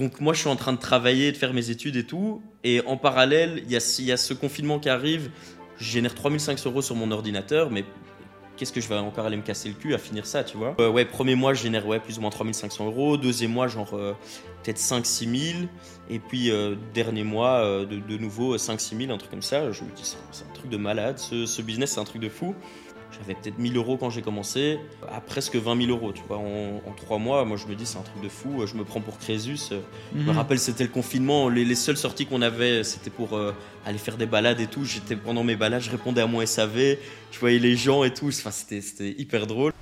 donc moi je suis en train de travailler, de faire mes études et tout. Et en parallèle, il y a, ce confinement qui arrive. Je génère 3500 euros sur mon ordinateur, mais qu'est-ce que je vais encore aller me casser le cul à finir ça, tu vois? Euh, Ouais, premier mois, je génère plus ou moins 3500 euros. Deuxième mois, genre euh, peut-être 5-6 000. Et puis, euh, dernier mois, de, nouveau 5-6 000, un truc comme ça. Je me dis, c'est un, truc de malade. Ce business, c'est un truc de fou. J'avais peut-être 1000 euros quand j'ai commencé, à presque 20 000 euros, tu vois, en, en trois mois. Moi, je me dis, c'est un truc de fou. Je me prends pour Crésus. Je me Mhm. rappelle, c'était le confinement. Les, les seules sorties qu'on avait, c'était pour euh, aller faire des balades et tout. J'étais pendant mes balades, je répondais à mon SAV. Je voyais les gens et tout. Enfin, c'était hyper drôle.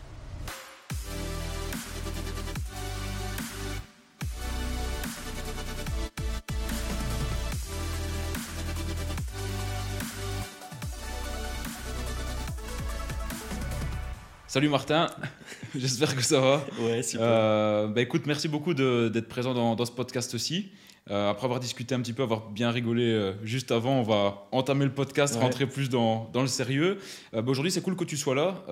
Salut Martin, j'espère que ça va. Ouais, super. Euh, bah écoute, merci beaucoup d'être présent dans, dans ce podcast aussi. Euh, après avoir discuté un petit peu, avoir bien rigolé euh, juste avant, on va entamer le podcast, Ouais. rentrer plus dans, dans le sérieux. Bah aujourd'hui, c'est cool que tu sois là.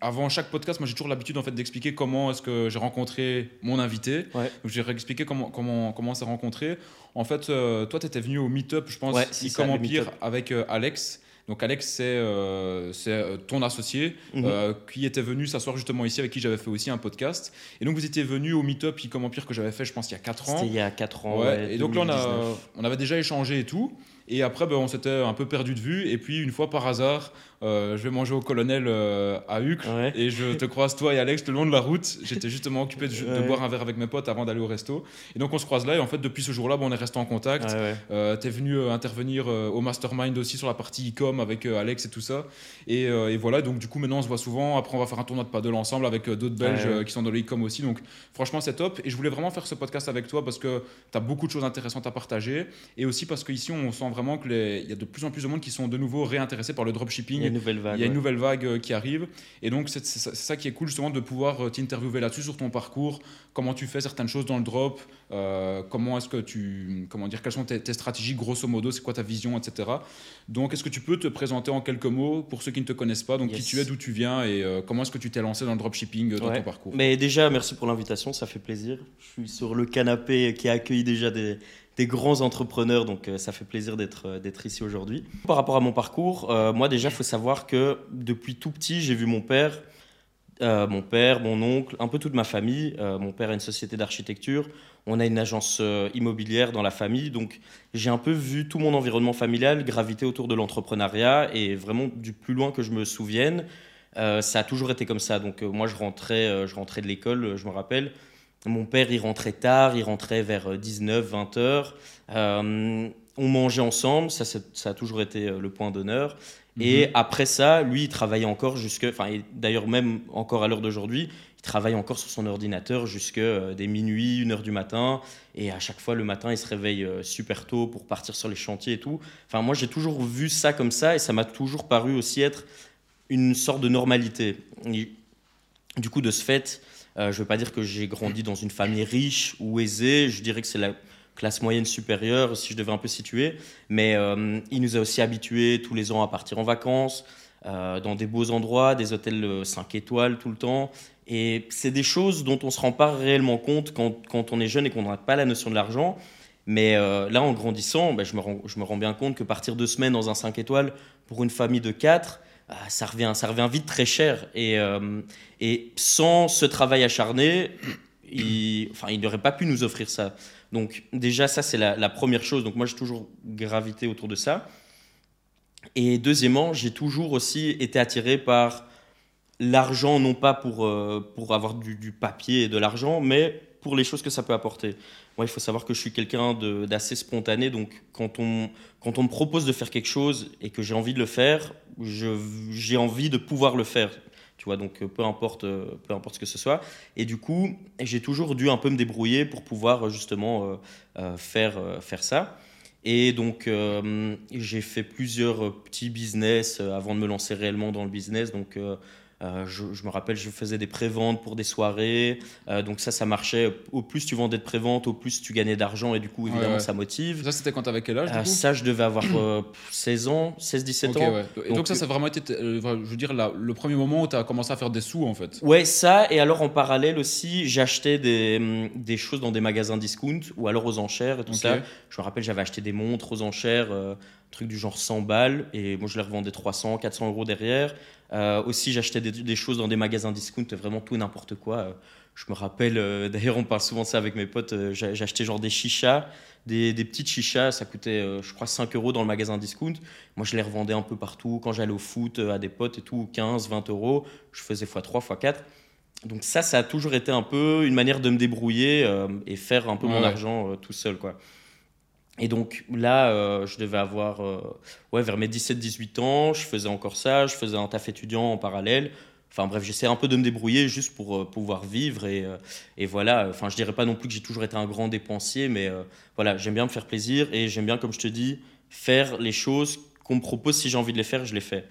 Avant chaque podcast, moi j'ai toujours l'habitude en fait d'expliquer comment est-ce que j'ai rencontré mon invité. Ouais. J'ai réexpliqué comment comment comment on s'est rencontré. En fait, toi, tu étais venu au meet-up, je pense, Ouais, Empire avec Alex. Donc Alex, c'est euh, euh, ton associé Mhm. euh, qui était venu s'asseoir justement ici, avec qui j'avais fait aussi un podcast. Et donc vous étiez venu au meet-up Ecom Empire que j'avais fait, je pense, il y a 4 ans. C'était il y a 4 ans. Ouais, ouais, et donc là, on, a, 2019. on avait déjà échangé et tout. Et après, ben, on s'était un peu perdu de vue. Et puis, une fois par hasard, euh, je vais manger au colonel euh, à Uccle. Ouais. Et je te croise, toi et Alex, le long de la route. J'étais justement occupé de, boire un verre avec mes potes avant d'aller au resto. Et donc, on se croise là. Et en fait, depuis ce jour-là, ben, on est resté en contact. Ouais, ouais. Euh, T'es venu intervenir au mastermind aussi sur la partie e-com avec Alex et tout ça. Et, et voilà, donc du coup maintenant on se voit souvent. Après on va faire un tournoi de paddle ensemble avec d'autres Belges qui sont dans le e-com aussi. Donc franchement c'est top. Et je voulais vraiment faire ce podcast avec toi parce que tu as beaucoup de choses intéressantes à partager. Et aussi parce qu'ici on sent vraiment qu'il y a de plus en plus de monde qui sont de nouveau réintéressés par le dropshipping. Il y a une nouvelle vague. Il y a une nouvelle vague euh, qui arrive. Et donc, c'est ça qui est cool, justement, de pouvoir euh, t'interviewer là-dessus, sur ton parcours, comment tu fais certaines choses dans le drop, euh, comment est-ce que tu. Comment dire, quelles sont tes, tes stratégies, grosso modo, c'est quoi ta vision, etc. Donc, est-ce que tu peux te présenter en quelques mots pour ceux qui ne te connaissent pas? Donc, qui tu es, d'où tu viens et euh, comment est-ce que tu t'es lancé dans le dropshipping dans Ouais. ton parcours? Mais déjà, merci pour l'invitation, ça fait plaisir. Je suis sur le canapé qui a accueilli déjà des, des grands entrepreneurs, donc euh, ça fait plaisir d'être euh, d'être ici aujourd'hui. Par rapport à mon parcours, euh, moi déjà, il faut savoir que depuis tout petit, j'ai vu mon père, mon père, mon oncle, un peu toute ma famille. Mon père a une société d'architecture, on a une agence immobilière dans la famille, donc j'ai un peu vu tout mon environnement familial graviter autour de l'entrepreneuriat et vraiment du plus loin que je me souvienne. Ça a toujours été comme ça. Donc moi, je rentrais, je rentrais de l'école, je me rappelle. Mon père, il rentrait tard, il rentrait vers 19, 20 heures. Euh, on mangeait ensemble, ça, a toujours été euh, le point d'honneur. Et après ça, lui, il travaillait encore jusque, enfin, d'ailleurs même encore à l'heure d'aujourd'hui, il travaille encore sur son ordinateur jusque euh, des minuit, une heure du matin. Et à chaque fois, le matin, il se réveille euh, super tôt pour partir sur les chantiers et tout. Enfin, moi, j'ai toujours vu ça comme ça et ça m'a toujours paru aussi être une sorte de normalité. Et du coup, de ce fait, euh, je ne veux pas dire que j'ai grandi dans une famille riche ou aisée, je dirais que c'est la classe moyenne supérieure, si je devais un peu situer, mais euh, il nous a aussi habitués tous les ans à partir en vacances, euh, dans des beaux endroits, des hôtels 5 étoiles tout le temps. Et c'est des choses dont on ne se rend pas réellement compte quand, on est jeune et qu'on n'a pas la notion de l'argent. Mais là, en grandissant, ben, je, me rends, je me rends bien compte que partir deux semaines dans un 5 étoiles pour une famille de 4, ça, revient, ça revient vite très cher. Et, euh, et sans ce travail acharné, il, enfin, il n'aurait pas pu nous offrir ça. Donc déjà, ça, c'est la, la première chose. Donc moi, j'ai toujours gravité autour de ça. Et deuxièmement, j'ai toujours aussi été attiré par l'argent, non pas pour, euh, pour avoir du, du papier et de l'argent, mais pour les choses que ça peut apporter. Moi, il faut savoir que je suis quelqu'un d'assez spontané, donc quand on, quand on me propose de faire quelque chose et que j'ai envie de le faire, j'ai envie de pouvoir le faire. Tu vois, donc peu importe, euh, peu importe ce que ce soit. Et du coup, j'ai toujours dû un peu me débrouiller pour pouvoir justement euh, euh, faire, faire ça. Et donc, j'ai fait plusieurs petits business avant de me lancer réellement dans le business. Donc, euh, je, me rappelle, je faisais des préventes pour des soirées. Euh, donc ça, ça marchait. Au plus tu vendais de préventes, au plus tu gagnais d'argent. Et du coup, évidemment, ça motive. Ça, c'était quand tu avais quel âge euh, Ça, je devais avoir 16 ans, 16-17 ans. Et donc, ça, ça a vraiment été, je veux dire, le premier moment où tu as commencé à faire des sous, en fait. Ouais, ça. Et alors, en parallèle aussi, j'achetais des, des, choses dans des magasins discount ou alors aux enchères et tout ça. Je me rappelle, j'avais acheté des montres aux enchères truc du genre 100 balles et moi je les revendais 300, 400 euros derrière. Euh, aussi, j'achetais des, choses dans des magasins discount, vraiment tout et n'importe quoi. Euh, je me rappelle, euh, d'ailleurs, on parle souvent de ça avec mes potes. J'achetais genre des chichas, des, des petites chichas, ça coûtait, je crois, 5 euros dans le magasin discount. Moi, je les revendais un peu partout. Quand j'allais au foot à des potes et tout, 15, 20 euros, je faisais x3, x4. Donc, ça, ça a toujours été un peu une manière de me débrouiller et faire un peu mon argent tout seul, quoi. Et donc là, euh, je devais avoir, euh, ouais, vers mes 17-18 ans, je faisais encore ça, je faisais un taf étudiant en parallèle. Enfin bref, j'essayais un peu de me débrouiller juste pour euh, pouvoir vivre. Et, et, voilà, enfin je dirais pas non plus que j'ai toujours été un grand dépensier, mais voilà, j'aime bien me faire plaisir et j'aime bien, comme je te dis, faire les choses qu'on me propose. Si j'ai envie de les faire, je les fais.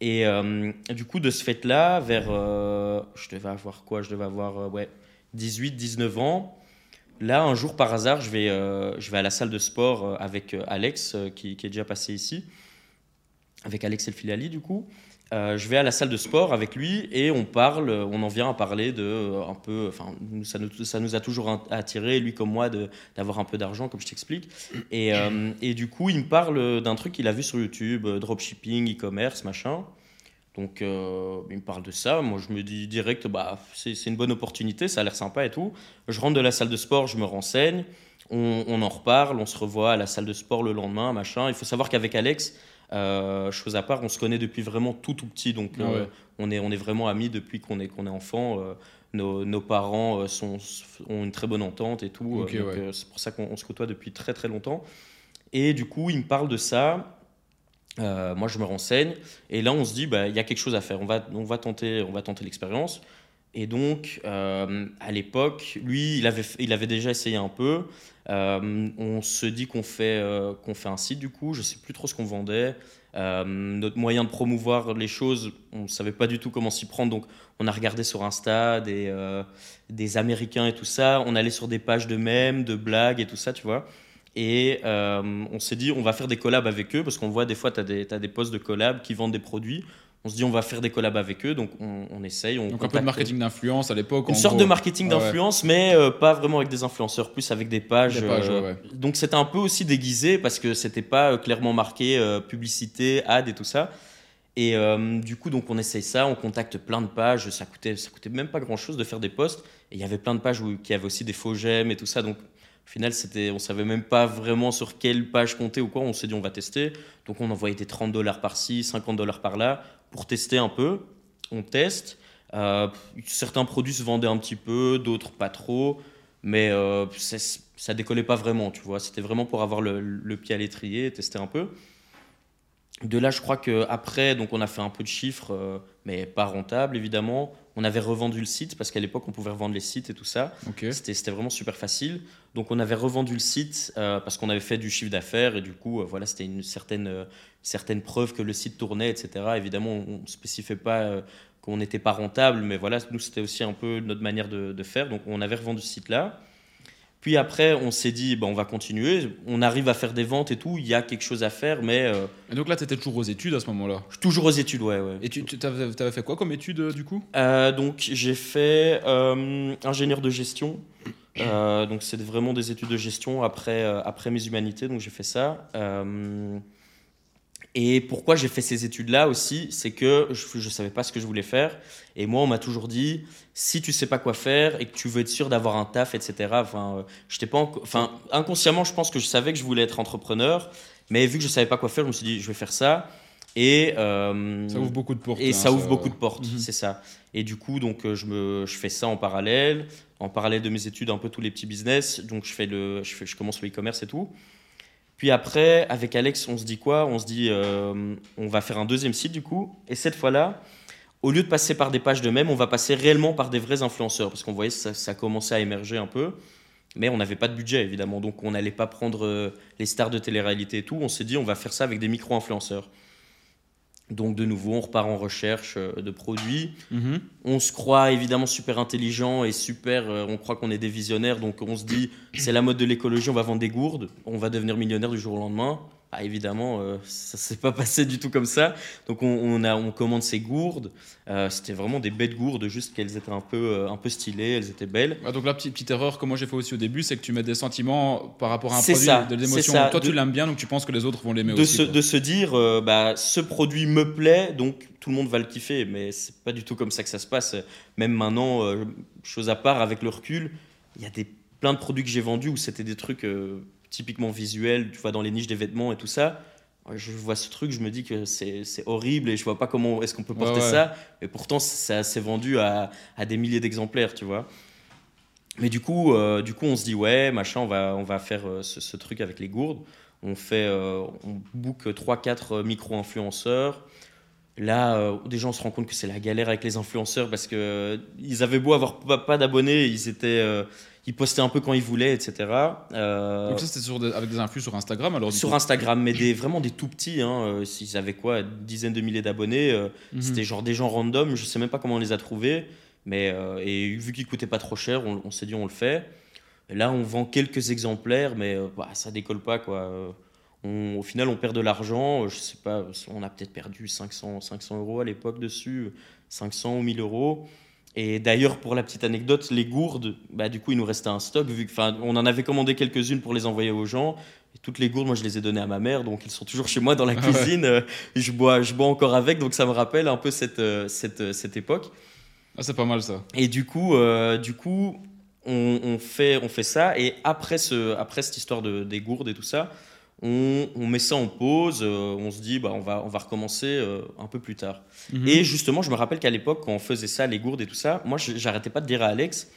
Et du coup, de ce fait-là, vers, je devais avoir quoi? Je devais avoir, ouais, 18-19 ans. Là, un jour, par hasard, je vais, euh, je vais à la salle de sport euh, avec euh, Alex, qui, qui, est déjà passé ici, avec Alex El Filali, du coup. je vais à la salle de sport avec lui et on parle, on en vient à parler de un peu, enfin, ça nous, ça nous a toujours attiré, lui comme moi, d'avoir un peu d'argent, comme je t'explique. Et, et, du coup, il me parle d'un truc qu'il a vu sur YouTube, dropshipping, e-commerce, machin. Donc, euh, il me parle de ça. Moi, je me dis direct, bah, c'est une bonne opportunité, ça a l'air sympa et tout. Je rentre de la salle de sport, je me renseigne, on, en reparle, on se revoit à la salle de sport le lendemain, machin. Il faut savoir qu'avec Alex, euh, chose à part, on se connaît depuis vraiment tout tout petit, donc ah euh, on, est, on est vraiment amis depuis qu'on est, qu'on est enfant. Nos, nos, parents sont, ont une très bonne entente et tout. c'est pour ça qu'on se côtoie depuis très très longtemps. Et du coup, il me parle de ça. Euh, moi, je me renseigne et là, on se dit, bah, il y a quelque chose à faire. On va, on va tenter, on va tenter l'expérience. Et donc, euh, à l'époque, lui, il avait, il avait déjà essayé un peu. Euh, on se dit qu'on fait, qu'on fait un site du coup. Je sais plus trop ce qu'on vendait. notre moyen de promouvoir les choses, on ne savait pas du tout comment s'y prendre. Donc, on a regardé sur Insta des, des Américains et tout ça. On allait sur des pages de mèmes, de blagues et tout ça, tu vois. Et euh, on s'est dit, on va faire des collabs avec eux, parce qu'on voit des fois, tu as des, des postes de collabs qui vendent des produits. On se dit, on va faire des collabs avec eux, donc on, on essaye. On donc un peu de marketing d'influence à l'époque. Une sorte de marketing d'influence, mais euh, pas vraiment avec des influenceurs, plus avec des pages. Euh, donc c'était un peu aussi déguisé, parce que c'était pas clairement marqué publicité, ad et tout ça. Et du coup, donc on essaye ça, on contacte plein de pages, ça coûtait, ça coûtait même pas grand chose de faire des posts. Et il y avait plein de pages où, qui avaient aussi des faux j'aime et tout ça. Donc au final, c'était, on savait même pas vraiment sur quelle page compter ou quoi. On s'est dit, on va tester. Donc, on envoyait des 30 dollars par-ci, 50 dollars par-là pour tester un peu. On teste. Euh, certains produits se vendaient un petit peu, d'autres pas trop. Mais euh, ça décollait pas vraiment, tu vois. C'était vraiment pour avoir le, le pied à l'étrier, tester un peu. De là, je crois qu'après, donc on a fait un peu de chiffres, euh, mais pas rentable évidemment. On avait revendu le site parce qu'à l'époque, on pouvait revendre les sites et tout ça. C'était vraiment super facile. Donc, on avait revendu le site euh, parce qu'on avait fait du chiffre d'affaires et du coup, euh, voilà, c'était une certaine, certaine preuve que le site tournait, etc. Évidemment, on ne spécifiait pas qu'on n'était pas rentable, mais voilà, nous, c'était aussi un peu notre manière de, de faire. Donc, on avait revendu ce site-là. Puis après, on s'est dit, bah, on va continuer. On arrive à faire des ventes et tout. Il y a quelque chose à faire, mais. Euh, et donc là, tu étais toujours aux études à ce moment-là? Toujours aux études, ouais. ouais. Et tu, avais, fait quoi comme études euh, du coup? Euh, Donc j'ai fait ingénieur de gestion. Donc c'est vraiment des études de gestion après, après mes humanités. Donc j'ai fait ça. Et pourquoi j'ai fait ces études-là aussi, c'est que je ne savais pas ce que je voulais faire. Et moi, on m'a toujours dit, si tu sais pas quoi faire et que tu veux être sûr d'avoir un taf, etc. Enfin, euh, j'étais pas, enfin, inconsciemment, je pense que je savais que je voulais être entrepreneur, mais vu que je savais pas quoi faire, je me suis dit, je vais faire ça. Et euh, ça ouvre beaucoup de portes. Et hein, ça, ouvre beaucoup de portes, mhm. c'est ça. Et du coup, donc, euh, je me, je fais ça en parallèle, en parallèle de mes études, un peu tous les petits business. Donc, je fais le, je, commence le e-commerce et tout. Puis après, avec Alex, on se dit quoi? On se dit, euh, on va faire un deuxième site du coup. Et cette fois-là, au lieu de passer par des pages de même, on va passer réellement par des vrais influenceurs. Parce qu'on voyait ça, ça commençait à émerger un peu. Mais on n'avait pas de budget, évidemment. Donc on n'allait pas prendre euh, les stars de télé-réalité et tout. On s'est dit, on va faire ça avec des micro-influenceurs. Donc de nouveau, on repart en recherche euh, de produits. Mhm. On se croit évidemment super intelligent et super, euh, on croit qu'on est des visionnaires, donc on se dit c'est la mode de l'écologie, on va vendre des gourdes, on va devenir millionnaire du jour au lendemain. Ah, évidemment, euh, ça s'est pas passé du tout comme ça. Donc on, on a, on commande ces gourdes. Euh, C'était vraiment des bêtes gourdes, juste qu'elles étaient un peu, euh, un peu stylées, elles étaient belles. Ouais, donc la petite, petite erreur que moi j'ai fait aussi au début, c'est que tu mets des sentiments par rapport à un produit, ça, de l'émotion. Toi De- tu l'aimes bien, donc tu penses que les autres vont l'aimer aussi. se, de se dire euh, bah, ce produit me plaît donc tout le monde va le kiffer mais c'est pas du tout comme ça que ça se passe même maintenant chose à part avec le recul il y a des plein de produits que j'ai vendus où c'était des trucs typiquement visuels tu vois dans les niches des vêtements et tout ça je vois ce truc je me dis que c'est horrible et je vois pas comment est-ce qu'on peut porter ouais. ça et pourtant ça s'est vendu à, à des milliers d'exemplaires tu vois mais du coup, euh, du coup, on se dit ouais, machin, on va, on va faire euh, ce, ce truc avec les gourdes. On fait, euh, on book 3-4 micro-influenceurs. Là, déjà, on se rend compte que c'est la galère avec les influenceurs parce que ils avaient beau avoir pas, pas d'abonnés, ils étaient, ils postaient un peu quand ils voulaient, etc. Euh, Donc ça c'était avec des influx sur Instagram alors sur coup. Instagram, mais des, vraiment des tout petits. Hein, euh, s'ils avaient quoi, une dizaine de milliers d'abonnés, euh, Mhm. c'était genre des gens random. Je sais même pas comment on les a trouvés, mais euh, et vu qu'ils coûtaient pas trop cher, on, on s'est dit on le fait. Et là, on vend quelques exemplaires, mais bah, ça décolle pas quoi. On- au final, on perd de l'argent. Je sais pas, on a peut-être perdu 500, 500 euros à l'époque dessus, 500 ou 1000 euros. Et d'ailleurs, pour la petite anecdote, les gourdes, bah, du coup, il nous restait un stock, vu que, on en avait commandé quelques-unes pour les envoyer aux gens. Et toutes les gourdes, moi, je les ai données à ma mère, donc ils sont toujours chez moi dans la Ah ouais. cuisine. euh, je bois, je bois encore avec, donc ça me rappelle un peu cette, euh, cette, euh, cette époque. Ah, c'est pas mal ça. Et du coup, euh, du coup on, on fait, on fait ça. Et après, ce, après cette histoire de, des gourdes et tout ça, on, on met ça en pause. euh, on se dit, bah, on, va, on va recommencer euh, un peu plus tard. Mhm. Et justement, je me rappelle qu'à l'époque, quand on faisait ça, les gourdes et tout ça, moi, j'arrêtais pas de dire à Alex,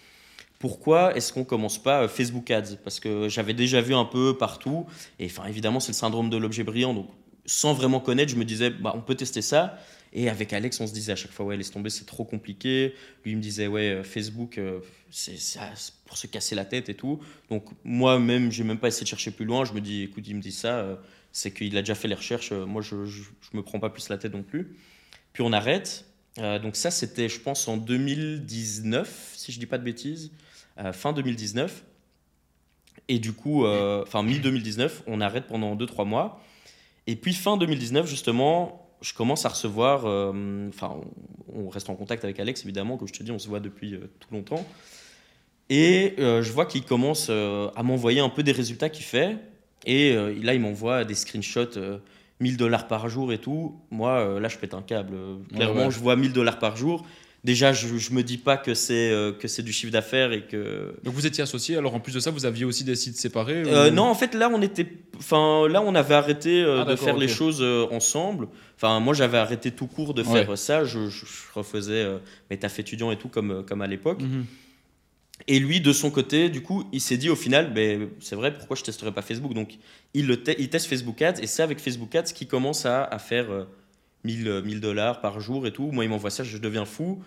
pourquoi est-ce qu'on commence pas euh, Facebook Ads? Parce que j'avais déjà vu un peu partout. Et enfin, évidemment, c'est le syndrome de l'objet brillant. Donc, sans vraiment connaître, je me disais, bah, on peut tester ça. Et avec Alex, on se disait à chaque fois, ouais, laisse tomber, c'est trop compliqué. Lui, il me disait, ouais, euh, Facebook, euh, c'est pour se casser la tête et tout. Donc, moi-même, j'ai même pas essayé de chercher plus loin. Je me dis, écoute, il me dit ça, euh, c'est qu'il a déjà fait les recherches. euh, moi, je, je, me prends pas plus la tête non plus. Puis on arrête. Euh, donc, ça, c'était, je pense, en 2019, si je dis pas de bêtises, euh, fin 2019. Et du coup, euh, enfin, mi-2019, on arrête pendant 2-3 mois. Et puis, fin 2019, justement, je commence à recevoir. euh, Enfin, on, on reste en contact avec Alex, évidemment, comme je te dis, on se voit depuis euh, tout longtemps. Et euh, je vois qu'il commence euh, à m'envoyer un peu des résultats qu'il fait. Et euh, là, il m'envoie des screenshots, euh, 1000 dollars par jour et tout. Moi, là, je pète un câble. Clairement, ouais. je vois 1000 dollars par jour. Déjà, je, je me dis pas que c'est euh, que c'est du chiffre d'affaires et que Donc vous étiez associés, alors en plus de ça, vous aviez aussi des sites séparés euh, ou- non, en fait, là, on était, enfin, là, on avait arrêté euh, Ah, de faire les choses euh, ensemble. Enfin, moi, j'avais arrêté tout court de Ouais. faire ça. Je, je- je refaisais euh, mes tafs étudiants et tout comme euh, comme à l'époque. Mhm. Et lui, de son côté, du coup, il s'est dit au final, ben, c'est vrai, pourquoi je testerais pas Facebook? Donc, il, le te- il teste Facebook Ads et c'est avec Facebook Ads qu'il commence à, à faire euh, 1000 euh, 1000 dollars par jour et tout. Moi, il m'envoie ça, je deviens fou.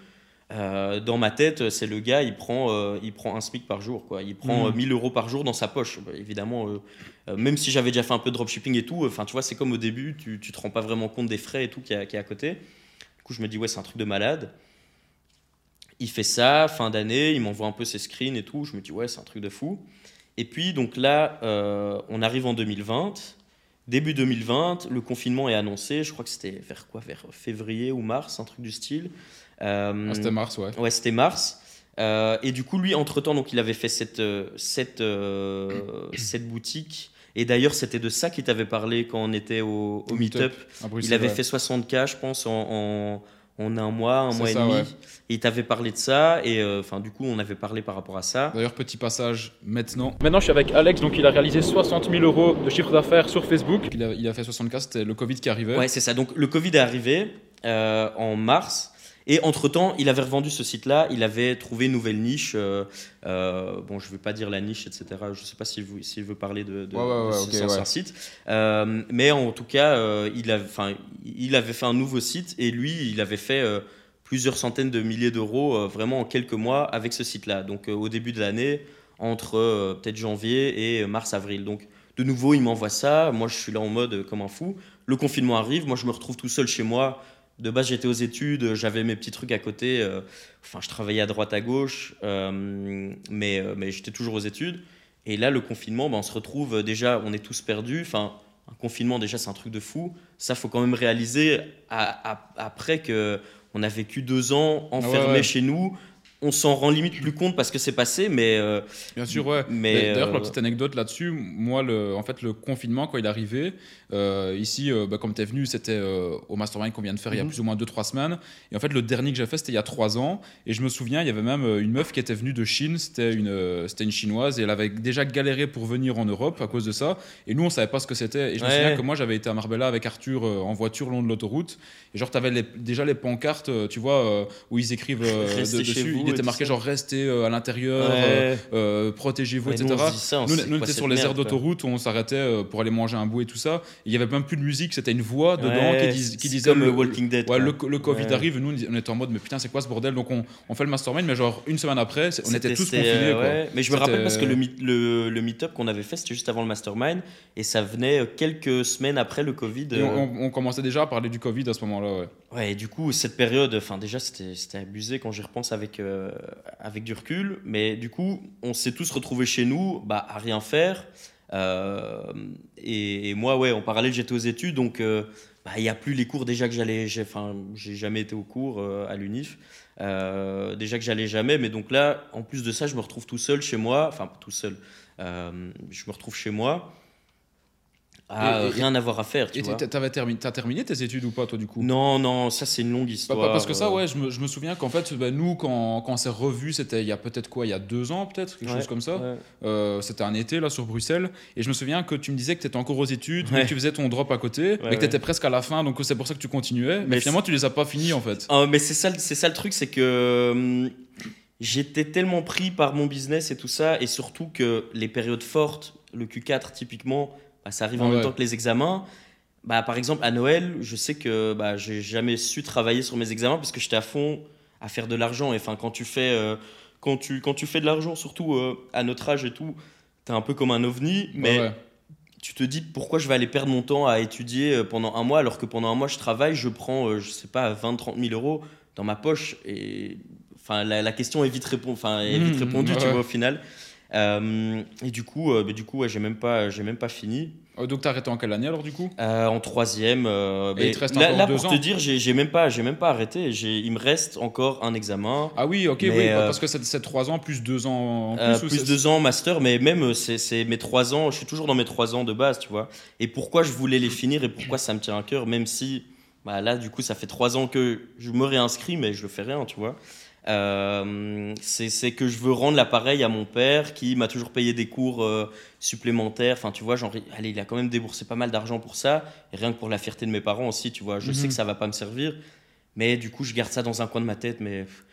Euh, dans ma tête, c'est le gars, il prend, euh, il prend un SMIC par jour. Quoi. Il prend euh, 1000 euros par jour dans sa poche. Bah, évidemment, euh, même si j'avais déjà fait un peu de dropshipping et tout, enfin, tu vois, c'est comme au début, tu, tu te rends pas vraiment compte des frais et tout qui est est à côté. Du coup, je me dis, ouais, c'est un truc de malade. Il fait ça, fin d'année, il m'envoie un peu ses screens et tout. Je me dis, ouais, c'est un truc de fou. Et puis, donc là, on arrive en 2020. Début 2020, le confinement est annoncé. Je crois que c'était vers quoi? Vers février ou mars, un truc du style. Euh, Ah, C'était mars, ouais. Ouais, c'était mars. Euh, et du coup, lui, entre-temps, donc, il avait fait cette, euh, cette, euh, cette boutique. Et d'ailleurs, c'était de ça qu'il t'avait parlé quand on était au, au Meetup. Bruxelles, Il avait ouais. fait 60K, je pense, en, en, en un mois, un mois ça, et demi. ouais. Et il t'avait parlé de ça. Et euh, enfin, du coup, on avait parlé par rapport à ça. D'ailleurs, petit passage maintenant. Maintenant, je suis avec Alex, donc il a réalisé 60 000 euros de chiffre d'affaires sur Facebook. Il a, il a fait 64, c'était le Covid qui arrivait. Ouais, c'est ça. Donc, le Covid est arrivé euh, en mars. Et entre-temps, il avait revendu ce site-là, il avait trouvé une nouvelle niche. euh, euh, bon, je ne vais pas dire la niche, etc. Je ne sais pas s'il veut, s'il veut parler de, de, Ouais, de ancien site. Euh, mais en tout cas, il, avait, il avait fait un nouveau site et lui, il avait fait plusieurs centaines de milliers d'euros vraiment en quelques mois avec ce site-là. Donc, au début de l'année, entre peut-être janvier et mars-avril. Donc, de nouveau, il m'envoie ça. Moi, je suis là en mode comme un fou. Le confinement arrive. Moi, je me retrouve tout seul chez moi. De base, j'étais aux études. J'avais mes petits trucs à côté. euh, Enfin, je travaillais à droite, à gauche. euh, mais euh, mais j'étais toujours aux études. Et là, le confinement, ben, on se retrouve euh, déjà, on est tous perdus. Enfin, un confinement, déjà, c'est un truc de fou. Ça, faut quand même réaliser à- à- après que on a vécu deux ans enfermés Ah ouais, ouais. chez nous. On s'en rend limite plus compte parce que c'est passé, mais euh, Bien sûr, ouais. Mais, D'ailleurs, euh, la petite anecdote là-dessus, moi, le, en fait, le confinement, quand il est arrivé, euh, ici, euh, bah, comme tu es venu, c'était euh, au mastermind qu'on vient de faire il y a Mhm. plus ou moins 2-3 semaines. Et en fait, le dernier que j'ai fait, c'était il y a 3 ans. Et je me souviens, il y avait même euh, une meuf qui était venue de Chine, c'était une, euh, c'était une chinoise, et elle avait déjà galéré pour venir en Europe à cause de ça. Et nous, on savait pas ce que c'était. Et je me souviens que moi, j'avais été à Marbella avec Arthur euh, en voiture le long de l'autoroute. Et genre, tu avais déjà les pancartes, euh, tu vois, euh, où ils écrivent euh, de- dessus. vous Il était marqué genre, restez euh, à l'intérieur. euh, ouais. euh, protégez-vous, etc. Nous, on était sur les aires d'autoroute où on s'arrêtait euh, pour aller manger un bout et tout ça. Il y avait même plus de musique, c'était une voix dedans Ouais, qui, dis- qui c'est disait comme le Walking Dead. Le, le Covid Ouais. arrive, nous on était en mode mais putain c'est quoi ce bordel? Donc on, on fait le mastermind mais genre une semaine après on était tous confinés. Mais je me rappelle parce que le, meet- le, le meet-up qu'on avait fait, c'était juste avant le mastermind. Et ça venait quelques semaines après le Covid. On, commençait déjà à parler du Covid à ce moment-là ouais. Ouais, et du coup, cette période, enfin déjà, c'était c'était abusé quand j'y repense avec, euh, avec du recul. Mais du coup, on s'est tous retrouvés chez nous bah, à rien faire. Euh, et, moi, ouais, en parallèle, j'étais aux études. Donc, euh, bah, il n'y a plus les cours déjà que j'allais. Enfin, j'ai jamais été au cours euh, à l'UNIF. Euh, déjà que j'allais jamais. Mais donc là, en plus de ça, je me retrouve tout seul chez moi. Enfin, tout seul. Euh, je me retrouve chez moi à Et- et- rien avoir à faire. Tu Et t'as- terminé, terminé tes études ou pas toi du coup? Non, non, ça c'est une longue histoire. parce que ça, euh, ouais, je me, je me souviens qu'en fait, bah, nous, quand, quand on s'est revus, c'était il y a peut-être quoi, il y a deux ans, peut-être, quelque Ouais, chose comme ça. ouais. Euh, c'était un été, là, sur Bruxelles. Et je me souviens que tu me disais que tu étais encore aux études, Ouais. que tu faisais ton drop à côté, mais que ouais. tu étais presque à la fin, donc c'est pour ça que tu continuais. Mais, Mais finalement, tu les as pas finis, en fait. Ah, mais c'est ça, c'est ça le truc, c'est que hum, j'étais tellement pris par mon business et tout ça, et surtout que les périodes fortes, le Q4 typiquement, bah, ça arrive en Ah même ouais. temps que les examens. Bah, par exemple, à Noël, je sais que bah, j'ai jamais su travailler sur mes examens parce que j'étais à fond à faire de l'argent. Et enfin, quand tu fais, euh, quand tu, quand tu fais de l'argent, surtout euh, à notre âge et tout, t'es un peu comme un ovni. Mais Ouais, tu te dis pourquoi je vais aller perdre mon temps à étudier euh, pendant un mois alors que pendant un mois je travaille, je prends, euh, je sais pas, 20-30 000 euros dans ma poche? Et enfin la, la question est vite, répon- enfin, est vite Mmh, répondue, tu ouais. vois, au final. Euh, et du coup, euh, bah, du coup ouais, j'ai même, pas- j'ai même pas fini. Euh, donc, t'as arrêté en quelle année, alors, du coup? Euh, en troisième. euh, Et il te reste là, encore là, deux pour ans te dire, j'ai même, pas- j'ai même pas arrêté. Il me reste encore un examen. Ah oui, ok, Mais, oui, euh, parce que c'est trois ans plus deux ans en plus. Plus deux ans master, mais même c'est c'est mes trois ans, je suis toujours dans mes trois ans de base, tu vois. Et pourquoi je voulais les finir et pourquoi ça me tient à cœur, même si bah, là, du coup, ça fait trois ans que je me réinscris, mais je le fais rien, tu vois. Euh, c'est que je veux rendre l'appareil à mon père qui m'a toujours payé des cours euh, supplémentaires. Enfin, tu vois, genre, allez, il a quand même déboursé pas mal d'argent pour ça, et rien que pour la fierté de mes parents aussi, tu vois. Je sais Mhm. que ça va pas me servir, mais du coup, je garde ça dans un coin de ma tête, mais pff,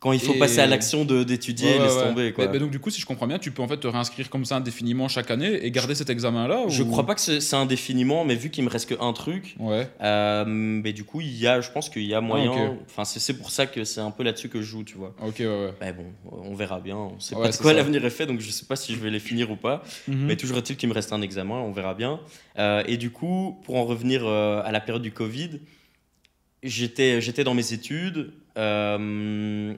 quand il faut Et- passer à l'action d'étudier, Ouais, laisse ouais. tomber, quoi. Mais- mais donc, du coup, si je comprends bien, tu peux en fait te réinscrire comme ça indéfiniment chaque année et garder cet examen-là Je ou- crois pas que c'est indéfiniment, mais vu qu'il me reste que un truc, Ouais. euh, mais du coup, il y a, je pense qu'il y a moyen. Ah. Enfin, c'est pour ça que c'est un peu là-dessus que je joue, tu vois. Ok, ouais, ouais. Mais bon, on verra bien. On sait pas de quoi l'avenir est fait, donc je sais pas si je vais les finir ou pas. Mhm. Mais toujours est-il qu'il me reste un examen, on verra bien. Euh, et du coup, pour en revenir euh, à la période du Covid, j'étais j'étais dans mes études. euh,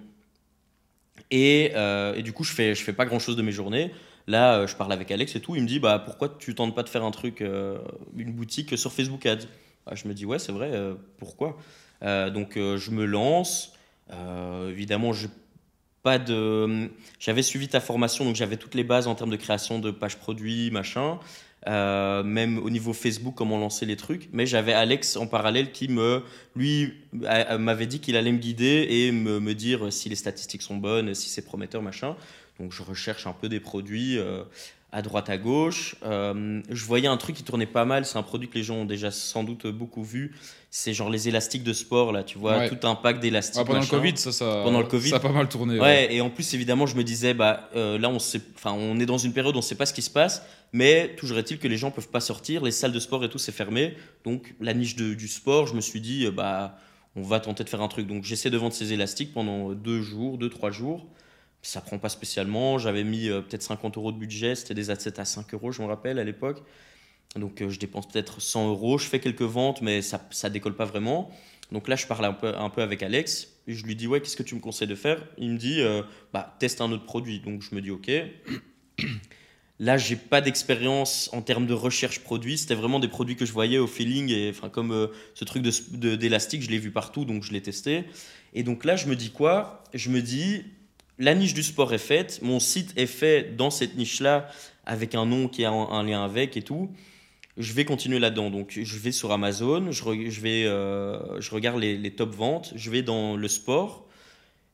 et, euh, et du coup, je fais, je fais pas grand chose de mes journées. Là, euh, je parle avec Alex et tout. Il me dit bah, Pourquoi tu tentes pas de faire un truc, euh, une boutique sur Facebook Ads? Bah, Je me dis Ouais, c'est vrai, pourquoi? Donc, je me lance. Évidemment, je pas de. J'avais suivi ta formation, donc j'avais toutes les bases en termes de création de pages produits, machin. Euh, même au niveau Facebook, comment lancer les trucs. Mais j'avais Alex en parallèle qui me, lui, m'avait dit qu'il allait me guider et me, me dire si les statistiques sont bonnes, si c'est prometteur, machin. Donc je recherche un peu des produits euh, à droite, à gauche. Euh, je voyais un truc qui tournait pas mal. C'est un produit que les gens ont déjà sans doute beaucoup vu. C'est genre les élastiques de sport, là, tu vois, Ouais. tout un pack d'élastiques. Ah, pendant machin. le Covid, ça, ça, Pendant le Covid. ça a pas mal tourné. Ouais, et en plus, évidemment, je me disais, bah, euh, là, on, sait, enfin, on est dans une période où on ne sait pas ce qui se passe, mais toujours est-il que les gens peuvent pas sortir, les salles de sport et tout, c'est fermé. Donc, la niche du sport, je me suis dit, euh, bah, on va tenter de faire un truc. Donc, j'essaie de vendre ces élastiques pendant deux jours, deux, trois jours. ça prend pas spécialement. J'avais mis peut-être 50 euros de budget, c'était des assets à 5 euros, je me rappelle, à l'époque. Donc je dépense peut-être 100 euros, je fais quelques ventes, mais ça, ça décolle pas vraiment. Donc là, je parle un peu, un peu avec Alex. Et je lui dis, ouais, qu'est-ce que tu me conseilles de faire? Il me dit, bah, teste un autre produit. Donc je me dis, ok. Là, j'ai pas d'expérience en termes de recherche produit. C'était vraiment des produits que je voyais au feeling. Et enfin, comme euh, ce truc d'élastique, de, je l'ai vu partout, donc je l'ai testé. Et donc là, je me dis quoi? Je me dis, la niche du sport est faite. Mon site est fait dans cette niche-là, avec un nom qui a un, lien avec et tout. Je vais continuer là-dedans. Donc, je vais sur Amazon, je, euh, regarde les, les top ventes, je vais dans le sport.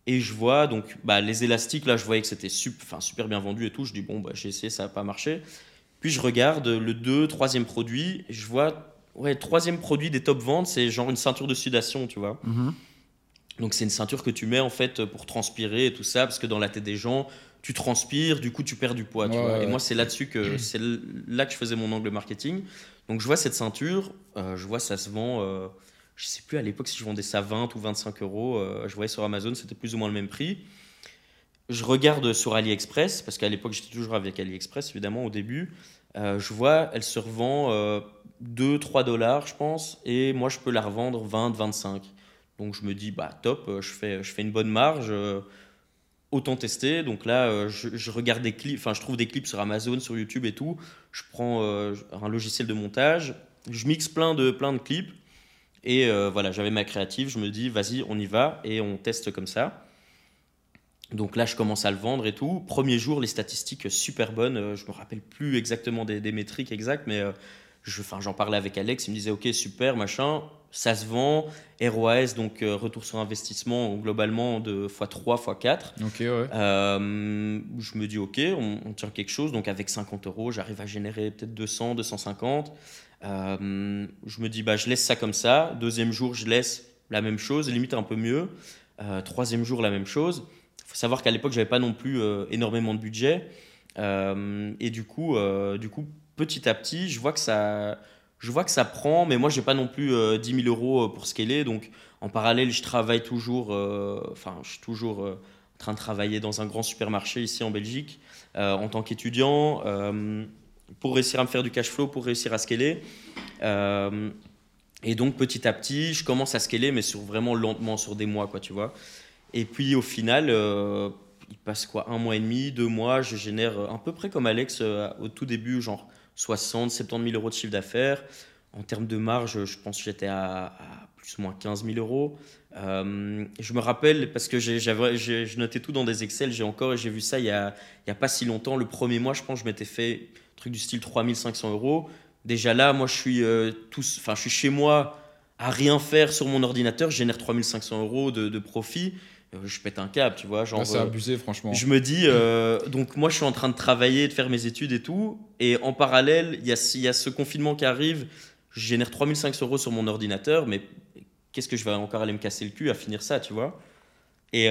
Et je vois, donc, bah, les élastiques, là, je voyais que c'était super, super bien vendu et tout. Je dis, bon, bah, j'ai essayé, ça n'a pas marché. Puis je regarde le 2, troisième produit, je vois, ouais, troisième produit des top ventes, c'est genre une ceinture de sudation, tu vois. Mhm. Donc c'est une ceinture que tu mets en fait pour transpirer et tout ça, parce que dans la tête des gens, tu transpires, du coup tu perds du poids. tu vois. Et moi c'est là-dessus que c'est là que je faisais mon angle marketing. Donc je vois cette ceinture, euh, je vois ça se vend. Euh, je sais plus à l'époque si je vendais ça 20 ou 25 euros. Euh, je voyais sur Amazon, c'était plus ou moins le même prix. Je regarde sur AliExpress, parce qu'à l'époque j'étais toujours avec AliExpress évidemment au début. Euh, je vois, elle se revend 2-3 euh, dollars, je pense, et moi je peux la revendre 20-25. Donc je me dis, bah top, je fais, je fais une bonne marge, autant tester. Donc là, je, je, regarde des clips, enfin je trouve des clips sur Amazon, sur YouTube et tout. Je prends un logiciel de montage, je mixe plein de, plein de clips et euh, voilà, j'avais ma créative, je me dis, vas-y, on y va et on teste comme ça. Donc là, je commence à le vendre et tout. Premier jour, les statistiques super bonnes. Euh, je me rappelle plus exactement des, métriques exactes, mais euh, j'en parlais avec Alex. Il me disait, ok, super, machin, ça se vend. ROAS, donc retour sur investissement, globalement de x3, x4. Ok, ouais. je me dis, ok, on, on, tient quelque chose. Donc avec 50 euros, j'arrive à générer peut-être 200, 250. Euh, je me dis, bah, je laisse ça comme ça. Deuxième jour, je laisse la même chose, limite un peu mieux. Euh, troisième jour, la même chose. Il faut savoir qu'à l'époque, j'avais pas non plus euh, énormément de budget. et du coup, du coup, petit à petit, je vois que ça, je vois que ça prend, mais moi, j'ai pas non plus 10 000 euros pour scaler. Donc, en parallèle, je travaille toujours, enfin, je suis toujours en train de travailler dans un grand supermarché ici en Belgique en tant qu'étudiant pour réussir à me faire du cash flow, pour réussir à scaler. Euh, et donc petit à petit, je commence à scaler, mais sur vraiment lentement, sur des mois, quoi, tu vois. Et puis au final, euh, il passe quoi, un mois et demi, deux mois, je génère à peu près comme Alex euh, au tout début, genre 60, 70 000 euros de chiffre d'affaires. En termes de marge, je pense que j'étais à, plus ou moins 15 000 euros. je me rappelle, parce que j'ai noté tout dans des Excel, j'ai encore, j'ai vu ça il n'y a, il y a pas si longtemps. Le premier mois, je pense je m'étais fait truc du style 3500 euros. Déjà là, moi, je suis, euh, tous, enfin, je suis chez moi à rien faire sur mon ordinateur, je génère 3500 euros de, de profit. Euh, je pète un câble, tu vois. Genre, c'est euh, abusé, franchement. Je me dis, donc moi, je suis en train de travailler, de faire mes études et tout. Et en parallèle, il y a, y a ce confinement qui arrive. Je génère 3500 euros sur mon ordinateur, mais qu'est-ce que je vais encore aller me casser le cul à finir ça, tu vois? Et.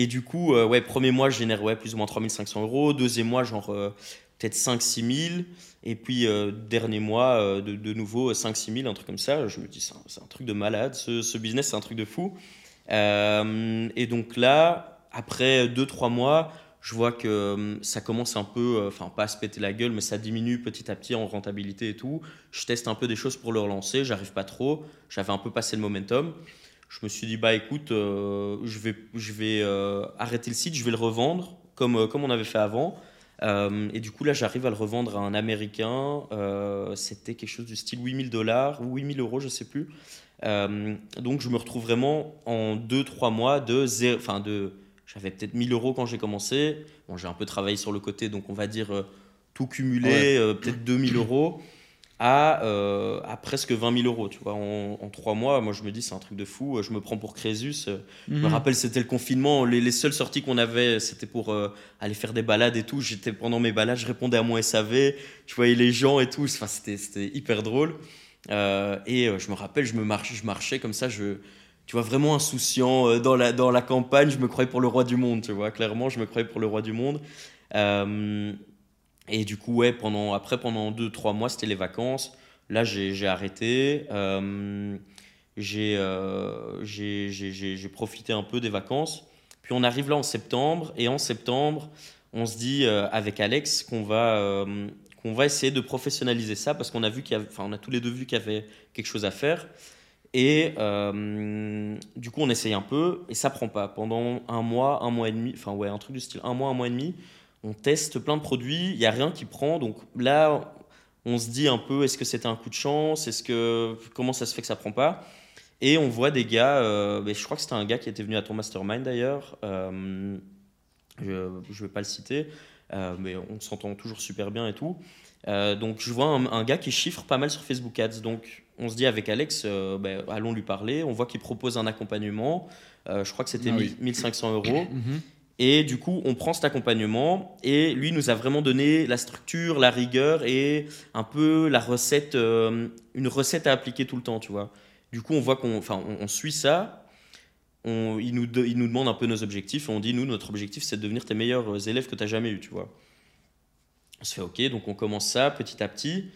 Et du coup, euh, ouais, premier mois, je génère ouais, plus ou moins 3500 euros. Deuxième mois, genre euh, peut-être 5-6 000. Et puis, euh, dernier mois, de, de, nouveau 5-6 000, un truc comme ça. Je me dis, c'est un, truc de malade. Ce, ce business, c'est un truc de fou. et donc là, après 2-3 mois, je vois que ça commence un peu, enfin, pas à se péter la gueule, mais ça diminue petit à petit en rentabilité et tout. Je teste un peu des choses pour le relancer. J'arrive pas trop. J'avais un peu passé le momentum je me suis dit bah écoute euh, je vais je vais euh, arrêter le site je vais le revendre comme euh, comme on avait fait avant. Et du coup là j'arrive à le revendre à un américain. C'était quelque chose du style 8000 dollars ou 8000 euros je sais plus. Donc je me retrouve vraiment en 2-3 mois de enfin de j'avais peut-être 1000 euros quand j'ai commencé. Bon j'ai un peu travaillé sur le côté donc on va dire tout cumulé peut-être 2000 euros à, euh, à presque 20 000 euros. Tu vois, en, en, trois mois, moi je me dis c'est un truc de fou. Je me prends pour Crésus. Je me mhm. rappelle, c'était le confinement. Les, les seules sorties qu'on avait, c'était pour euh, aller faire des balades et tout. J'étais pendant mes balades, je répondais à mon SAV. Je voyais les gens et tout. Enfin, c'était hyper drôle. Euh, et je me rappelle, je me je marchais comme ça. Je, tu vois, vraiment insouciant dans la dans la campagne. Je me croyais pour le roi du monde. Tu vois, clairement, je me croyais pour le roi du monde. Et du coup, ouais, pendant, après, pendant 2-3 mois, c'était les vacances. Là, j'ai arrêté. Euh, euh j'ai profité un peu des vacances. Puis on arrive là en septembre, et en septembre, on se dit euh, avec Alex qu'on va, euh, qu'on va essayer de professionnaliser ça parce qu'on a qu'il y a tous les deux vu qu'il y avait quelque chose à faire. Et euh, du coup, on essaye un peu et ça prend pas. Pendant un mois, un mois et demi, enfin ouais, un truc du style un mois, un mois et demi, on teste plein de produits, il y a rien qui prend. Donc là, on se dit un peu, est-ce que c'était un coup de chance Est-ce que comment ça se fait que ça prend pas? Et on voit des gars. euh, mais je crois que c'était un gars qui était venu à ton mastermind d'ailleurs. euh, je ne vais pas le citer, euh, mais on s'entend toujours super bien et tout. Euh, donc je vois un, un gars qui chiffre pas mal sur Facebook Ads. Donc on se dit avec Alex, ben, allons lui parler. On voit qu'il propose un accompagnement. Je crois que c'était Ah oui. 1500 euros. Et du coup, on prend cet accompagnement et lui nous a vraiment donné la structure, la rigueur et un peu la recette, euh, une recette à appliquer tout le temps, tu vois. Du coup, on voit qu'on, on, suit ça. On, il, nous, nous demande un peu nos objectifs on dit, nous, notre objectif, c'est de devenir tes meilleurs euh, élèves que tu as jamais eu, tu vois. On se fait OK, donc on commence ça petit à petit.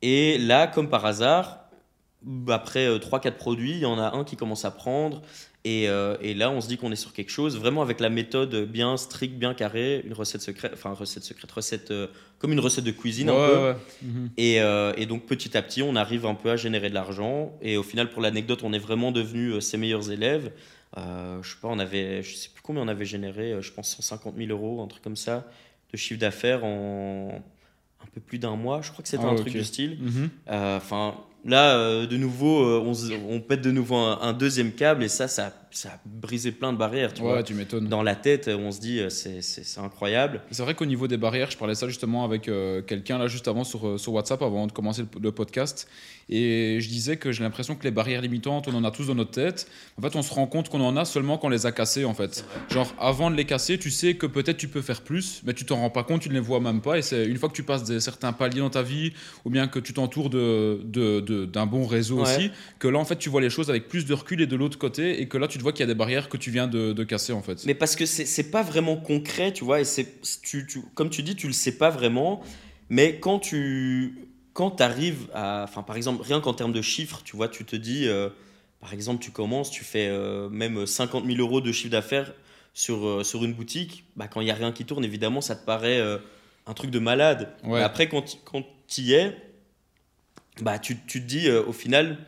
Et là, comme par hasard, après 3-4 produits, il y en a un qui commence à prendre. Et, euh, et là, on se dit qu'on est sur quelque chose, vraiment avec la méthode bien stricte, bien carrée, une recette secrète, enfin, recette secrète, recette, euh, comme une recette de cuisine un Ouais, peu. ouais. Mhm. Et, euh, et donc petit à petit, on arrive un peu à générer de l'argent. Et au final, pour l'anecdote, on est vraiment devenus euh, ses meilleurs élèves. Euh, je sais pas, on avait, je sais plus combien on avait généré, euh, je pense 150 000 euros, un truc comme ça, de chiffre d'affaires en un peu plus d'un mois. Je crois que c'était Ah, un truc du style. Mhm. Euh, Enfin, là, euh, de nouveau, euh, on, se- on pète de nouveau un, un deuxième câble et ça, ça, ça a brisé plein de barrières, tu Ouais, vois. tu m'étonnes. Dans la tête, on se dit, euh, c'est c'est- c'est incroyable. C'est vrai qu'au niveau des barrières, je parlais ça justement avec euh, quelqu'un là juste avant sur, euh, sur WhatsApp avant de commencer le, le podcast. Et je disais que j'ai l'impression que les barrières limitantes, on en a tous dans notre tête. En fait, on se rend compte qu'on en a seulement quand on les a cassées en fait. Genre avant de les casser, tu sais que peut-être tu peux faire plus, mais tu t'en rends pas compte, tu ne les vois même pas. Et c'est une fois que tu passes des, certains paliers dans ta vie, ou bien que tu t'entoures de, de- de- d'un bon réseau Ouais. aussi, que là en fait tu vois les choses avec plus de recul et de l'autre côté, et que là tu te vois qu'il y a des barrières que tu viens de, de casser en fait. Mais parce que c'est pas vraiment concret, tu vois, et c'est tu, tu, comme tu dis, tu le sais pas vraiment, mais quand tu quand arrives à, enfin par exemple, rien qu'en termes de chiffres, tu vois, tu te dis, euh, par exemple, tu commences, tu fais euh, même 50 000 euros de chiffre d'affaires sur, euh, sur une boutique, bah, quand il y a rien qui tourne, évidemment, ça te paraît un truc de malade. Ouais. Mais après, quand, quand tu y es, bah, tu, tu te dis, euh, au final,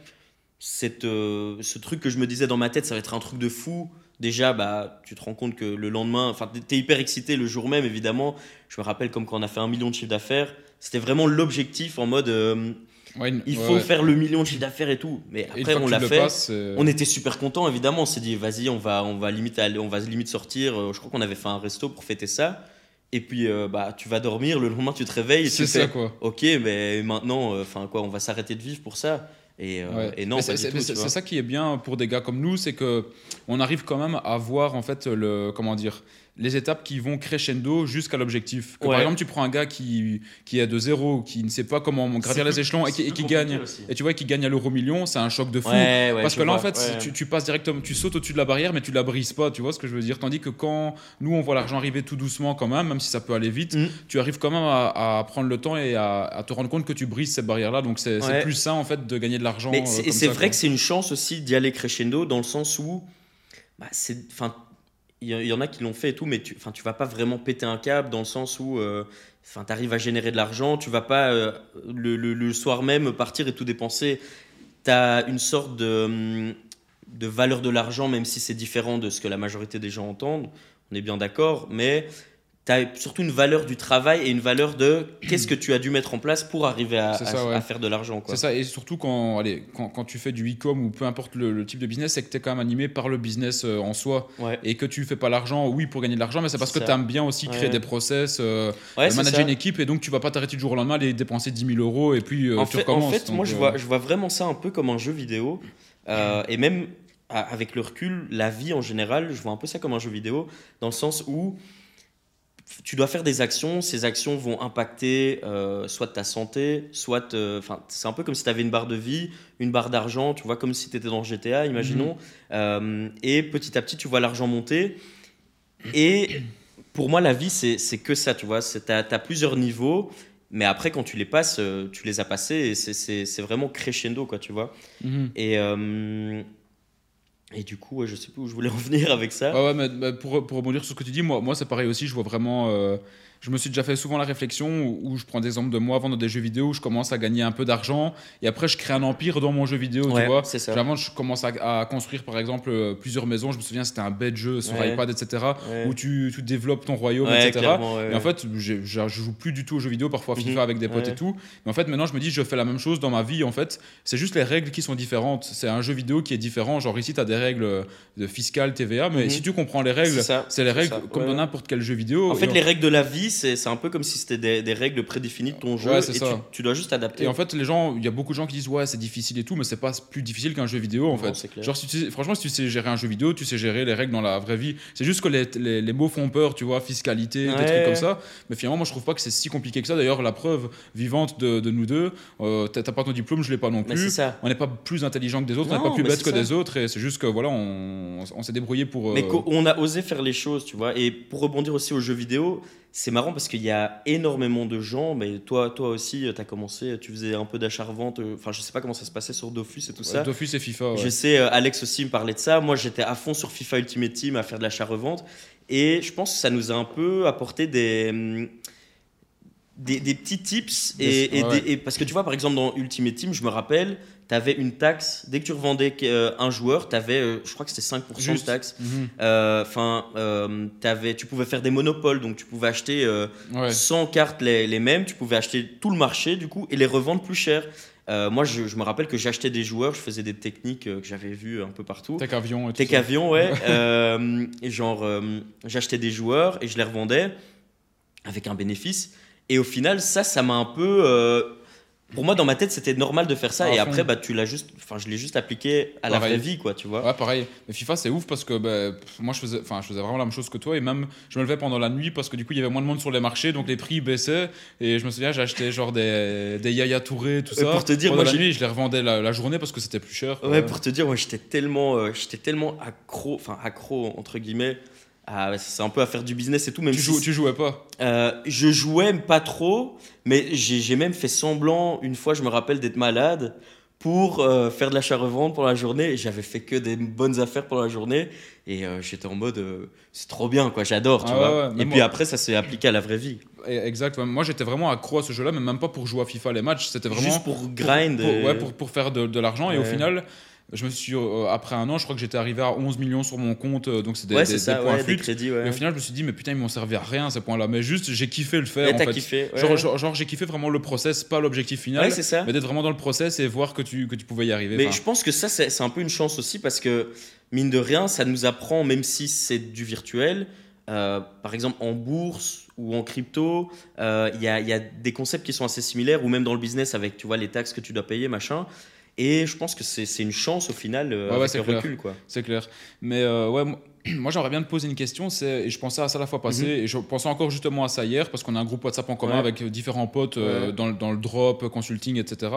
cette, euh, ce truc que je me disais dans ma tête, ça va être un truc de fou. Déjà, bah, tu te rends compte que le lendemain, enfin, tu es hyper excité le jour même, évidemment. Je me rappelle comme quand on a fait un million de chiffre d'affaires, c'était vraiment l'objectif en mode, euh, Ouais, il faut ouais. faire le million de chiffre d'affaires et tout. Mais après, on l'a fait. passes, On était super content évidemment. On s'est dit, vas-y, on va, on va limite aller, on va limite sortir. Je crois qu'on avait fait un resto pour fêter ça. Et puis, euh, bah, tu vas dormir. Le lendemain, tu te réveilles C'est ça fais, quoi. ok, mais maintenant, enfin quoi, on va s'arrêter de vivre pour ça. Et, euh, Ouais. et non, c'est ça qui est bien pour des gars comme nous, c'est que on arrive quand même à voir en fait le comment dire les étapes qui vont crescendo jusqu'à l'objectif. Ouais. Par exemple, tu prends un gars qui qui est de zéro, qui ne sait pas comment gravir les échelons et qui, et gagne aussi. et tu vois qui gagne à l'euro million, c'est un choc de fou. Ouais, ouais, Parce que là, en fait, tu, tu passes directement, tu sautes au-dessus de la barrière, mais tu la brises pas, tu vois ce que je veux dire? Tandis que quand nous, on voit l'argent arriver tout doucement quand même, même si ça peut aller vite, Mm. tu arrives quand même à, à prendre le temps et à, à te rendre compte que tu brises ces barrières-là. Donc c'est plus sain, en fait, de gagner de l'argent. Mais euh, c'est- vrai quoi. que c'est une chance aussi d'y aller crescendo dans le sens où, bah, c'est, enfin, il y, en a qui l'ont fait et tout, mais tu, enfin, tu vas pas vraiment péter un câble dans le sens où, euh, enfin, tu arrives à générer de l'argent, tu vas pas euh, le, le- le soir même partir et tout dépenser. Tu as une sorte de, hum, de valeur de l'argent, même si c'est différent de ce que la majorité des gens entendent. On est bien d'accord, mais tu as surtout une valeur du travail et une valeur de qu'est-ce que tu as dû mettre en place pour arriver à, C'est à- ça, ouais. à faire de l'argent. C'est ça, et surtout quand, allez, quand, quand tu fais du e-com ou peu importe le, le type de business, c'est que tu es quand même animé par le business euh, en soi Ouais. et que tu fais pas l'argent, oui, pour gagner de l'argent, mais c'est parce que tu aimes bien aussi créer Ouais. des process, euh, manager ça. une équipe et donc tu vas pas t'arrêter du jour au lendemain, aller dépenser 10 000 euros et puis euh, en, tu fait, en recommences. fait, Donc, moi, je vois, je vois vraiment ça un peu comme un jeu vidéo. Et même a- avec le recul, la vie en général, je vois un peu ça comme un jeu vidéo, dans le sens où tu dois faire des actions, ces actions vont impacter euh, soit ta santé, soit... euh, Enfin, c'est un peu comme si tu avais une barre de vie, une barre d'argent, tu vois, comme si tu étais dans GTA, imaginons. Euh, et petit à petit, tu vois l'argent monter. Et pour moi, la vie, c'est que ça, tu vois. Tu as, plusieurs niveaux, mais après, quand tu les passes, tu les as passés et c'est- vraiment crescendo, quoi, tu vois. mhm. Et, Et du coup, ouais, je sais plus où je voulais en venir avec ça. Pour, rebondir sur ce que tu dis, moi, moi c'est pareil aussi, je vois vraiment. Je me suis déjà fait souvent la réflexion où, où je prends des exemples de moi avant dans des jeux vidéo où je commence à gagner un peu d'argent et après je crée un empire dans mon jeu vidéo, Ouais, tu vois. c'est ça. Avant, je commence à, à construire par exemple euh, plusieurs maisons. Je me souviens, c'était un bête jeu sur Ouais. iPad, etc. Ouais. Où tu, tu développes ton royaume, etc. Et en fait, je joue plus du tout aux jeux vidéo, parfois FIFA Mhm. avec des potes et tout. Mais en fait, maintenant, je me dis, je fais la même chose dans ma vie. En fait, c'est juste les règles qui sont différentes. C'est un jeu vidéo qui est différent. Genre ici, tu as des règles de fiscales, TVA. Mais Mhm. si tu comprends les règles, C'est les règles comme dans n'importe quel jeu vidéo. En fait, les règles de la vie, c'est un peu comme si c'était des, des règles prédéfinies de ton jeu. Ouais, et. Tu, tu dois juste adapter. Et en fait, les gens, il y a beaucoup de gens qui disent ouais, c'est difficile et tout, mais c'est pas plus difficile qu'un jeu vidéo en Non, fait. clair. Genre, si tu sais- franchement, si tu sais gérer un jeu vidéo, tu sais gérer les règles dans la vraie vie. C'est juste que les, les, les mots font peur, tu vois, fiscalité, des trucs comme ça. Mais finalement, moi, je trouve pas que c'est si compliqué que ça. D'ailleurs, la preuve vivante de, de nous deux, euh, t'as pas ton diplôme, je l'ai pas non plus. ça. On n'est pas plus intelligent que des autres, on n'est pas plus bête que ça. des autres, et c'est juste que voilà, on, on s'est débrouillé pour. euh, Mais on a osé faire les choses, tu vois. Et pour rebondir aussi aux jeux vidéo, c'est marrant parce qu'il y a énormément de gens. Mais toi, toi aussi, tu as commencé, tu faisais un peu d'achat-revente. euh, Enfin, je sais pas comment ça se passait sur Dofus et tout ça. Dofus et FIFA. ouais. Je sais, euh, Alex aussi me parlait de ça. Moi, j'étais à fond sur FIFA Ultimate Team à faire de l'achat-revente. Et je pense que ça nous a un peu apporté des, hum, des, des petits tips. Et, des- et parce que tu vois, par exemple, dans Ultimate Team, je me rappelle, tu avais une taxe. Dès que tu revendais euh, un joueur, tu avais, je crois que c'était 5% Juste. de taxe. Mhm. Euh, Enfin, euh, t'avais- tu pouvais faire des monopoles, donc tu pouvais acheter euh, Ouais. 100 cartes les, les mêmes, tu pouvais acheter tout le marché du coup et les revendre plus cher. Euh, moi, je, je me rappelle que j'achetais des joueurs, je faisais des techniques euh, que j'avais vues un peu partout. Tech avion et tout Tech avion, ouais. Euh, et genre, euh, j'achetais des joueurs et je les revendais avec un bénéfice. Et au final, ça, ça m'a un peu. Euh, pour moi, dans ma tête, c'était normal de faire ça. Et après, bah, tu l'as juste. Enfin, je l'ai juste appliqué à la vraie vie, quoi, tu vois. Ouais, pareil. Mais FIFA, c'est ouf parce que bah, moi, je faisais, enfin, je faisais vraiment la même chose que toi. Et même, je me levais pendant la nuit parce que du coup, il y avait moins de monde sur les marchés. Donc, les prix baissaient. Et je me souviens, j'achetais genre des, des Yaya Touré, tout ça. pour te dire, pendant moi, la nuit, je les revendais la, la journée parce que c'était plus cher. quoi. Ouais, pour te dire, moi j'étais tellement, euh, j'étais tellement accro, enfin accro entre guillemets. À- C'est un peu à faire du business et tout, même tu, si tu jouais pas. euh, je jouais pas trop, mais j'ai même fait semblant une fois, je me rappelle d'être malade pour euh, faire de l'achat-revente pour la journée. J'avais fait que des bonnes affaires pour la journée et euh, j'étais en mode c'est trop bien quoi, j'adore, tu Ah vois. ouais, ouais, et puis moi- après ça s'est appliqué à la vraie vie, Exact. ouais. Moi, j'étais vraiment accro à ce jeu-là, mais même pas pour jouer à FIFA les matchs. C'était vraiment juste pour grind. pour, et- ouais, pour, pour faire de, de l'argent. Et au final, je me suis, euh, après un an, je crois que j'étais arrivé à 11 millions sur mon compte. euh, donc, c'est des, ouais, des- c'est des ça, points ouais, des crédits, ouais. au final, je me suis dit, mais putain, ils m'ont servi à rien ces points-là. Mais juste, j'ai kiffé le faire. En t'as fait. kiffé. Genre, genre, genre, j'ai kiffé vraiment le process, pas l'objectif final. Ça. mais d'être vraiment dans le process et voir que tu, que tu pouvais y arriver. Mais je pense que ça, c'est un peu une chance aussi parce que, mine de rien, ça nous apprend, même si c'est du virtuel, euh, par exemple en bourse ou en crypto, euh, il y, a, il y a des concepts qui sont assez similaires, ou même dans le business avec, tu vois, les taxes que tu dois payer, machin. Et je pense que c'est une chance au final euh, Ouais, avec le clair. recul, quoi. C'est clair. Mais euh, ouais, moi, j'aimerais bien te poser une question. Et je pensais à ça la fois passée, et je pensais encore justement à ça hier, parce qu'on a un groupe WhatsApp en commun Mhm. Ouais. avec différents potes euh, Ouais. dans, le- dans le drop, consulting, etc.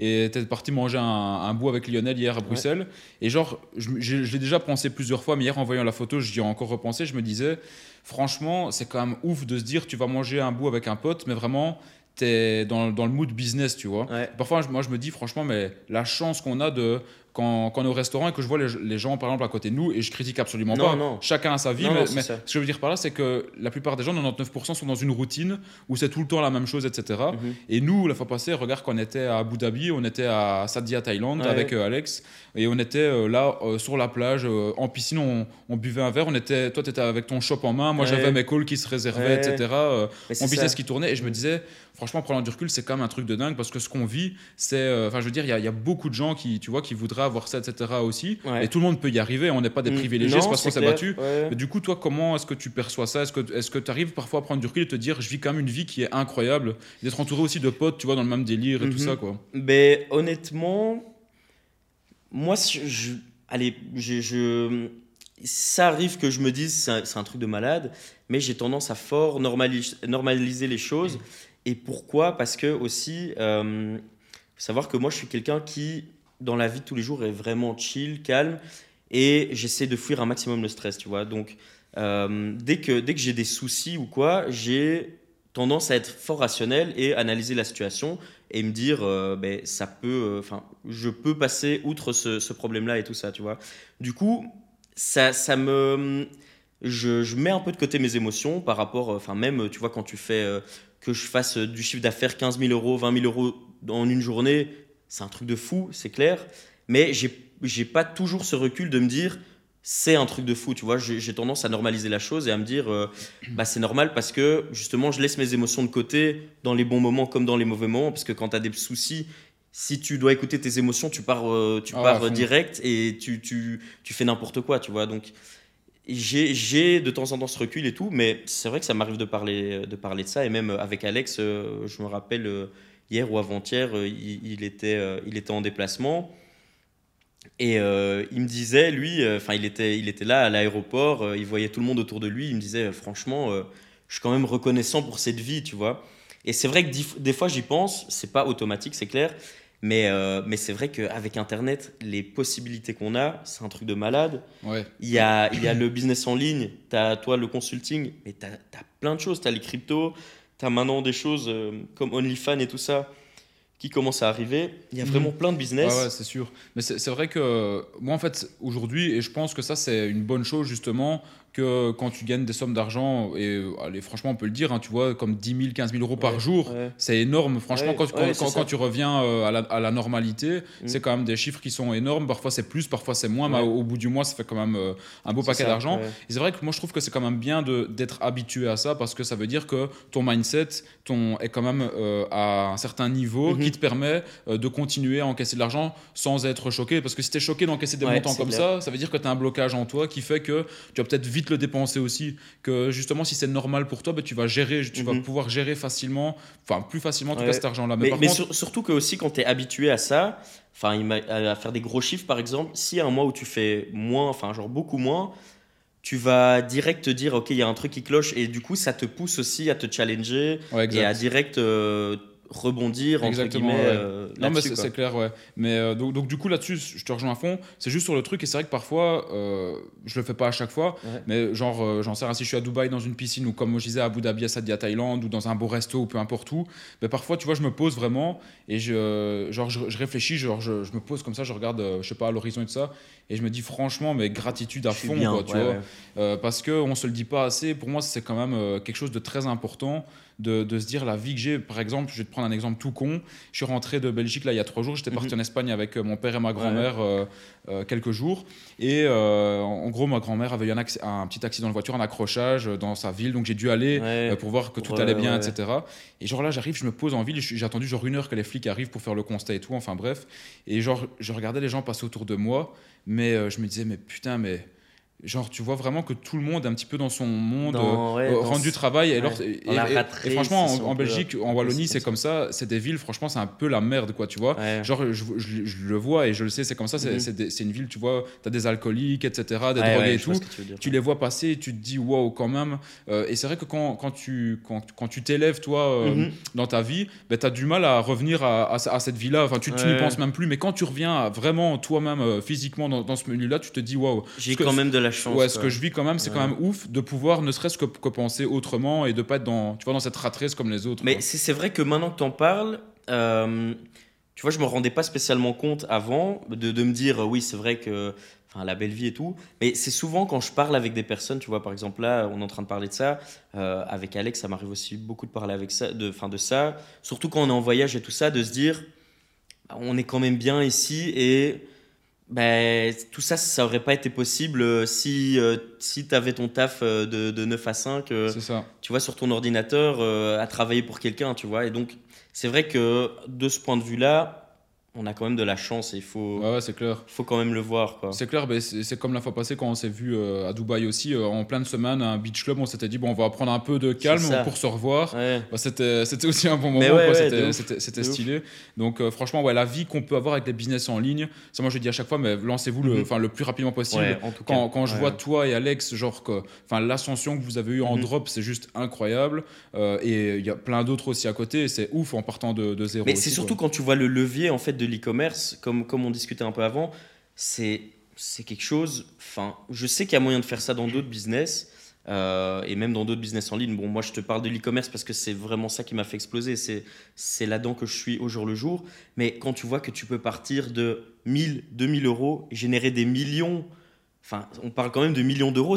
Et t'es parti manger un, un bout avec Lionel hier à Bruxelles. Et genre, je, je- je l'ai déjà pensé plusieurs fois, mais hier en voyant la photo, j'y ai encore repensé. Je me disais, franchement, c'est quand même ouf de se dire, tu vas manger un bout avec un pote, mais vraiment, t'es dans, dans le mood business, tu vois. Ouais. Parfois, moi, je me dis, franchement, mais la chance qu'on a de. Quand, quand on est au restaurant et que je vois les, les gens, par exemple, à côté de nous, et je critique absolument Non, pas, non. chacun a sa vie, Non, mais, ce que je veux dire par là, c'est que la plupart des gens, 99%, sont dans une routine où c'est tout le temps la même chose, etc. Mhm. Et nous, la fois passée, regarde qu'on était à Abu Dhabi, on était à Sadia, Thaïlande, Ouais. avec euh, Alex, et on était euh, là, euh, sur la plage, en piscine, on, on buvait un verre, on était, toi, tu étais avec ton shop en main, moi, Ouais. j'avais mes calls qui se réservaient, etc. mon business ça. qui tournait et je me disais franchement prenant du recul c'est quand même un truc de dingue parce que ce qu'on vit c'est euh, enfin je veux dire il y, a- il y a beaucoup de gens qui tu vois qui voudraient avoir ça etc aussi Ouais. et tout le monde peut y arriver on n'est pas des Mm, privilégiés non, c'est parce qu'on s'est battu ouais. mais du coup toi comment est-ce que tu perçois ça? Est-ce que est-ce que tu arrives parfois à prendre du recul et te dire je vis quand même une vie qui est incroyable d'être entouré aussi de potes tu vois dans le même délire et tout Mhm. ça quoi? Ben, honnêtement, moi, je, je- allez, je, je- ça arrive que je me dise c'est un, c'est un truc de malade, mais j'ai tendance à fort normali- normaliser les choses. Et pourquoi? Parce que aussi, euh, savoir que moi, je suis quelqu'un qui, dans la vie de tous les jours, est vraiment chill, calme, et j'essaie de fuir un maximum le stress, tu vois. Donc, euh, dès que, dès que j'ai des soucis ou quoi, j'ai tendance à être fort rationnel et analyser la situation et me dire, euh, ben, ça peut, euh, enfin, je peux passer outre ce, ce problème-là et tout ça, tu vois. Du coup, ça, ça me, je, je, mets un peu de côté mes émotions par rapport, enfin, même, tu vois, quand tu fais que je fasse du chiffre d'affaires 15 000 euros, 20 000 euros en une journée, c'est un truc de fou, c'est clair. Mais j'ai, pas toujours ce recul de me dire, c'est un truc de fou, tu vois. J'ai tendance à normaliser la chose et à me dire, euh, bah, c'est normal parce que justement, je laisse mes émotions de côté dans les bons moments comme dans les mauvais moments. Parce que quand tu as des soucis, si tu dois écouter tes émotions, tu pars, euh, tu Ah, pars direct et tu, tu, tu fais n'importe quoi, tu vois. Donc, j'ai de temps en temps ce recul et tout, mais c'est vrai que ça m'arrive de parler, de parler de ça. Et même avec Alex, euh, je me rappelle euh, hier ou avant-hier, euh, il, était, il était en déplacement. Et il me disait, lui, enfin, il, était, il était là à l'aéroport, il voyait tout le monde autour de lui, il me disait, franchement, je suis quand même reconnaissant pour cette vie, tu vois. Et c'est vrai que des fois, j'y pense, c'est pas automatique, c'est clair, mais, euh, mais c'est vrai qu'avec Internet, les possibilités qu'on a, c'est un truc de malade. Ouais. Il y a, il y a le business en ligne, tu as toi le consulting, mais tu as, plein de choses. Tu as les cryptos, tu as maintenant des choses euh, comme OnlyFans et tout ça qui commencent à arriver. Il y a vraiment plein de business. Ouais, c'est sûr. Mais c'est c'est vrai que euh, moi, en fait, aujourd'hui, et je pense que ça, c'est une bonne chose, justement, que quand tu gagnes des sommes d'argent, et euh, allez, franchement, on peut le dire, hein, tu vois, comme 10 000, 15 000 euros par jour, ouais. c'est énorme. Franchement, Ouais, quand, quand, tu reviens euh, à, la, à la normalité, Mm. c'est quand même des chiffres qui sont énormes. Parfois, c'est plus, parfois, c'est moins, mais au, bout du mois, ça fait quand même euh, un beau paquet d'argent. Et c'est vrai que moi, je trouve que c'est quand même bien d'être habitué à ça parce que ça veut dire que ton mindset ton, est quand même euh, à un certain niveau Mhm. qui te permet euh, de continuer à encaisser de l'argent sans être choqué. Parce que si tu es choqué d'encaisser des montants comme clair. ça, ça veut dire que tu as un blocage en toi qui fait que tu vas peut-être vite le dépenser aussi. Que justement, si c'est normal pour toi, ben, tu vas gérer, tu vas Mhm. pouvoir gérer facilement, enfin plus facilement en tout Ouais. cas cet argent-là. Mais, Mais, par mais contre, sur- surtout que aussi quand tu es habitué à ça, enfin à faire des gros chiffres par exemple, a un mois où tu fais moins, enfin genre beaucoup moins, tu vas direct te dire ok il y a un truc qui cloche et du coup ça te pousse aussi à te challenger ouais, et à direct euh, rebondir entre Exactement, guillemets ouais. euh, Non, mais c'est clair, ouais. Mais euh, donc, donc, du coup, là-dessus, je te rejoins à fond. C'est juste sur le truc, et c'est vrai que parfois, euh, je le fais pas à chaque fois, Ouais. mais genre, euh, j'en sais rien, si je suis à Dubaï dans une piscine, ou comme je disais à Abu Dhabi, à Sadia, Thaïlande, ou dans un beau resto, ou peu importe où, mais parfois, tu vois, je me pose vraiment, et je, genre, je, je réfléchis, genre, je, je me pose comme ça, je regarde, je sais pas, à l'horizon et tout ça, et je me dis franchement, mais gratitude à Je fond, bien, quoi, tu ouais, vois. parce qu'on ne se le dit pas assez. Pour moi, c'est quand même quelque chose de très important de, de se dire la vie que j'ai. Par exemple, je vais te prendre un exemple tout con. Je suis rentré de Belgique là il y a trois jours. J'étais parti Mhm. en Espagne avec euh, mon père et ma grand-mère euh, euh, quelques jours. Et en gros, ma grand-mère avait eu un, un petit accident de voiture, un accrochage dans sa ville. Donc j'ai dû aller Ouais. pour voir que tout Ouais, allait bien, etc. Et genre là, j'arrive, je me pose en ville. J'ai attendu genre une heure que les flics arrivent pour faire le constat et tout. Enfin bref. Et genre, je regardais les gens passer autour de moi. Mais je me disais, mais putain, mais. Genre, tu vois vraiment que tout le monde est un petit peu dans son monde, Dans- ouais, euh, dans rendu ce- travail. Et, ouais. et, et- franchement, en, Belgique, en Wallonie, c'est comme ça. C'est des villes, franchement, c'est un peu la merde, quoi, tu vois. Ouais. Genre, je, je- je le vois et je le sais, c'est comme ça. C'est c'est une ville, tu vois, tu as des alcooliques, etc., des drogués et tout. tu veux dire. Tu les vois passer et tu te dis, waouh, quand même. Euh, et c'est vrai que quand, quand tu quand, quand tu t'élèves, toi, euh, Mhm. dans ta vie, ben, tu as du mal à revenir à, à, à cette vie-là. Enfin, tu, tu n'y penses même plus. Mais quand tu reviens à vraiment toi-même, euh, physiquement, dans, dans ce milieu-là, tu te dis, waouh. J'ai quand même de la chance. Ouais, ce quoi. que je vis quand même, c'est quand même ouf de pouvoir ne serait-ce que, que penser autrement et de pas être dans, tu vois, dans cette rat race comme les autres. Mais c'est vrai que maintenant que tu en parles, euh, tu vois, je me rendais pas spécialement compte avant de, de me dire, oui, c'est vrai que, enfin, la belle vie et tout. Mais c'est souvent quand je parle avec des personnes, tu vois, par exemple, là, on est en train de parler de ça. euh, avec Alex, ça m'arrive aussi beaucoup de parler avec ça, de, de ça. Surtout quand on est en voyage et tout ça, de se dire, on est quand même bien ici et. Ben, tout ça, ça aurait pas été possible euh, si, euh, si tu avais ton taf euh, de, de 9 à 5. euh, ça. tu vois, sur ton ordinateur euh, à travailler pour quelqu'un, tu vois. Et donc, c'est vrai que de ce point de vue-là, on a quand même de la chance et il faut, Ouais, ouais, c'est clair. faut quand même le voir, quoi. C'est clair, ben, c'est c'est comme la fois passée quand on s'est vu euh, à Dubaï aussi, euh, en pleine semaine, à un beach club, on s'était dit, bon, on va prendre un peu de calme pour se revoir. Ouais. Bah, c'était c'était aussi un bon moment, Mais ouais, quoi, c'était- ouf. c'était c'était De ouf. stylé. Donc euh, franchement, ouais, la vie qu'on peut avoir avec les business en ligne, ça moi je dis à chaque fois, mais lancez-vous le, Mhm. enfin, le plus rapidement possible. Ouais, en tout cas. Quand, quand je vois toi et Alex, genre que, enfin, l'ascension que vous avez eue en Mhm. drop, c'est juste incroyable. Euh, et il y a plein d'autres aussi à côté. et C'est ouf en partant de, de zéro. Mais aussi, c'est surtout quoi. quand tu vois le levier en fait de l'e-commerce, comme, comme on discutait un peu avant, c'est c'est quelque chose. Enfin, je sais qu'il y a moyen de faire ça dans d'autres business. Euh, et même dans d'autres business en ligne. Bon, moi, je te parle de l'e-commerce parce que c'est vraiment ça qui m'a fait exploser. C'est là-dedans que je suis au jour le jour. Mais quand tu vois que tu peux partir de 1000, 2000 euros générer des millions, enfin, on parle quand même de millions d'euros.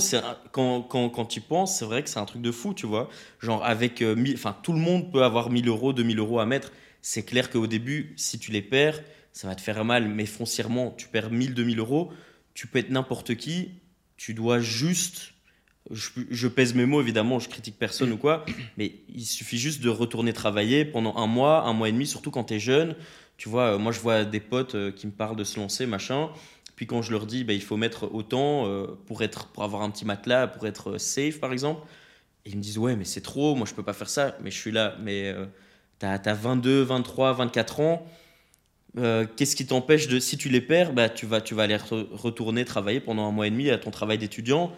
Quand, quand, quand tu penses, c'est vrai que c'est un truc de fou, tu vois. Genre, avec. Euh, enfin, tout le monde peut avoir 1000 euros, 2000 euros à mettre. C'est clair qu'au début, si tu les perds, ça va te faire mal. Mais foncièrement, tu perds 1000, 2000 euros, tu peux être n'importe qui. Tu dois juste je, pèse mes mots, évidemment, je critique personne ou quoi, mais il suffit juste de retourner travailler pendant un mois, un mois et demi, surtout quand tu es jeune. Tu vois, euh, moi, je vois des potes euh, qui me parlent de se lancer, machin. Puis quand je leur dis, bah, il faut mettre autant euh, pour, être, pour avoir un petit matelas, pour être safe, par exemple, ils me disent, ouais, mais c'est trop, moi, je peux pas faire ça. Mais je suis là, mais tu as, 22, 23, 24 ans. Qu'est-ce qui t'empêche de, si tu les perds, bah, tu, vas, tu vas aller retourner travailler pendant un mois et demi à ton travail d'étudiant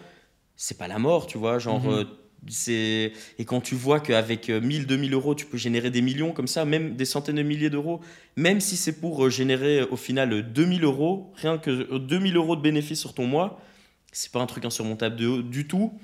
c'est pas la mort, tu vois. Genre, mhm. euh, c'est et quand tu vois qu'avec 1000, euh, 2000 euros, tu peux générer des millions comme ça, même des centaines de milliers d'euros, même si c'est pour euh, générer au final 2000 euros, rien que 2000 euros de bénéfices sur ton mois, c'est pas un truc insurmontable du tout.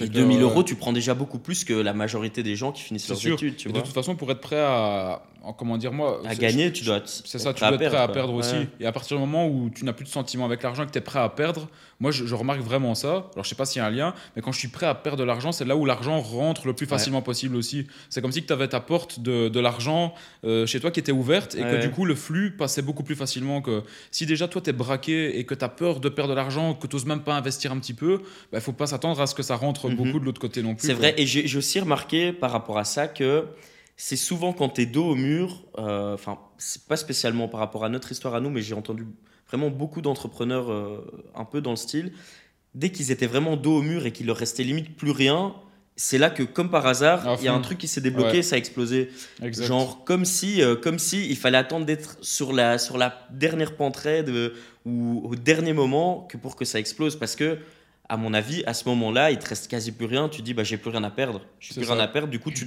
Et 2000 euros, tu prends déjà beaucoup plus que la majorité des gens qui finissent leurs études. Tu vois. De toute façon, pour être prêt à, comment dire moi, à gagner, tu dois. C'est ça, tu dois être prêt à perdre aussi. Et à partir du moment où tu n'as plus de sentiment avec l'argent et que tu es prêt à perdre, moi je, remarque vraiment ça. Alors je sais pas s'il y a un lien, mais quand je suis prêt à perdre de l'argent, c'est là où l'argent rentre le plus facilement possible aussi. C'est comme si tu avais ta porte de, de l'argent euh, chez toi qui était ouverte et que du coup le flux passait beaucoup plus facilement que si déjà toi tu es braqué et que tu as peur de perdre de l'argent, que tu n'oses même pas investir un petit peu, il bah, faut pas s'attendre à ce que ça rentre mhm. beaucoup de l'autre côté non plus. C'est vrai, et j'ai aussi remarqué par rapport à ça que c'est souvent quand tu es dos au mur, euh, enfin, c'est pas spécialement par rapport à notre histoire à nous, mais j'ai entendu vraiment beaucoup d'entrepreneurs euh, un peu dans le style. Dès qu'ils étaient vraiment dos au mur et qu'il leur restait limite plus rien, c'est là que, comme par hasard, il y a un truc qui s'est débloqué, ça a explosé. Genre, comme si, euh, comme si il fallait attendre d'être sur la, sur la dernière pente raide ou au dernier moment que pour que ça explose. Parce que, à mon avis, à ce moment-là, il te reste quasi plus rien. Tu dis, bah, j'ai plus rien à perdre. J'ai plus rien à perdre. Du coup, tu,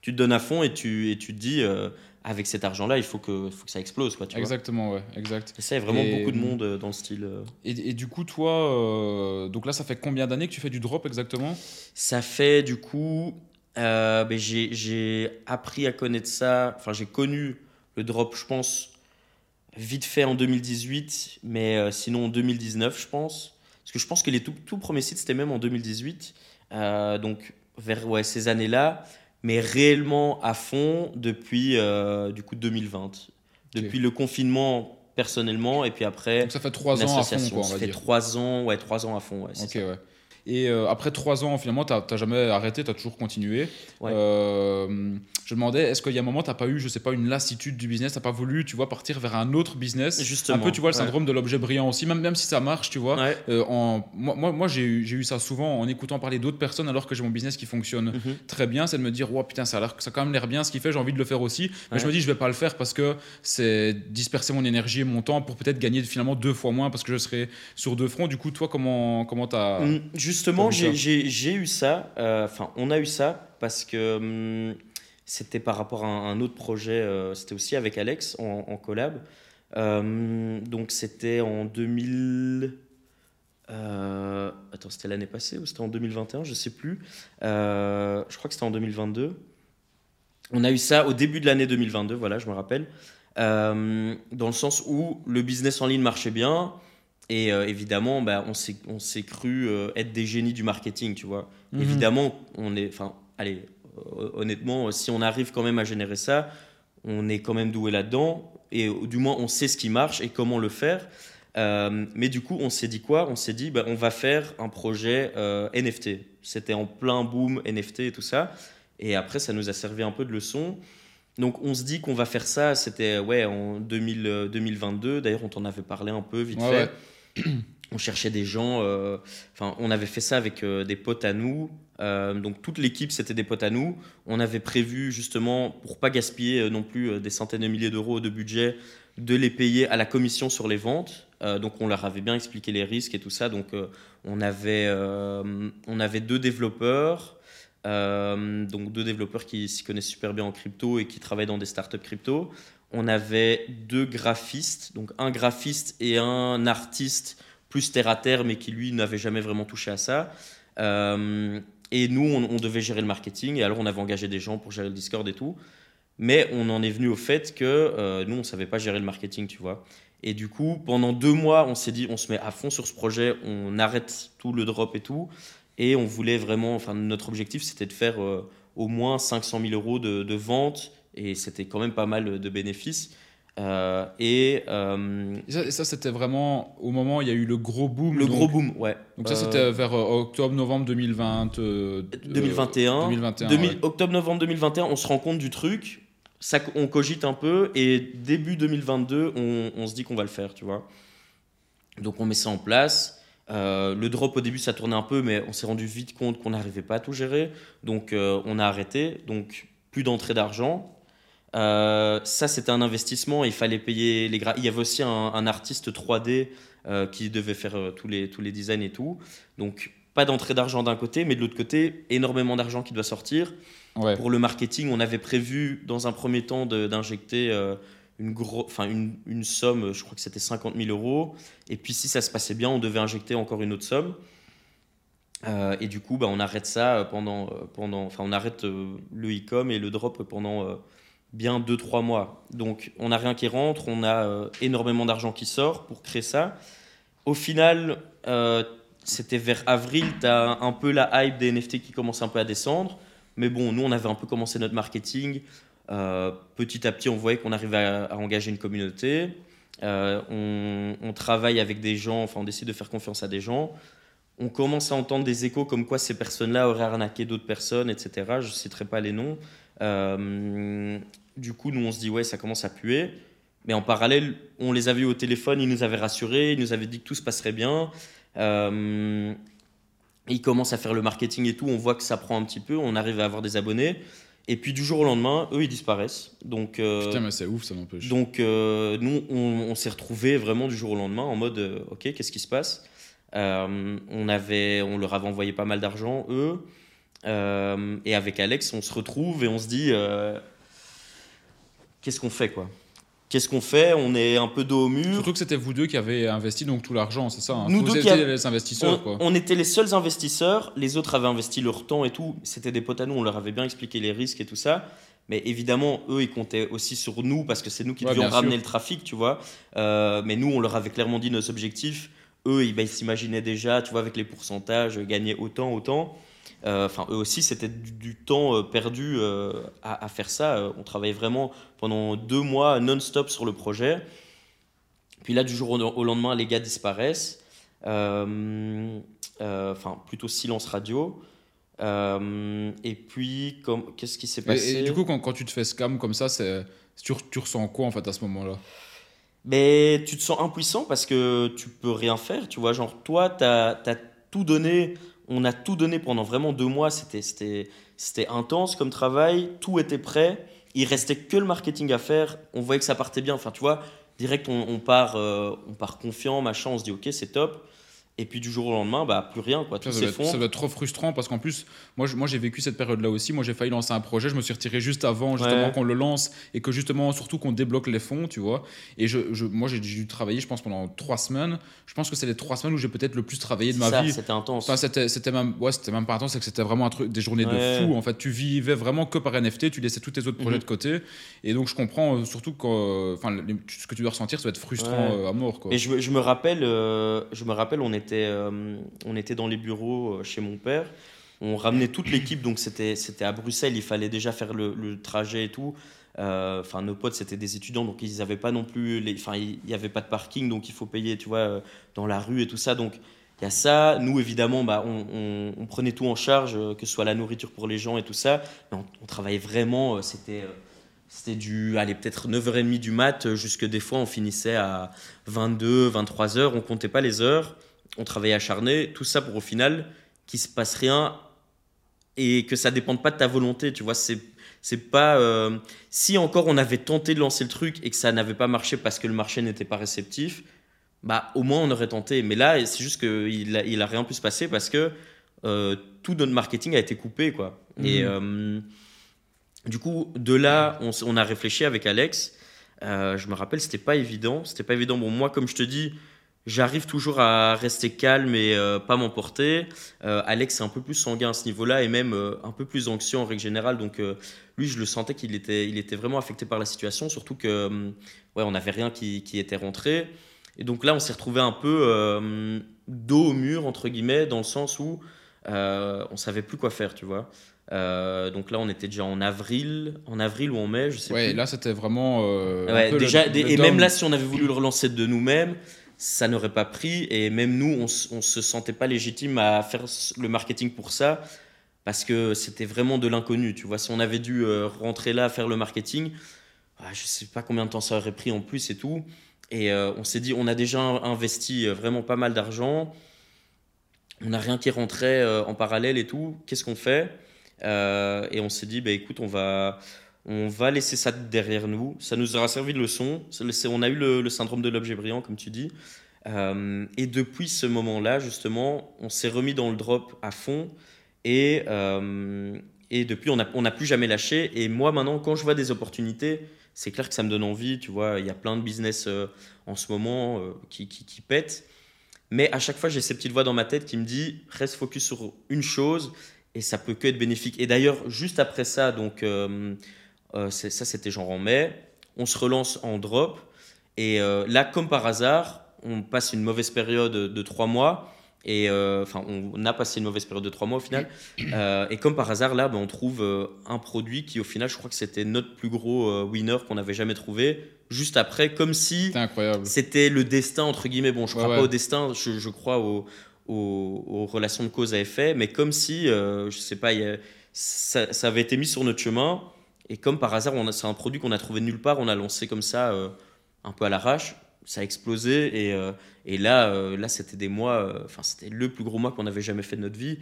tu te donnes à fond et tu, et tu te dis, euh, avec cet argent-là, il faut que, faut que ça explose. Quoi, tu Exactement, ouais, exact. Et ça, il y a vraiment beaucoup de monde euh, dans le style. Euh. Et, et, du coup, toi, donc là, ça fait combien d'années que tu fais du drop exactement? Ça fait du coup. Ben, j'ai appris à connaître ça. Enfin, j'ai connu le drop, je pense, vite fait en 2018, mais sinon en 2019, je pense. Parce que je pense que les tout, tout premiers sites, c'était même en 2018. donc, vers ouais, ces années-là mais réellement à fond depuis euh, du coup 2020. Depuis le confinement personnellement et puis après. Donc ça fait trois ans à fond quoi, on va ça fait trois ans, ouais, trois ans à fond. Ouais, ok, ouais. Et euh, après trois ans, finalement, tu n'as jamais arrêté, tu as toujours continué. Euh, je me demandais, est-ce qu'il y a un moment, tu n'as pas eu, je sais pas, une lassitude du business, tu n'as pas voulu, tu vois, partir vers un autre business? Justement. Un peu, tu vois, le syndrome de l'objet brillant aussi, même, même si ça marche, tu vois. Euh, en, moi, moi, j'ai eu ça souvent en écoutant parler d'autres personnes alors que j'ai mon business qui fonctionne mhm. très bien, c'est de me dire, oh, putain, ça a, ça a quand même l'air bien ce qu'il fait, j'ai envie de le faire aussi. Mais je me dis, je vais pas le faire parce que c'est disperser mon énergie et mon temps pour peut-être gagner finalement deux fois moins parce que je serai sur deux fronts. Du coup, toi, comment comment as mm, Justement, j'ai eu ça, euh, enfin, on a eu ça parce que hum, c'était par rapport à un, autre projet, euh, c'était aussi avec Alex en, collab. Hum, donc, c'était en 2000. Euh, attends, c'était l'année passée ou c'était en 2021 Je sais plus. je crois que c'était en 2022. On a eu ça au début de l'année 2022, voilà, je me rappelle. dans le sens où le business en ligne marchait bien, et euh, évidemment, bah, on s'est cru euh, être des génies du marketing, tu vois. Mhm. Évidemment, on est, enfin, allez, euh, honnêtement, si on arrive quand même à générer ça, on est quand même doué là-dedans, et du moins on sait ce qui marche et comment le faire. mais du coup, on s'est dit quoi? On s'est dit, bah, on va faire un projet NFT. C'était en plein boom NFT et tout ça. Et après, ça nous a servi un peu de leçon. Donc on se dit qu'on va faire ça, c'était ouais, en 2000, 2022, d'ailleurs on t'en avait parlé un peu vite fait. on cherchait des gens. Euh, enfin, on avait fait ça avec euh, des potes à nous. Euh, donc toute l'équipe, c'était des potes à nous. On avait prévu justement, pour pas gaspiller non plus des centaines de milliers d'euros de budget, de les payer à la commission sur les ventes. donc on leur avait bien expliqué les risques et tout ça. Donc on avait, on avait deux développeurs. donc deux développeurs qui s'y connaissent super bien en crypto et qui travaillent dans des startups crypto. On avait deux graphistes, donc un graphiste et un artiste plus terre à terre, mais qui lui n'avait jamais vraiment touché à ça. Euh, et nous, on, devait gérer le marketing. Et alors, on avait engagé des gens pour gérer le Discord et tout. Mais on en est venu au fait que euh, nous, on savait pas gérer le marketing, tu vois. Et du coup, pendant deux mois, on s'est dit, on se met à fond sur ce projet, on arrête tout le drop et tout. Et on voulait vraiment, enfin, notre objectif, c'était de faire euh, au moins 500 000 euros de, de. Et c'était quand même pas mal de bénéfices. Euh, et euh, Et ça, c'était vraiment au moment où il y a eu le gros boom. le donc- gros boom, ouais. Donc ça, Euh, c'était vers octobre-novembre 2020. euh, 2021. 2021. 2000 ouais. Octobre-novembre 2021, on se rend compte du truc, ça, on cogite un peu, et début 2022, on, on se dit qu'on va le faire, tu vois. Donc on met ça en place. Le drop au début, ça tournait un peu, mais on s'est rendu vite compte qu'on n'arrivait pas à tout gérer. Donc on a arrêté. Donc plus d'entrée d'argent. Euh, ça, c'était un investissement. Il fallait payer les Il y avait aussi un, un artiste 3D euh, qui devait faire euh, tous, les, tous les designs et tout. Donc pas d'entrée d'argent d'un côté, mais de l'autre côté, énormément d'argent qui doit sortir. Ouais. Pour le marketing, on avait prévu dans un premier temps d'injecter une, gros, enfin, une, une somme, je crois que c'était 50 000 euros. Et puis si ça se passait bien, on devait injecter encore une autre somme. Euh, et du coup, bah, on arrête ça pendant, pendant, enfin, on arrête euh, le e-com et le drop pendant euh, bien 2-3 mois. Donc, on n'a rien qui rentre, on a euh, énormément d'argent qui sort pour créer ça. Au final, euh, c'était vers avril, tu as un peu la hype des NFT qui commence un peu à descendre. Mais bon, nous, on avait un peu commencé notre marketing. Euh, petit à petit, on voyait qu'on arrivait à, engager une communauté. On, on travaille avec des gens, enfin, on décide de faire confiance à des gens. On commence à entendre des échos comme quoi ces personnes-là auraient arnaqué d'autres personnes, etc. Je ne citerai pas les noms. Euh, du coup, nous, on se dit, ouais, ça commence à puer. Mais en parallèle, on les avait eu au téléphone, ils nous avaient rassurés, ils nous avaient dit que tout se passerait bien. Euh, ils commencent à faire le marketing et tout, on voit que ça prend un petit peu, on arrive à avoir des abonnés. Et puis du jour au lendemain, eux, ils disparaissent. Donc, euh, Putain, mais c'est ouf, ça donc euh, nous, on, on s'est retrouvés vraiment du jour au lendemain en mode, euh, ok, qu'est-ce qui se passe? On, avait, on leur avait envoyé pas mal d'argent, eux. Euh, et avec Alex, on se retrouve et on se dit, euh, qu'est-ce qu'on fait, quoi? Qu'est-ce qu'on fait? On est un peu dos au mur. Surtout que c'était vous deux qui avez investi donc tout l'argent, c'est ça hein? Nous Vous deux étiez qui a- les investisseurs, On, quoi. on était les seuls investisseurs, les autres avaient investi leur temps et tout. C'était des potes à nous, on leur avait bien expliqué les risques et tout ça. Mais évidemment, eux, ils comptaient aussi sur nous parce que c'est nous qui Ouais, devions ramener sûr. le trafic, tu vois. Euh, mais nous, on leur avait clairement dit nos objectifs. Eux, ils, bah, ils s'imaginaient déjà, tu vois, avec les pourcentages, gagner autant, autant. Euh, Enfin, eux aussi, c'était du, du temps euh, perdu euh, à, à faire ça. On travaillait vraiment pendant deux mois non-stop sur le projet. Puis là, du jour au, lendemain, les gars disparaissent. Enfin, plutôt silence radio. Euh, et puis, qu'est-ce qui s'est passé et du coup, quand, quand tu te fais scam comme ça, tu, tu ressens quoi en fait à ce moment-là? Mais tu te sens impuissant parce que tu peux rien faire, tu vois. Genre, toi, tu as, tout donné. On a tout donné pendant vraiment deux mois. C'était, intense comme travail. Tout était prêt. Il restait que le marketing à faire. On voyait que ça partait bien. Enfin, tu vois, direct, on, on part, euh, on part confiant, machin. On se dit, OK, c'est top. Et puis, du jour au lendemain, bah, plus rien, quoi. Tout Ça, doit être, ça doit être trop frustrant parce qu'en plus, moi, je- moi j'ai vécu cette période-là aussi. Moi j'ai failli lancer un projet, je me suis retiré juste avant justement Ouais. qu'on le lance et que justement, surtout qu'on débloque les fonds, tu vois. Et je, je- moi j'ai dû travailler, je pense, pendant trois semaines. Je pense que c'est les trois semaines où j'ai peut-être le plus travaillé de ma Ça, vie. C'était intense. Enfin, c'était, c'était même, ouais, c'était même pas intense, c'est que c'était vraiment un truc, des journées Ouais. de fou. En fait, tu vivais vraiment que par NFT, tu laissais tous tes autres projets Mhm. de côté. Et donc, je comprends euh, surtout que, euh, enfin, ce que tu dois ressentir, ça doit être frustrant Ouais. euh, à mort, quoi. Et je, me- je me rappelle, euh, je me rappelle, on était, euh, on était dans les bureaux euh, chez mon père. On ramenait toute l'équipe, donc c'était, à Bruxelles. Il fallait déjà faire le, trajet et tout. Euh, Enfin, nos potes, c'était des étudiants, donc ils n'avaient pas non plus, enfin, il n'y avait pas de parking, donc il faut payer, tu vois, dans la rue et tout ça. Donc il y a ça. Nous, évidemment, bah, on, prenait tout en charge, que ce soit la nourriture pour les gens et tout ça. On, travaillait vraiment. C'était, c'était du, peut-être 9h30 du mat, jusque des fois, on finissait à 22, 23 heures. On comptait pas les heures. On travaillait acharné. Tout ça pour au final qu'il se passe rien et que ça dépende pas de ta volonté. Tu vois, c'est c'est pas euh, si encore on avait tenté de lancer le truc et que ça n'avait pas marché parce que le marché n'était pas réceptif. Bah, au moins on aurait tenté. Mais là, c'est juste qu'il a, il a rien pu se passer parce que euh, tout notre marketing a été coupé, quoi. Et euh, du coup, de là, on, on a réfléchi avec Alex. Je me rappelle, c'était pas évident. C'était pas évident. Bon, moi, comme je te dis, J'arrive toujours à rester calme et euh, pas m'emporter. Euh, Alex est un peu plus sanguin à ce niveau-là et même euh, un peu plus anxieux en règle générale. Donc lui, je le sentais qu'il était, il était vraiment affecté par la situation, surtout que ouais, on n'avait rien qui, qui, était rentré. Et donc là, on s'est retrouvé un peu dos au mur entre guillemets, dans le sens où on savait plus quoi faire, tu vois. donc là, on était déjà en avril, en avril ou en mai, je sais ouais, plus. là, c'était vraiment. Ouais, déjà, et même là, si on avait voulu le relancer de nous-mêmes, ça n'aurait pas pris. Et même nous, on ne se sentait pas légitime à faire le marketing pour ça, parce que c'était vraiment de l'inconnu. Tu vois, si on avait dû euh, rentrer là, faire le marketing, ah, je ne sais pas combien de temps ça aurait pris en plus et tout. Et euh, on s'est dit, on a déjà investi euh, vraiment pas mal d'argent. On n'a rien qui rentrait en parallèle et tout. Qu'est-ce qu'on fait? Et on s'est dit, bah, écoute, on va, on va laisser ça derrière nous. Ça nous aura servi de leçon. On a eu le, syndrome de l'objet brillant, comme tu dis. Euh, et depuis ce moment-là, justement, on s'est remis dans le drop à fond. Et, euh, et depuis, on n'a on plus jamais lâché. Et moi, maintenant, quand je vois des opportunités, c'est clair que ça me donne envie. Tu vois, il y a plein de business euh, en ce moment qui, qui, pètent. Mais à chaque fois, j'ai ces petites voix dans ma tête qui me disent reste focus sur une chose et ça peut que être bénéfique. Et d'ailleurs, juste après ça, donc ça, c'était genre en mai. On se relance en drop. Et euh, là, comme par hasard, on passe une mauvaise période de trois mois. Et euh, enfin, on a passé une mauvaise période de trois mois au final. et comme par hasard, là, ben, on trouve un produit qui, au final, je crois que c'était notre plus gros winner qu'on n'avait jamais trouvé. Juste après, comme si c'était le destin, entre guillemets. Bon, je ne crois pas au destin, je, crois aux, relations de cause à effet, mais comme si, je sais pas, ça, ça, avait été mis sur notre chemin. Et comme par hasard, c'est un produit qu'on a trouvé nulle part, on a lancé comme ça, euh, un peu à l'arrache. Ça a explosé et, euh, et là, euh, là c'était des mois, enfin c'était le plus gros mois qu'on avait jamais fait de notre vie.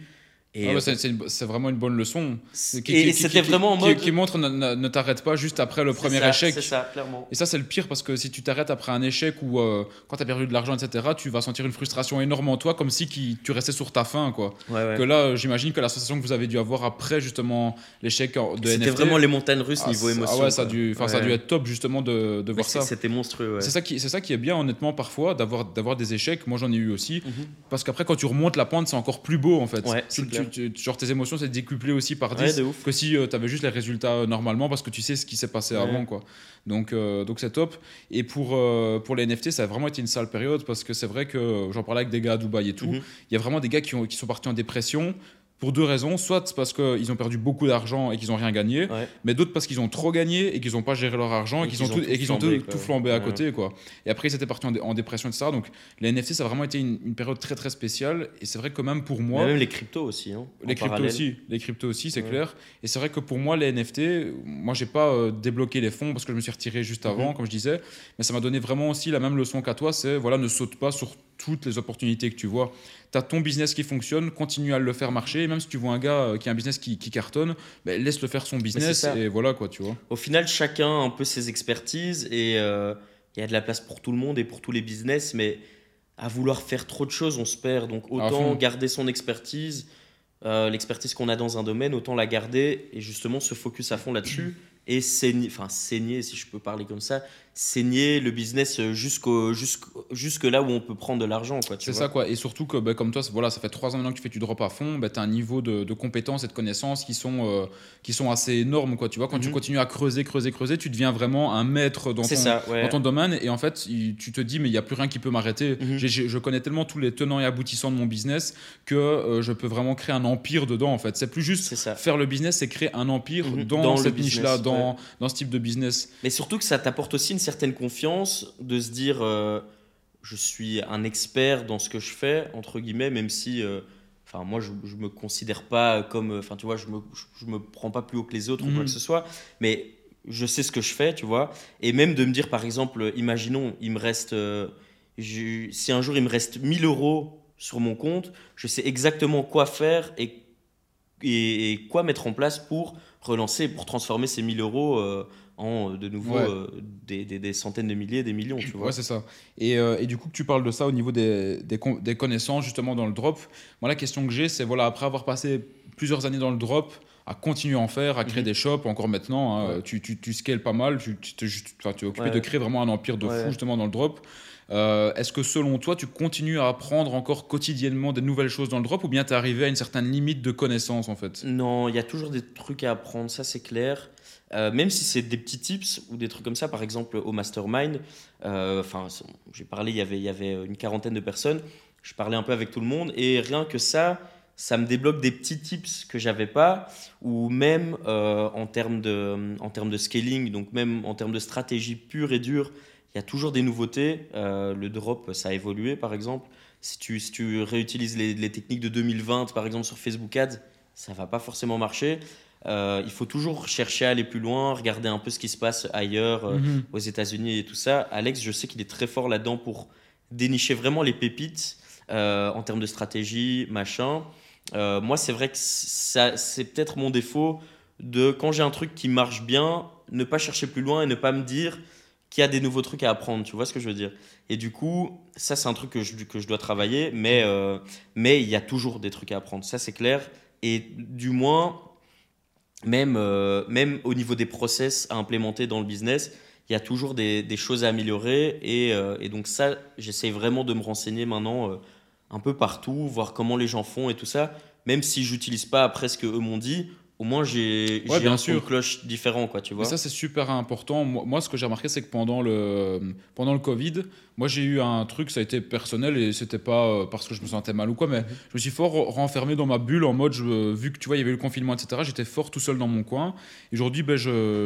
Et ah c'est vraiment une bonne leçon. Qui, c'était vraiment en mode... qui, montre ne, ne, t'arrête pas juste après le premier échec. C'est ça, clairement. Et ça, c'est le pire parce que si tu t'arrêtes après un échec ou euh, quand tu as perdu de l'argent, etc., tu vas sentir une frustration énorme en toi, comme si qui, tu restais sur ta faim. Quoi. Que là, j'imagine que l'association que vous avez dû avoir après justement l'échec de. C'était vraiment les montagnes russes ah, niveau émotion. Ah ouais, ça a, dû, ça a dû être top justement de, de voir ça. C'était monstrueux. C'est ça, qui, ça qui est bien, honnêtement, parfois, d'avoir des échecs. Moi, j'en ai eu aussi. Mhm. Parce qu'après, quand tu remontes la pente, c'est encore plus beau en fait. Genre tes émotions c'est décuplé aussi par 10 que si euh, tu avais juste les résultats euh, normalement parce que tu sais ce qui s'est passé avant. Quoi. Donc euh, donc c'est top. Et pour, pour les NFT, ça a vraiment été une sale période parce que c'est vrai que j'en parlais avec des gars à Dubaï et tout. Mhm. Il y a vraiment des gars qui, ont, qui sont partis en dépression pour deux raisons. Soit parce qu'ils ont perdu beaucoup d'argent et qu'ils n'ont rien gagné, mais d'autres parce qu'ils ont trop gagné et qu'ils n'ont pas géré leur argent et, qu'ils ont, tout, et qu'ils ont tout, flambé à côté. Quoi. Et après, ils étaient partis en, dépression, etc. Donc les NFT, ça a vraiment été une, période très très spéciale. Et c'est vrai que même pour moi. même les cryptos aussi. Hein, les, cryptos aussi les cryptos aussi, c'est clair. Et c'est vrai que pour moi, les NFT, moi, j'ai pas euh, débloqué les fonds parce que je me suis retiré juste avant, mhm. comme je disais. Mais ça m'a donné vraiment aussi la même leçon qu'à toi c'est voilà, ne saute pas sur toutes les opportunités que tu vois. Tu as ton business qui fonctionne, continue à le faire marcher. Et même si tu vois un gars euh, qui a un business qui, cartonne, ben, laisse-le faire son business et voilà quoi, tu vois. Au final, chacun a un peu ses expertises et euh, il y a de la place pour tout le monde et pour tous les business, mais à vouloir faire trop de choses, on se perd. Donc autant garder son expertise, euh, l'expertise qu'on a dans un domaine, autant la garder et justement se focus à fond là-dessus et saigner, enfin saigner si je peux parler comme ça, saigner le business jusqu'au, jusque là où on peut prendre de l'argent. C'est ça, quoi. Et surtout que, bah, comme toi, voilà, ça fait trois ans maintenant que tu fais du drop à fond, bah, tu as un niveau de, de, compétences et de connaissances qui sont, euh, qui sont assez énormes. Quoi. Tu vois, quand tu mhm. continues à creuser, creuser, creuser, tu deviens vraiment un maître dans, ton, dans ton domaine. Et en fait, tu te dis, mais il n'y a plus rien qui peut m'arrêter. Mhm. Je connais tellement tous les tenants et aboutissants de mon business que euh, je peux vraiment créer un empire dedans. En fait, c'est plus juste faire le business, c'est créer un empire mhm. dans, cette niche-là, dans, dans ce type de business. Mais surtout que ça t'apporte aussi une certaine confiance de se dire euh, je suis un expert dans ce que je fais, entre guillemets, même si. Euh, enfin, moi, je ne me considère pas comme. Enfin, tu vois, je me, je, me prends pas plus haut que les autres ou quoi mhm. que ce soit. Mais je sais ce que je fais, tu vois. Et même de me dire, par exemple, imaginons, il me reste. Euh, si un jour il me reste 1000 euros sur mon compte, je sais exactement quoi faire et, et, quoi mettre en place pour relancer, pour transformer ces 1000 euros en euh, de nouveau euh, des, des, centaines de milliers, des millions, tu vois. Ouais, c'est ça. Et, euh, et, du coup, que tu parles de ça au niveau des, des, connaissances, justement, dans le drop. Moi, la question que j'ai, c'est, voilà, après avoir passé plusieurs années dans le drop, à continuer à en faire, à créer Mhm. des shops. Encore maintenant, hein, Ouais. tu, tu, tu scales pas mal, tu, es occupé Ouais. de créer vraiment un empire de fou justement dans le drop. Euh, Est-ce que selon toi, tu continues à apprendre encore quotidiennement des nouvelles choses dans le drop ou bien tu es arrivé à une certaine limite de connaissances en fait? Non, il y a toujours des trucs à apprendre, ça c'est clair. Euh, même si c'est des petits tips ou des trucs comme ça, par exemple au mastermind, euh, enfin, j'ai parlé, il y avait- une quarantaine de personnes, je parlais un peu avec tout le monde et rien que ça, ça me débloque des petits tips que j'avais pas, ou même euh, en, termes de, en termes de scaling, donc même en termes de stratégie pure et dure, il y a toujours des nouveautés. Le drop, ça a évolué par exemple. Si tu, si tu réutilises les, les techniques de 2020, par exemple sur Facebook Ads, ça va pas forcément marcher. Euh, il faut toujours chercher à aller plus loin, regarder un peu ce qui se passe ailleurs, euh, Mhm. aux États-Unis et tout ça. Alex, je sais qu'il est très fort là-dedans pour dénicher vraiment les pépites euh, en termes de stratégie, machin. Moi, c'est vrai que ça, c'est peut-être mon défaut de quand j'ai un truc qui marche bien, ne pas chercher plus loin et ne pas me dire qu'il y a des nouveaux trucs à apprendre. Tu vois ce que je veux dire? Et du coup, ça, c'est un truc que je, que je dois travailler, mais mais il y a toujours des trucs à apprendre. Ça, c'est clair. Et du moins, même, euh, même au niveau des process à implémenter dans le business, il y a toujours des, choses à améliorer. Et, euh, et donc ça, j'essaie vraiment de me renseigner maintenant euh, un peu partout, voir comment les gens font et tout ça. Même si j'utilise pas après ce que eux m'ont dit, au moins j'ai Ouais, bien un son de sûr. cloche différent, quoi, tu vois. ça, c'est super important. Moi, moi, ce que j'ai remarqué, c'est que pendant le, pendant le Covid, moi, j'ai eu un truc, ça a été personnel et c'était pas euh, parce que je me sentais mal ou quoi, mais je me suis fort renfermé dans ma bulle en mode, je- vu que tu vois, il y avait eu le confinement, etc., j'étais fort tout seul dans mon coin. Et Aujourd'hui, ben,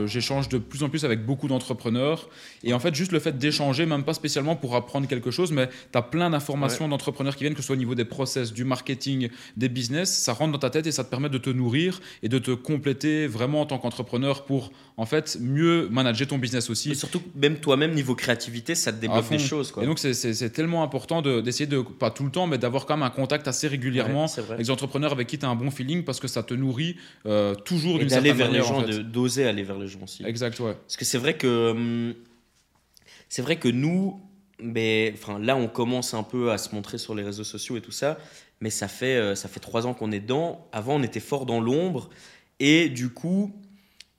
j'échange de plus en plus avec beaucoup d'entrepreneurs. Et en fait, juste le fait d'échanger, même pas spécialement pour apprendre quelque chose, mais tu as plein d'informations d'entrepreneurs qui viennent, que ce soit au niveau des process, du marketing, des business, ça rentre dans ta tête et ça te permet de te nourrir et de te compléter vraiment en tant qu'entrepreneur pour en fait mieux manager ton business aussi. Et surtout, même toi-même, niveau créativité, ça te débloque des choses, quoi. Et donc c'est- tellement important de- d'essayer de, pas tout le temps, mais d'avoir quand même un contact assez régulièrement Ouais, avec des entrepreneurs avec qui tu as un bon feeling parce que ça te nourrit euh, toujours d'une d'aller certaine vers les manière. en gens, fait. de- d'oser aller vers les gens aussi. Exact, ouais. Parce que c'est vrai que hum, c'est vrai que nous, mais enfin là on commence un peu à se montrer sur les réseaux sociaux et tout ça, mais ça fait euh, ça fait trois ans qu'on est dedans. Avant on était fort dans l'ombre et du coup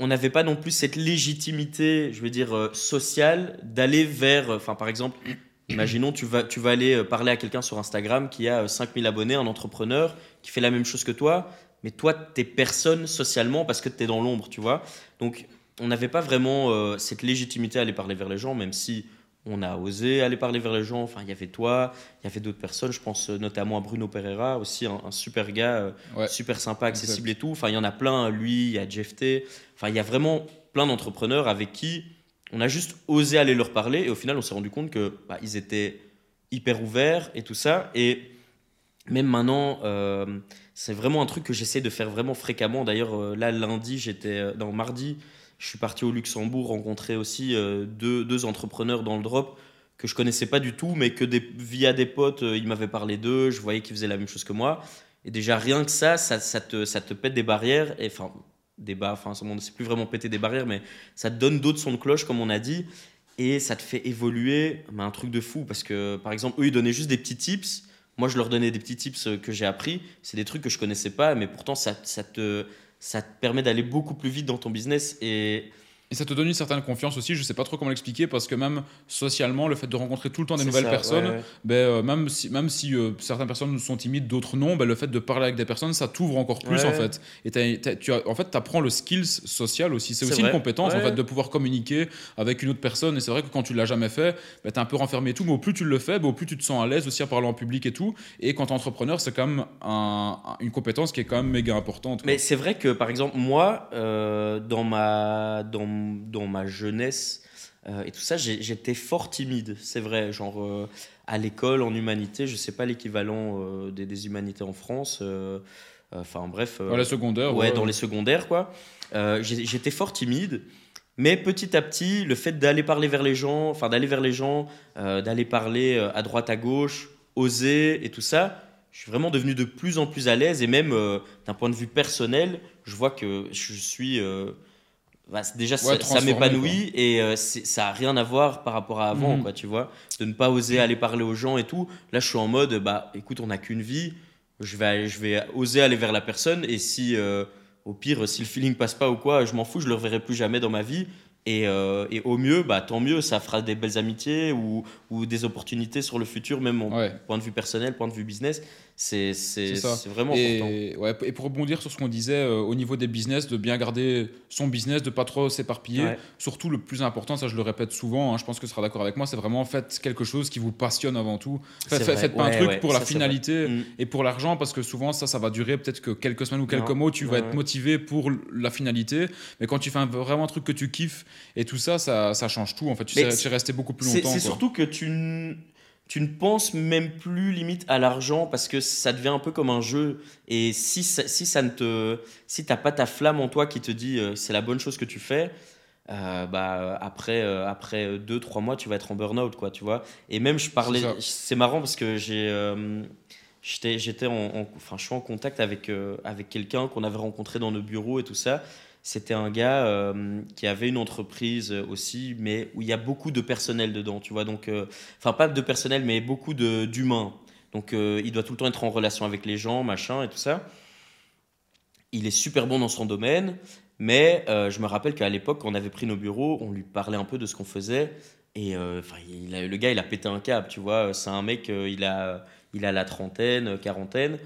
on n'avait pas non plus cette légitimité, je veux dire euh, sociale, d'aller vers, euh, enfin par exemple. Imaginons, tu vas, tu vas aller parler à quelqu'un sur Instagram qui a euh, 5000 abonnés, un entrepreneur qui fait la même chose que toi, mais toi, tu es personne socialement parce que tu es dans l'ombre, tu vois. Donc, on n'avait pas vraiment cette légitimité à aller parler vers les gens, même si on a osé aller parler vers les gens. Enfin, il y avait toi, il y avait d'autres personnes. Je pense euh, notamment à Bruno Pereira, aussi un, un super gars, euh, Ouais. super sympa, accessible et tout. Enfin, il y en a plein. Lui, il y a Jeff T. Enfin, il y a vraiment plein d'entrepreneurs avec qui on a juste osé aller leur parler. Et au final, on s'est rendu compte que bah, ils étaient hyper ouverts et tout ça. Et même maintenant, euh, c'est vraiment un truc que j'essaie de faire vraiment fréquemment. D'ailleurs, euh, là, lundi, j'étais euh, dans mardi, je suis parti au Luxembourg rencontrer aussi euh, deux, deux entrepreneurs dans le drop que je connaissais pas du tout, mais que via des potes, euh, ils m'avaient parlé d'eux, je voyais qu'ils faisaient la même chose que moi. Et déjà, rien que ça, ça, te, ça te pète des barrières. Et enfin, des bas, enfin, c'est plus vraiment péter des barrières, mais ça te donne d'autres sons de cloche, comme on a dit. Et ça te fait évoluer, mais un truc de fou. Parce que, par exemple, eux, ils donnaient juste des petits tips. Moi, je leur donnais des petits tips euh, que j'ai appris. C'est des trucs que je connaissais pas, mais pourtant, ça, te, ça te permet d'aller beaucoup plus vite dans ton business. Et Et ça te donne une certaine confiance aussi, je sais pas trop comment l'expliquer, parce que même socialement, le fait de rencontrer tout le temps des nouvelles ça, personnes, ouais, ouais. ben, euh, même si, même si euh, certaines personnes sont timides, d'autres non, ben, le fait de parler avec des personnes, ça t'ouvre encore plus Ouais. en fait. Et tu as, en fait, apprends le skills social aussi. C'est aussi vrai. une compétence en fait de pouvoir communiquer avec une autre personne. Et c'est vrai que quand tu l'as jamais fait, ben, tu es un peu renfermé et tout, mais au plus tu le fais, ben, au plus tu te sens à l'aise aussi à parler en public et tout. Et quand tu es entrepreneur, c'est quand même un- un- une compétence qui est quand même méga importante. quoi. Mais c'est vrai que, par exemple, moi, euh, dans, ma, dans, dans ma jeunesse euh, et tout ça, j'étais fort timide, c'est vrai. Genre, euh, à l'école, en humanité, je sais pas l'équivalent euh, des, des humanités en France. Enfin, bref. Dans la secondaire, ouais, ouais. dans les secondaires, quoi. J'étais fort timide. Mais petit à petit, le fait d'aller parler vers les gens, enfin d'aller vers les gens, d'aller parler à droite, à gauche, oser et tout ça, je suis vraiment devenu de plus en plus à l'aise. Et même euh, d'un point de vue personnel, je vois que je suis. euh, bah, déjà, ça, m'épanouit et euh, ça a rien à voir par rapport à avant, Mhm. quoi, tu vois. De ne pas oser aller parler aux gens et tout. Là, je suis en mode, bah écoute, on n'a qu'une vie. Je vais, je vais oser aller vers la personne et si. euh, au pire, si le feeling passe pas ou quoi, je m'en fous, je le reverrai plus jamais dans ma vie. Et, euh, et, au mieux, bah, tant mieux, ça fera des belles amitiés ou, ou des opportunités sur le futur, même en point de vue personnel, point de vue business. C'est vraiment et, important. Ouais, et pour rebondir sur ce qu'on disait euh, au niveau des business, de bien garder son business, de pas trop s'éparpiller. Surtout le plus important, ça je le répète souvent, hein, je pense que tu seras d'accord avec moi, c'est vraiment faites quelque chose qui vous passionne avant tout. Faites, faites pas un truc pour la finalité mm. et pour l'argent, parce que souvent ça, ça va durer peut-être que quelques semaines ou quelques mois, tu vas être motivé pour la finalité. Mais quand tu fais vraiment un truc que tu kiffes et tout ça, ça, ça change tout. En fait, tu sais, resté beaucoup plus longtemps. C'est surtout que tu tu ne penses même plus limite à l'argent parce que ça devient un peu comme un jeu. Et si ça, si ça ne te, si t'as pas ta flamme en toi qui te dit euh, c'est la bonne chose que tu fais, euh, bah après euh, après deux trois mois tu vas être en burn-out quoi, tu vois. Et même je parlais, c'est marrant parce que j'ai j'étais j'étais en, enfin je suis en contact avec avec quelqu'un qu'on avait rencontré dans nos bureaux et tout ça c'était un gars euh, qui avait une entreprise aussi, mais où il y a beaucoup de personnel dedans, tu vois. Donc, euh, enfin, pas de personnel, mais beaucoup d'humains. Donc, euh, il doit tout le temps être en relation avec les gens, machin et tout ça. Il est super bon dans son domaine, mais je me rappelle qu'à l'époque, quand on avait pris nos bureaux, on lui parlait un peu de ce qu'on faisait. Et le gars, il a pété un câble, tu vois. C'est un mec, il, a, il a la trentaine, quarantaine.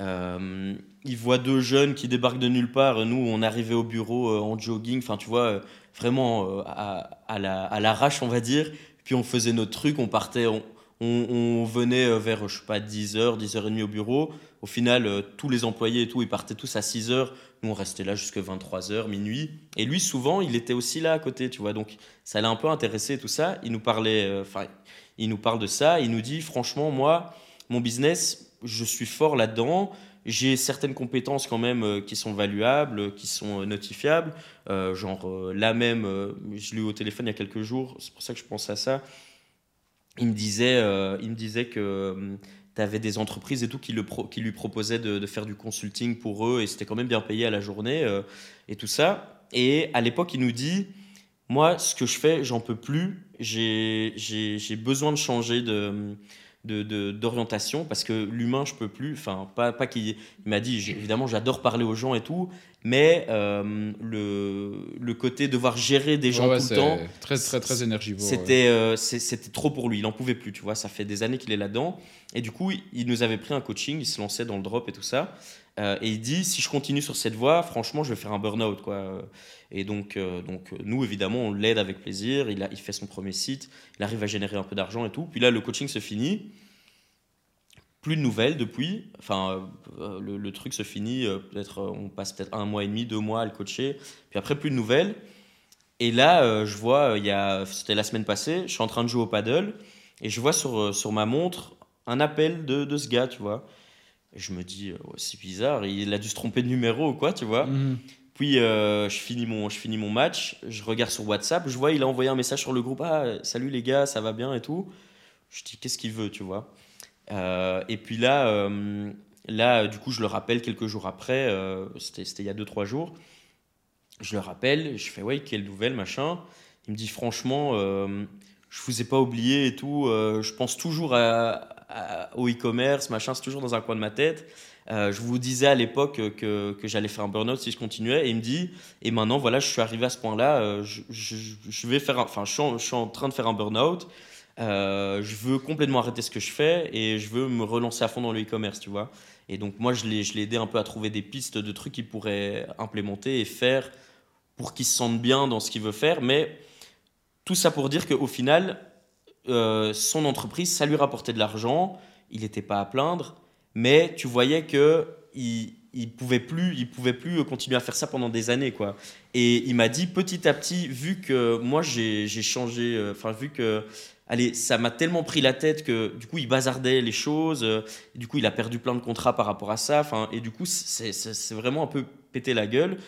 Euh, il voit deux jeunes qui débarquent de nulle part. Nous, on arrivait au bureau euh, en jogging, enfin, tu vois, euh, vraiment à, à l'arrache, on va dire. Puis on faisait notre truc, on partait, on, on, venait vers, je sais pas, 10h, 10h30 au bureau. Au final, tous les employés et tout, ils partaient tous à 6h. Nous, on restait là jusqu'à 23h, minuit. Et lui, souvent, il était aussi là à côté, tu vois. Donc, ça l'a un peu intéressé, tout ça. Il nous parlait, enfin, il nous parle de ça. Il nous dit, franchement, moi, mon business, je suis fort là-dedans. J'ai certaines compétences quand même euh, qui sont valuables, qui sont euh, notifiables. Euh, genre là même, je l'ai eu au téléphone il y a quelques jours, c'est pour ça que je pense à ça. Il me disait, il me disait que tu avais des entreprises et tout qui lui proposaient de, faire du consulting pour eux et c'était quand même bien payé à la journée et tout ça. Et à l'époque, il nous dit, moi, ce que je fais, j'en peux plus. J'ai besoin de changer de d'orientation parce que l'humain je peux plus enfin pas pas qu'il m'a dit évidemment j'adore parler aux gens et tout mais euh, le, le côté devoir gérer des gens tout le temps très très très énergivore c'était euh, c'était trop pour lui il en pouvait plus tu vois ça fait des années qu'il est là dedans et du coup il nous avait pris un coaching il se lançait dans le drop et tout ça euh, et il dit si je continue sur cette voie franchement je vais faire un burn out quoi et donc, euh, donc nous, évidemment, on l'aide avec plaisir. Il, fait son premier site, il arrive à générer un peu d'argent et tout. Puis là, le coaching se finit. Plus de nouvelles depuis. Enfin, euh, le, truc se finit. Peut-être, on passe peut-être un mois et demi, deux mois à le coacher. Puis après, plus de nouvelles. Et là, je vois, il y a, c'était la semaine passée, je suis en train de jouer au paddle et je vois sur, sur ma montre un appel de, de ce gars, tu vois. Et je me dis, c'est bizarre, il a dû se tromper de numéro ou quoi, tu vois. Mhm. Puis euh, je, finis mon, je finis mon match, je regarde sur WhatsApp, je vois il a envoyé un message sur le groupe Ah, salut les gars, ça va bien et tout. Je dis Qu'est-ce qu'il veut, tu vois euh, Et puis là, euh, là, du coup, je le rappelle quelques jours après, c'était il y a 2-3 jours. Je le rappelle, je fais Ouais, quelle nouvelle, machin. Il me dit Franchement, je vous ai pas oublié et tout, je pense toujours au e-commerce, machin, c'est toujours dans un coin de ma tête. Euh, je vous disais à l'époque que, que j'allais faire un burn-out si je continuais, et il me dit, et maintenant, voilà, je suis arrivé à ce point-là, euh, je, je, vais faire, enfin, je suis, en, train de faire un burn-out, euh, je veux complètement arrêter ce que je fais, et je veux me relancer à fond dans le e-commerce, tu vois. Et donc, moi, je l'ai aidé un peu à trouver des pistes de trucs qu'il pourrait implémenter et faire pour qu'il se sente bien dans ce qu'il veut faire, mais tout ça pour dire qu'au final, son entreprise, ça lui rapportait de l'argent, il n'était pas à plaindre, mais tu voyais que il, pouvait plus il pouvait plus continuer à faire ça pendant des années quoi. Et il m'a dit petit à petit vu que moi j'ai changé euh, enfin vu que allez ça m'a tellement pris la tête que du coup il bazardait les choses euh, du coup il a perdu plein de contrats par rapport à ça et du coup c'est vraiment un peu pété la gueule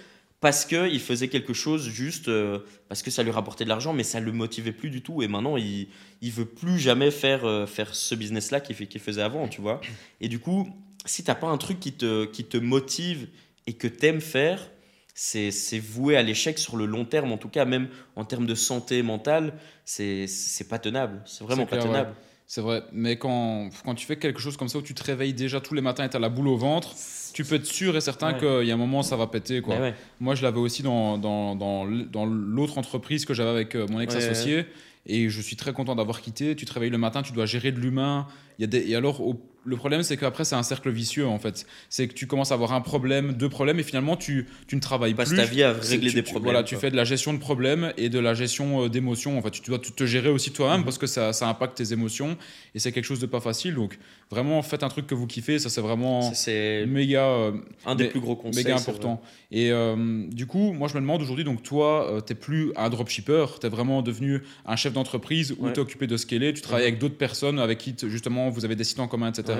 parce qu'il faisait quelque chose juste euh, parce que ça lui rapportait de l'argent, mais ça ne le motivait plus du tout. Et maintenant, il ne veut plus jamais faire, euh, faire ce business-là qu'il faisait avant, tu vois. Et du coup, si tu n'as pas un truc qui te, qui te motive et que tu aimes faire, c'est voué à l'échec sur le long terme, en tout cas, même en termes de santé mentale, c'est pas tenable. C'est vraiment pas tenable. C'est vrai, mais quand, quand tu fais quelque chose comme ça où tu te réveilles déjà tous les matins et tu as la boule au ventre, tu peux être sûr et certain Ouais. qu'il y a un moment ça va péter. Quoi. Ouais. Moi, je l'avais aussi dans, dans, dans l'autre entreprise que j'avais avec euh, mon ex-associé. Et je suis très content d'avoir quitté. Tu te réveilles le matin, tu dois gérer de l'humain. Il y a des... Et alors, au- le problème, c'est qu'après, c'est un cercle vicieux, en fait. C'est que tu commences à avoir un problème, deux problèmes, et finalement, tu, tu ne travailles Tu passes ta vie à régler tu- des tu- problèmes. Voilà, tu fais de la gestion de problèmes et de la gestion euh, d'émotions. En fait, tu dois te gérer aussi toi-même Mhm. parce que ça, ça impacte tes émotions et c'est quelque chose de pas facile. Donc, vraiment, faites un truc que vous kiffez. Ça, c'est vraiment C'est méga, euh, un des plus gros conseils. méga important. Et euh, du coup, moi, je me demande aujourd'hui, donc toi, tu n'es plus un dropshipper, tu es vraiment devenu un chef d'entreprise où Ouais. tu es occupé de scaler, tu travailles Mhm. avec d'autres personnes avec qui, t- vous avez des sites en commun, etc.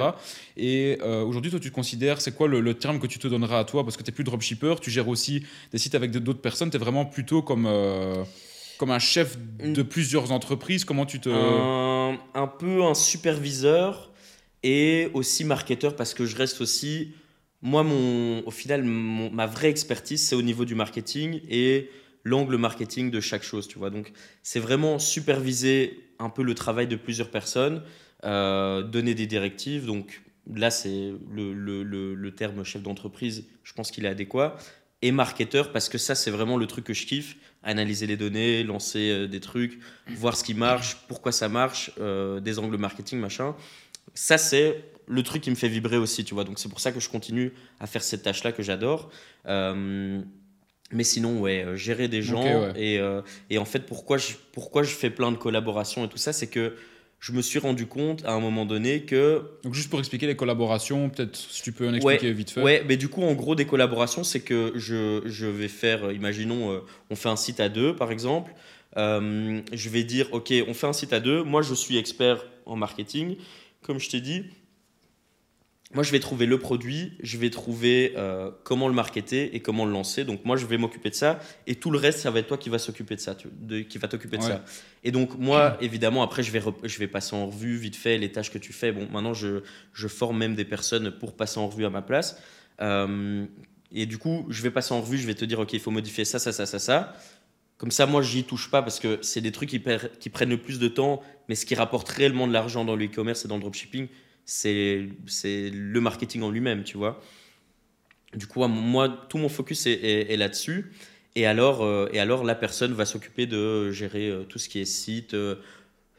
Et euh, aujourd'hui, toi, tu te considères, c'est quoi le, le terme que tu te donneras à toi? Parce que tu n'es plus dropshipper, tu gères aussi des sites avec d'autres personnes, tu es vraiment plutôt comme, euh, comme un chef de plusieurs entreprises. Comment tu te. un, un peu un superviseur et aussi marketeur parce que je reste aussi moi mon au final mon- ma vraie expertise c'est au niveau du marketing et l'angle marketing de chaque chose tu vois donc c'est vraiment superviser un peu le travail de plusieurs personnes donner des directives donc là c'est le, le, le, le terme chef d'entreprise je pense qu'il est adéquat et marketeur parce que ça c'est vraiment le truc que je kiffe analyser les données lancer euh, des trucs voir ce qui marche, pourquoi ça marche, euh, des angles marketing, machin. Ça, c'est le truc qui me fait vibrer aussi, tu vois. Donc, c'est pour ça que je continue à faire cette tâche-là que j'adore. Euh, mais sinon, ouais, euh, gérer des gens. ouais. et, euh, et en fait, pourquoi je, pourquoi je fais plein de collaborations et tout ça, c'est que je me suis rendu compte à un moment donné que Donc, juste pour expliquer les collaborations, peut-être si tu peux en expliquer vite fait. Ouais, mais du coup, en gros, des collaborations, c'est que je, je vais faire, euh, imaginons, euh, on fait un site à deux, par exemple. Euh, je vais dire, OK, on fait un site à deux. Moi, je suis expert en marketing. Comme je t'ai dit, moi, je vais trouver le produit, je vais trouver euh, comment le marketer et comment le lancer. Donc, moi, je vais m'occuper de ça. Et tout le reste, ça va être toi qui va s'occuper de ça, tu- de, qui va t'occuper de Ouais. ça. Et donc, moi, évidemment, après, je vais, je vais passer en revue vite fait les tâches que tu fais. Bon, maintenant, je, je forme même des personnes pour passer en revue à ma place. Euh, et du coup, je vais passer en revue, je vais te dire, OK, il faut modifier ça, ça, ça, ça, ça. Comme ça, moi, j'y touche pas parce que c'est des trucs qui, qui prennent le plus de temps, mais ce qui rapporte réellement de l'argent dans le e-commerce et dans le dropshipping, c'est le marketing en lui-même, tu vois. Du coup, moi, tout mon focus est, là-dessus. Et alors, euh, et alors, la personne va s'occuper de gérer euh, tout ce qui est site, euh,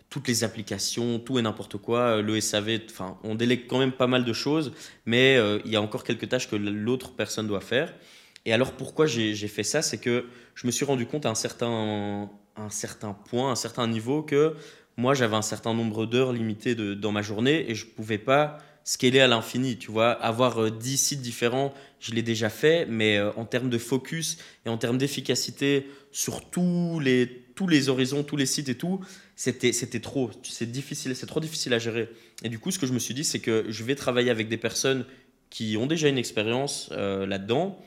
toutes les applications, tout et n'importe quoi, le SAV. Enfin, on délègue quand même pas mal de choses, mais il y a encore quelques tâches que l'autre personne doit faire. Et alors, pourquoi j'ai fait ça? C'est que je me suis rendu compte à un certain, un certain point, à un certain niveau, que moi, j'avais un certain nombre d'heures limitées dans ma journée et je pouvais pas scaler à l'infini, tu vois. Avoir euh, 10 sites différents, je l'ai déjà fait, mais euh, en termes de focus et en termes d'efficacité sur tous les, tous les horizons, tous les sites et tout, c'était c'était trop. C'est difficile, c'est trop difficile à gérer. Et du coup, ce que je me suis dit, c'est que je vais travailler avec des personnes qui ont déjà une expérience euh, là-dedans.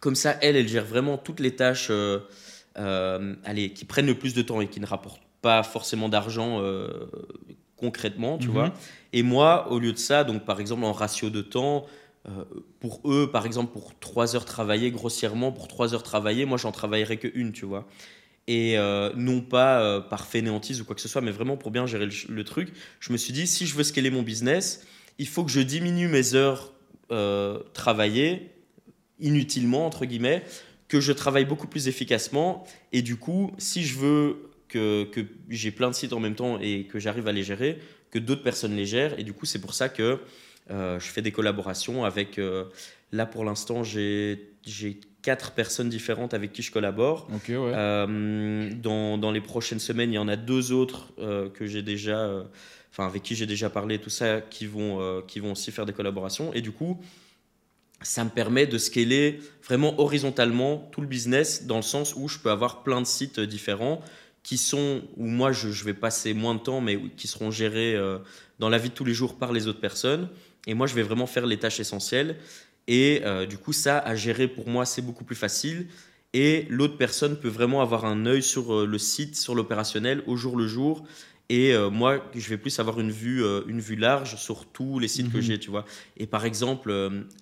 Comme ça, elles, elles gèrent vraiment toutes les tâches euh, euh, allez, qui prennent le plus de temps et qui ne rapportent pas forcément d'argent euh, concrètement, tu Mhm. vois. Et moi, au lieu de ça, donc par exemple en ratio de temps, euh, pour eux, par exemple, pour 3 heures travaillées, grossièrement, pour 3 heures travaillées, moi, j'en travaillerai que une, tu vois. Et euh, non pas par fainéantise ou quoi que ce soit, mais vraiment pour bien gérer le, le truc. Je me suis dit, si je veux scaler mon business, il faut que je diminue mes heures travaillées inutilement, entre guillemets, que je travaille beaucoup plus efficacement. Et du coup, si je veux que, que j'ai plein de sites en même temps et que j'arrive à les gérer, que d'autres personnes les gèrent. Et du coup, c'est pour ça que euh, je fais des collaborations avec. euh, là, pour l'instant, j'ai quatre personnes différentes avec qui je collabore. Ok, ouais. Euh, dans, dans les prochaines semaines, il y en a deux autres que j'ai déjà, enfin avec qui j'ai déjà parlé, tout ça, qui vont, qui vont aussi faire des collaborations. Et du coup, ça me permet de scaler vraiment horizontalement tout le business dans le sens où je peux avoir plein de sites différents qui sont où moi je, je vais passer moins de temps, mais qui seront gérés euh, dans la vie de tous les jours par les autres personnes. Et moi, je vais vraiment faire les tâches essentielles. Et euh, du coup, ça, à gérer pour moi, c'est beaucoup plus facile. Et l'autre personne peut vraiment avoir un œil sur euh, le site, sur l'opérationnel, au jour le jour. Et moi, je vais plus avoir une vue, une vue large sur tous les sites que Mhm. j'ai, tu vois. Et par exemple,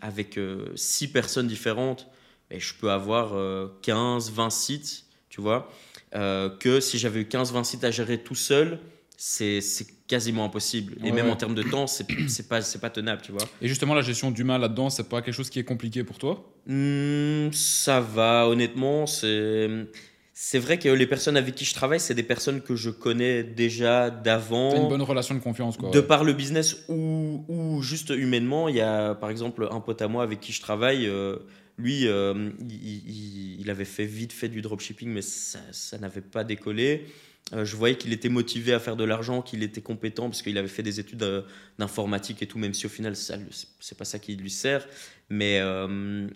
avec six personnes différentes, ben, je peux avoir euh, 15, 20 sites, tu vois. Euh, que si j'avais eu 15, 20 sites à gérer tout seul, c'est quasiment impossible. Et même en termes de temps, c'est pas, pas tenable, tu vois. Et justement, la gestion d'humain là-dedans, c'est pas quelque chose qui est compliqué pour toi? Mmh, Ça va, honnêtement. C'est vrai que les personnes avec qui je travaille, c'est des personnes que je connais déjà d'avant. une bonne relation de confiance, quoi. De par le business ou, ou, juste humainement. Il y a par exemple un pote à moi avec qui je travaille. Euh, lui, euh, il, avait fait vite fait du dropshipping, mais ça, n'avait pas décollé. Euh, je voyais qu'il était motivé à faire de l'argent, qu'il était compétent parce qu'il avait fait des études euh, d'informatique et tout, même si au final, c'est pas ça qui lui sert. Mais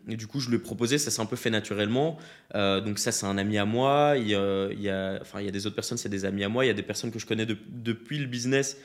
du coup, je lui ai proposé, ça s'est un peu fait naturellement. donc, ça, c'est un ami à moi. Il y a, enfin, il y a des autres personnes, c'est des amis à moi. Il y a des personnes que je connais depuis le business,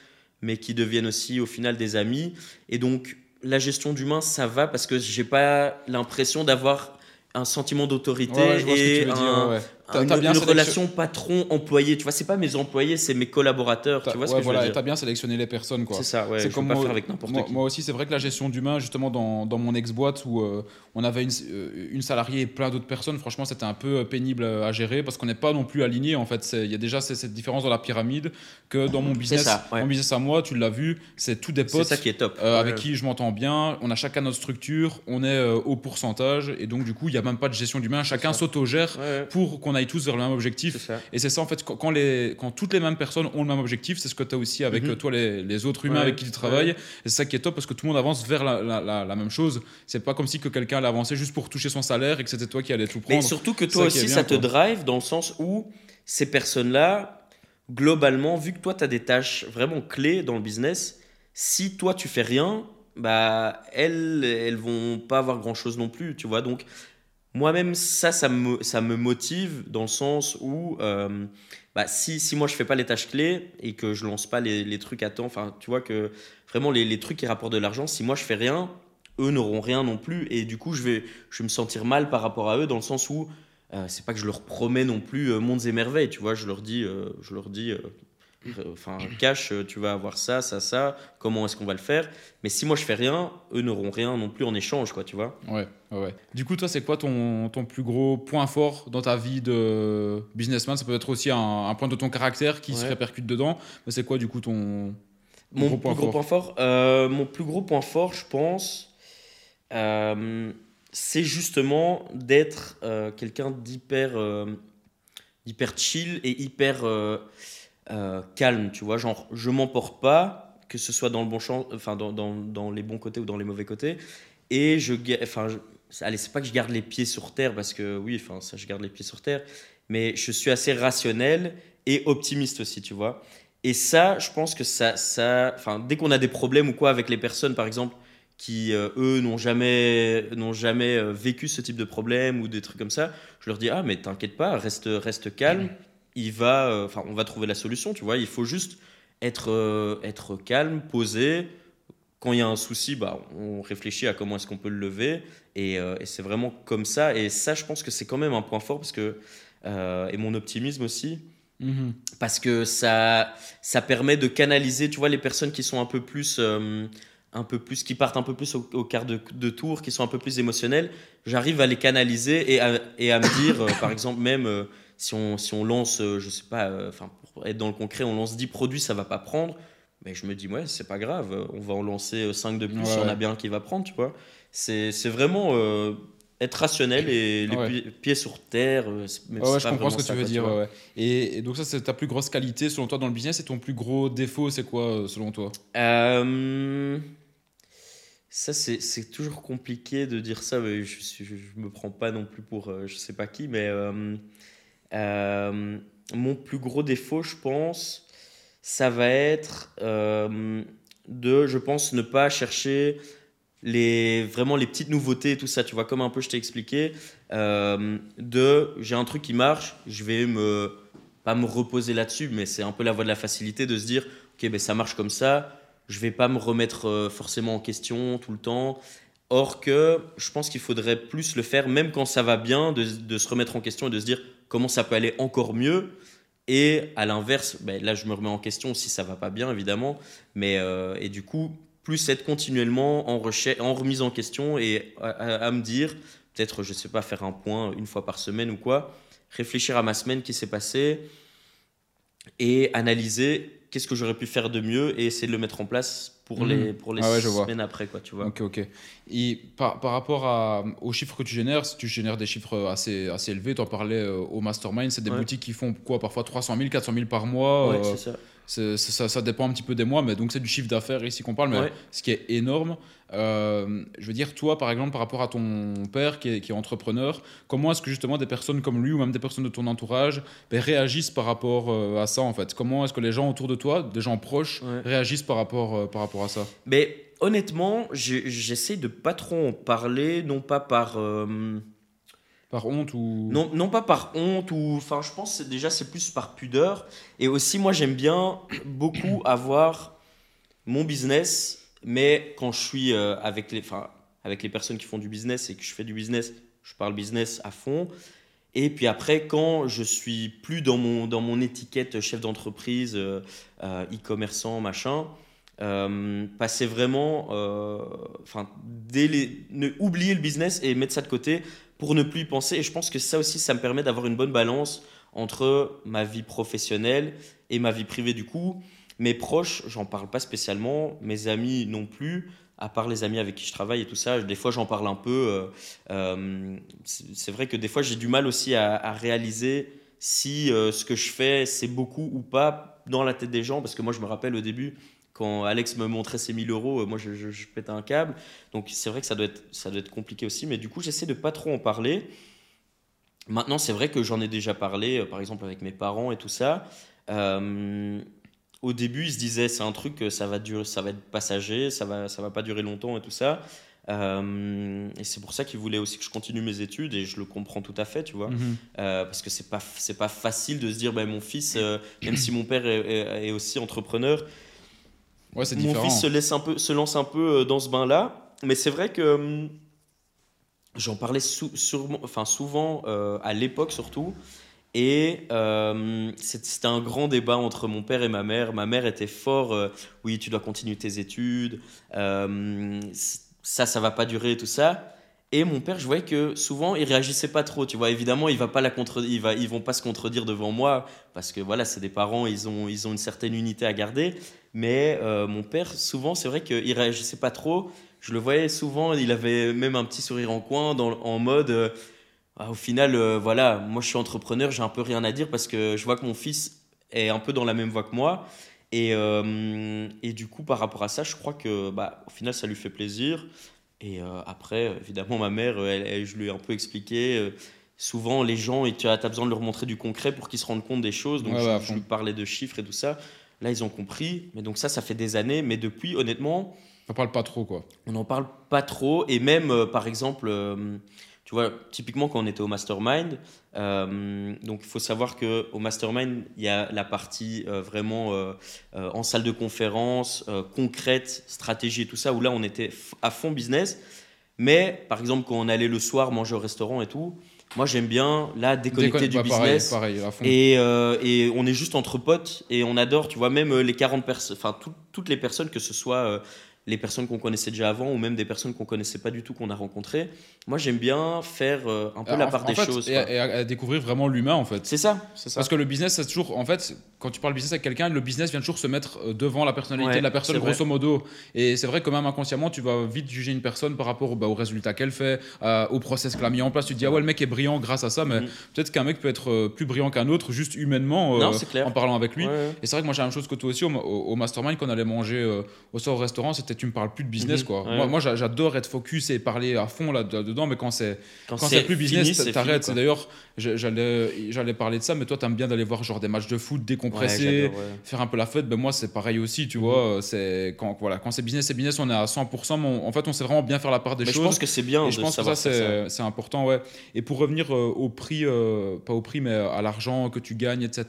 mais qui deviennent aussi au final des amis. Et donc, la gestion d'humain, ça va parce que j'ai pas l'impression d'avoir un sentiment d'autorité et un, une, relation patron-employé. Tu vois, c'est pas mes employés, c'est mes collaborateurs. Tu vois ce que voilà, je veux dire T'as bien sélectionné les personnes, quoi. C'est ça, ouais. C'est comme pas moi, faire avec n'importe qui. Moi aussi, c'est vrai que la gestion d'humain, justement, dans, dans mon ex-boîte où euh, on avait une, euh, une, salariée et plein d'autres personnes, franchement, c'était un peu euh, pénible à gérer parce qu'on n'est pas non plus aligné. En fait, il y a déjà cette différence dans la pyramide que dans mon business, ça, mon business à moi, tu l'as vu, c'est tous des potes. ça qui est top. avec qui je m'entends bien. On a chacun notre structure, on est au pourcentage et donc du coup, il n'y a même pas de gestion d'humain. Chacun s'autogère pour qu'on aille tous vers le même objectif et c'est ça, en fait, quand, les, quand toutes les mêmes personnes ont le même objectif, c'est ce que tu as aussi avec mhm. toi, les, les, autres humains avec qui tu travailles. Et c'est ça qui est top parce que tout le monde avance vers la, la, la, même chose. C'est pas comme si que quelqu'un allait avancer juste pour toucher son salaire et que c'était toi qui allais tout prendre. Mais surtout que toi aussi, ça te drive dans le sens où ces personnes-là, globalement, vu que toi, tu as des tâches vraiment clés dans le business, si toi, tu fais rien, bah, elles, elles vont pas avoir grand-chose non plus, tu vois. Donc, moi-même, ça, ça me, motive dans le sens où euh, bah, si, si moi je fais pas les tâches clés et que je lance pas les, trucs à temps, enfin, tu vois que vraiment les, trucs qui rapportent de l'argent, si moi je fais rien, eux n'auront rien non plus et du coup je vais, je vais me sentir mal par rapport à eux dans le sens où euh, c'est pas que je leur promets non plus euh, mondes et merveilles, tu vois, je leur dis, je leur dis enfin cash tu vas avoir ça ça ça. Comment est-ce qu'on va le faire? Mais si moi je fais rien eux n'auront rien non plus en échange quoi tu vois. Ouais ouais du coup toi c'est quoi ton, ton plus gros point fort dans ta vie de businessman? Ça peut être aussi un, point de ton caractère qui se répercute dedans mais c'est quoi du coup ton, mon gros point plus gros point fort euh, mon plus gros point fort je pense euh, c'est justement d'être euh, quelqu'un d'hyper hyper chill et hyper euh, calme, tu vois. Genre, je m'emporte pas, que ce soit dans le bon champ, enfin, dans, dans, dans, les bons côtés ou dans les mauvais côtés. Et je, enfin, allez, c'est pas que je garde les pieds sur terre, parce que oui, enfin, ça, je garde les pieds sur terre, mais je suis assez rationnel et optimiste aussi, tu vois. Et ça, je pense que ça, ça, enfin, dès qu'on a des problèmes ou quoi avec les personnes, par exemple, qui euh, eux n'ont jamais n'ont jamais euh, vécu ce type de problème ou des trucs comme ça, je leur dis ah mais t'inquiète pas, reste reste calme, il va, euh, enfin, on va trouver la solution, tu vois. Il faut juste être, euh, être calme, posé. Quand il y a un souci, bah, on réfléchit à comment est-ce qu'on peut le lever. Euh, et, c'est vraiment comme ça. Et ça, je pense que c'est quand même un point fort parce que, et mon optimisme aussi. Mm-hmm. Parce que ça, ça permet de canaliser, tu vois, les personnes qui sont un peu plus, un peu plus, qui partent un peu plus au, quart de, de, tour, qui sont un peu plus émotionnelles. J'arrive à les canaliser et à, et à me dire, par exemple, même si on, si on lance, euh, je sais pas, euh, enfin, pour être dans le concret, on lance 10 produits, ça va pas prendre. Mais je me dis, ouais, c'est pas grave, on va en lancer 5 de plus, si on a bien qui va prendre, tu vois. C'est vraiment euh, être rationnel et les pieds sur terre. ouais, je comprends ce que tu veux dire. Et, donc, ça, c'est ta plus grosse qualité selon toi dans le business et ton plus gros défaut, c'est quoi selon toi? Ça, c'est toujours compliqué de dire ça. Mais je, je, me prends pas non plus pour je sais pas qui, mais euh, mon plus gros défaut, je pense, ça va être euh, de, je pense, ne pas chercher les, vraiment les petites nouveautés et tout ça. Tu vois, comme un peu je t'ai expliqué, euh, de j'ai un truc qui marche, je vais me pas me reposer là-dessus, mais c'est un peu la voie de la facilité de se dire, ok, ben ça marche comme ça, je vais pas me remettre forcément en question tout le temps. Or que je pense qu'il faudrait plus le faire, même quand ça va bien, de, de se remettre en question et de se dire, comment ça peut aller encore mieux. Et à l'inverse, ben là je me remets en question si ça va pas bien évidemment, mais euh, et du coup plus être continuellement en en remise en question et à, me dire peut-être je sais pas faire un point une fois par semaine ou quoi, réfléchir à ma semaine qui s'est passée et analyser qu'est-ce que j'aurais pu faire de mieux et essayer de le mettre en place pour Mhm. les, pour les Ah ouais, semaines après, quoi, tu vois. Ok, ok. Et par, par rapport à, aux chiffres que tu génères, si tu génères des chiffres assez, assez élevés, tu en parlais euh, au Mastermind, c'est des Ouais. boutiques qui font quoi Parfois 300 000, 400 000 par mois. Ouais, euh, c'est ça. Ça, ça dépend un petit peu des mois, mais donc c'est du chiffre d'affaires ici qu'on parle, mais Ouais. ce qui est énorme. Euh, je veux dire, toi, par exemple, par rapport à ton père qui est, qui est entrepreneur, comment est-ce que justement des personnes comme lui ou même des personnes de ton entourage ben, réagissent par rapport euh, à ça en fait? Comment est-ce que les gens autour de toi, des gens proches, Ouais. réagissent par rapport, euh, par rapport à ça? Mais honnêtement, j'essaie de pas trop en parler, non pas par. Par honte ou Non, non pas par honte ou enfin je pense déjà c'est plus par pudeur. Et aussi moi j'aime bien beaucoup avoir mon business mais quand je suis euh, avec les enfin avec les personnes qui font du business et que je fais du business je parle business à fond. Et puis après quand je suis plus dans mon dans mon étiquette chef d'entreprise euh, euh, e-commerçant machin passer vraiment enfin ne oublier le business et mettre ça de côté pour ne plus y penser. Et je pense que ça aussi, ça me permet d'avoir une bonne balance entre ma vie professionnelle et ma vie privée. Du coup, mes proches, j'en parle pas spécialement, mes amis non plus, à part les amis avec qui je travaille et tout ça. Des fois, j'en parle un peu. euh, euh, c'est vrai que des fois, j'ai du mal aussi à, à réaliser si euh, ce que je fais, c'est beaucoup ou pas dans la tête des gens. Parce que moi, je me rappelle au début, quand Alex me montrait ses 1000 euros, euh, moi, je, je, je pétais un câble. Donc, c'est vrai que ça doit, être, ça doit être compliqué aussi. Mais du coup, j'essaie de pas trop en parler. Maintenant, c'est vrai que j'en ai déjà parlé, euh, par exemple, avec mes parents et tout ça. Euh, au début, ils se disaient, c'est un truc, que ça va, durer, ça va être passager, ça va, ça va pas durer longtemps et tout ça. Euh, et c'est pour ça qu'ils voulaient aussi que je continue mes études et je le comprends tout à fait, tu vois. Mhm. Euh, parce que c'est pas c'est pas facile de se dire ben mon fils euh, même si mon père est, est- est aussi entrepreneur Ouais, c'est mon fils se laisse un peu se lance un peu euh, dans ce bain là mais c'est vrai que hum, j'en parlais sou- sûrement- enfin souvent euh, à l'époque surtout. Et euh, c'est- c'était un grand débat entre mon père et ma mère. Ma mère était fort euh, oui tu dois continuer tes études euh, ça ça va pas durer tout ça. Et mon père, je voyais que souvent, il réagissait pas trop. Tu vois, évidemment, il va pas la contre, il va, ils vont pas se contredire devant moi parce que voilà, c'est des parents, ils ont, ils ont une certaine unité à garder. Mais euh, mon père, souvent, c'est vrai qu'il réagissait pas trop. Je le voyais souvent, il avait même un petit sourire en coin, dans, en mode. euh, Ah, au final, euh, voilà, moi, je suis entrepreneur, j'ai un peu rien à dire parce que je vois que mon fils est un peu dans la même voie que moi. Et, et du coup, par rapport à ça, je crois que, bah, au final, ça lui fait plaisir. Et après, évidemment, ma mère, elle, elle- je lui ai un peu expliqué. souvent, les gens, et tu as, besoin de leur montrer du concret pour qu'ils se rendent compte des choses. Donc, Ouais, je, lui parlais de chiffres et tout ça. Là, ils ont compris. Mais donc, ça, ça fait des années. Mais depuis, honnêtement, On parle pas trop, quoi. on n'en parle pas trop. Et même, euh, par exemple, euh, tu vois, typiquement quand on était au mastermind, euh, donc il faut savoir qu'au mastermind, il y a la partie vraiment en salle de conférence, concrète, stratégie et tout ça, où là on était à fond business. Mais par exemple, quand on allait le soir manger au restaurant et tout, moi j'aime bien là déconnecter Déconne- du bah, pareil, business. pareil, à fond. Et, euh, et on est juste entre potes et on adore, tu vois, même euh, les 40 personnes, enfin tout- toutes les personnes, que ce soit euh, les personnes qu'on connaissait déjà avant ou même des personnes qu'on connaissait pas du tout qu'on a rencontrées. Moi, j'aime bien faire euh, un peu la part en des fait, choses. Et, quoi. et à, à découvrir vraiment l'humain, en fait. C'est ça, c'est ça. Parce que le business, c'est toujours. En fait, quand tu parles business avec quelqu'un, le business vient toujours se mettre euh, devant la personnalité Ouais, de la personne, grosso modo. Et c'est vrai que même inconsciemment, tu vas vite juger une personne par rapport bah, aux résultats qu'elle fait, euh, au process qu'elle a mis en place. Tu te dis, ah ouais, le mec est brillant grâce à ça, mais Mhm. peut-être qu'un mec peut être plus brillant qu'un autre, juste humainement, Non, en parlant avec lui. Ouais, ouais. Et c'est vrai que moi j'ai la même chose que toi aussi au, mastermind quand on allait manger euh, au soir au restaurant, c'était tu me parles plus de business Mhm. quoi. Ouais. Moi, moi j'a- j'adore être focus et parler à fond là dedans, mais quand c'est Quand, quand c'est plus business, t'arrêtes. quoi. D'ailleurs, je- j'allais j'allais parler de ça, mais toi t'aimes bien d'aller voir genre des matchs de foot décompresser, ouais. faire un peu la fête. Ben moi c'est pareil aussi, tu vois. euh, C'est quand voilà quand c'est business c'est business, on est à 100%. Mais on- en fait on sait vraiment bien faire la part des Mais je choses. pense que c'est bien Et je pense que ça, c'est important, ouais. Et pour revenir euh, au prix, euh, pas au prix, mais à l'argent que tu gagnes, etc.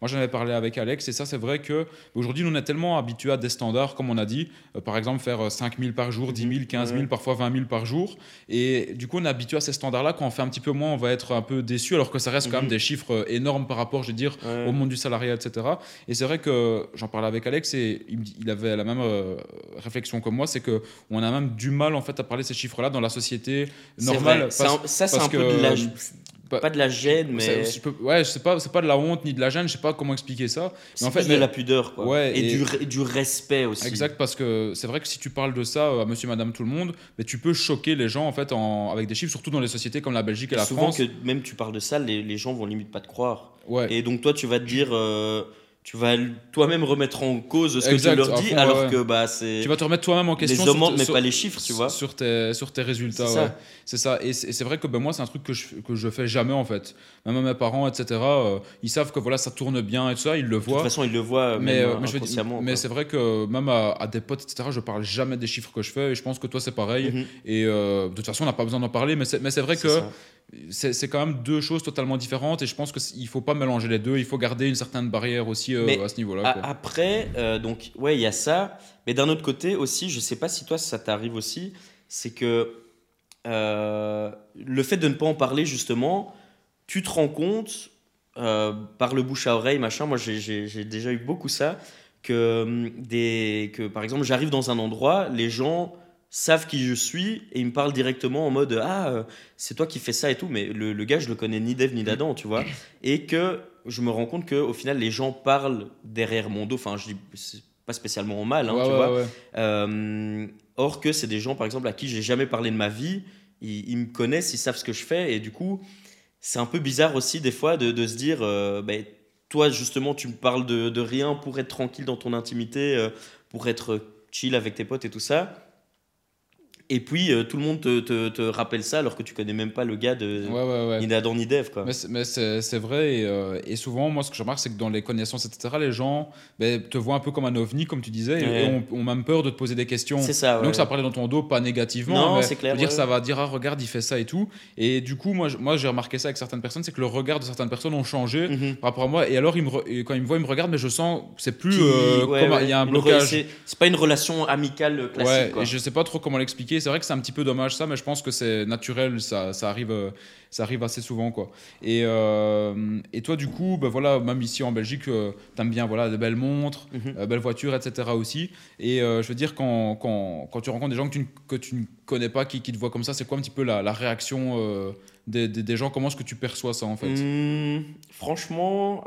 Moi, j'en avais parlé avec Alex, et ça, c'est vrai que aujourd'hui, nous, on est tellement habitués à des standards, comme on a dit, euh, par exemple, faire 5 000 par jour, 10 000, 15 000, Ouais. parfois 20 000 par jour. Et du coup, on est habitué à ces standards-là. Quand on fait un petit peu moins, on va être un peu déçu, alors que ça reste quand Mhm. même des chiffres euh, énormes par rapport, je veux dire, Ouais. au monde du salariat, etc. Et c'est vrai que j'en parlais avec Alex et il, avait la même euh, réflexion que moi, c'est que on a même du mal en fait à parler de ces chiffres-là dans la société normale. parce- ça, c'est un peu que- de l'âge. Pas de la gêne, mais c'est- je peux- ouais, je sais pas, c'est pas de la honte ni de la gêne, je sais pas comment expliquer ça. c'est en fait, de mais- la pudeur, quoi. Ouais, et, et- Du, du respect aussi. Exact, parce que c'est vrai que si tu parles de ça euh, à monsieur, madame, tout le monde, mais tu peux choquer les gens en fait en- avec des chiffres, surtout dans les sociétés comme la Belgique et, Et la souvent France. que même tu parles de ça, les, les gens vont limite pas te croire. Ouais. Et donc toi, tu vas te dire, euh, tu vas toi-même remettre en cause ce que tu leur dis, fond, alors ouais. que bah c'est Tu vas te remettre toi-même en question. les augmentes, te- mais sur- pas les chiffres, tu vois. Sur tes, sur tes résultats, C'est ouais. ça. C'est ça. Et c'est vrai que ben, moi, c'est un truc que je, que je fais jamais en fait. Même à mes parents, etc., euh, ils savent que voilà, ça tourne bien et tout ça, ils le De toute voient. façon, ils le voient Mais, même, euh, mais je veux dire- inconsciemment. mais c'est vrai que même à, à des potes, etc., je parle jamais des chiffres que je fais. Et je pense que toi, c'est pareil. Mhm. Et euh, de toute façon, on n'a pas besoin d'en parler. Mais c'est vrai que ça. C'est quand même deux choses totalement différentes. Et je pense qu'il faut pas mélanger les deux. Il faut garder une certaine barrière aussi euh, à ce niveau-là. Après, euh, donc, ouais, il y a ça. Mais d'un autre côté aussi, je sais pas si toi, ça t'arrive aussi, c'est que euh, le fait de ne pas en parler, justement, tu te rends compte, par le bouche à oreille, machin, moi j'ai déjà eu beaucoup ça, que, hum, des, que par exemple, j'arrive dans un endroit, les gens savent qui je suis et ils me parlent directement en mode Ah, euh, c'est toi qui fais ça et tout, mais le, le gars, je le connais ni d'Ève ni d'Adam, tu vois. Et que je me rends compte qu'au final, les gens parlent derrière mon dos. Enfin, je dis pas spécialement en mal, hein, Ouais, tu ouais, vois. ouais. Euh, or que c'est des gens, par exemple, à qui j'ai jamais parlé de ma vie. Ils, ils me connaissent, ils savent ce que je fais. Et du coup, c'est un peu bizarre aussi, des fois, de, de se dire euh, ben, Toi, justement, tu me parles de, de rien pour être tranquille dans ton intimité, euh, pour être chill avec tes potes et tout ça. Et puis, euh, tout le monde te, te- te rappelle ça alors que tu connais même pas le gars de Ouais, ouais, ouais. ni d'Adam ni quoi. Mais c'est- vrai, et, euh, et souvent, moi, ce que je remarque, c'est que dans les connaissances, etc., les gens ben, te voient un peu comme un ovni, comme tu disais, et- ont, même peur de te poser des questions. C'est ça. Donc ça parlait dans ton dos, pas négativement, Non, c'est clair, dire, ça va dire, ah, regarde, il fait ça et tout. Et du coup, moi, j'ai remarqué ça avec certaines personnes, c'est que le regard de certaines personnes ont changé Mhm. par rapport à moi. Et alors, ils me re- et quand ils me voient, ils me regardent, mais je sens que c'est plus Qui- euh, comme il y a un blocage. C'est pas une relation amicale classique, Ouais, quoi. et je sais pas trop comment l'expliquer. C'est vrai que c'est un petit peu dommage ça, mais je pense que c'est naturel. Ça, ça arrive, euh, ça arrive assez souvent, quoi. Et, euh, et toi, du coup, ben voilà, même ici en Belgique, euh, t'aimes bien, voilà, de belles montres, euh, belles voitures, etc. aussi. Et je veux dire, quand, quand, quand tu rencontres des gens que tu ne, que tu ne connais pas, qui, qui te voient comme ça, c'est quoi un petit peu la, la réaction des, des, des gens? Comment est-ce que tu perçois ça, en fait? Mmh, franchement,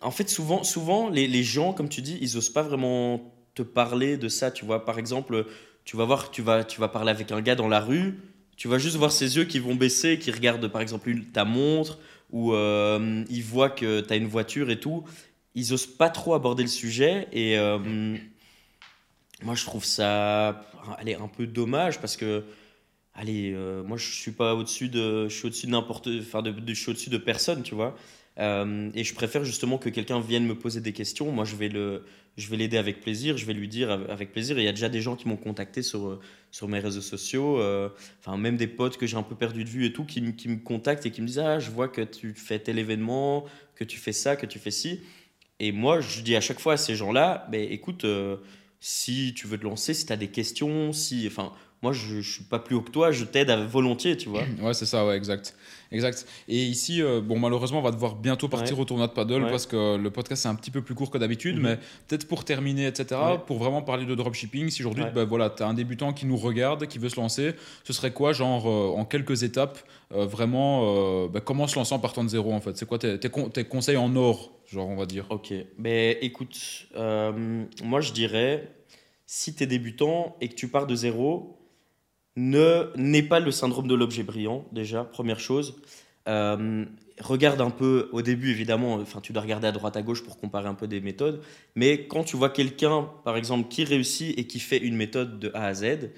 en fait, souvent, souvent les, les gens, comme tu dis, ils osent pas vraiment te parler de ça. Tu vois, par exemple, tu vas voir, tu vas, tu vas parler avec un gars dans la rue, tu vas juste voir ses yeux qui vont baisser, qui regardent par exemple ta montre, ou euh, ils voient que tu as une voiture et tout. Ils osent pas trop aborder le sujet et euh, moi je trouve ça allez, un peu dommage parce que allez, euh, moi je suis pas au-dessus de, je suis au-dessus de n'importe, enfin de- je suis au-dessus de personne, tu vois. Euh, et je préfère justement que quelqu'un vienne me poser des questions. Moi je vais le, je vais l'aider avec plaisir, je vais lui dire av- avec plaisir. Il y a déjà des gens qui m'ont contacté sur euh, sur mes réseaux sociaux, euh, enfin même des potes que j'ai un peu perdu de vue et tout, qui, me- qui me contactent et qui me disent ah je vois que tu fais tel événement, que tu fais ça, que tu fais ci. Et moi je dis à chaque fois à ces gens-là, ben écoute. si tu veux te lancer, si tu as des questions, si. Enfin, moi, je, je suis pas plus haut que toi, je t'aide volontiers, tu vois. Ouais, c'est ça, ouais, exact. exact. Et ici, euh, bon, malheureusement, on va devoir bientôt partir Ouais. au tournoi de paddle Ouais. parce que le podcast est un petit peu plus court que d'habitude, Mhm. mais peut-être pour terminer, etc., Ouais. pour vraiment parler de dropshipping, si aujourd'hui, ben, voilà, tu as un débutant qui nous regarde, qui veut se lancer, ce serait quoi, genre, euh, en quelques étapes, euh, vraiment, ben, comment se lancer en partant de zéro, en fait? C'est quoi tes, tes con- tes conseils en or, genre, on va dire? Ok. Mais écoute, euh, moi, je dirais, si tu es débutant et que tu pars de zéro, ne n'aie pas le syndrome de l'objet brillant, déjà, première chose. Euh, regarde un peu, au début, évidemment, enfin, tu dois regarder à droite, à gauche pour comparer un peu des méthodes. Mais quand tu vois quelqu'un, par exemple, qui réussit et qui fait une méthode de A à Z,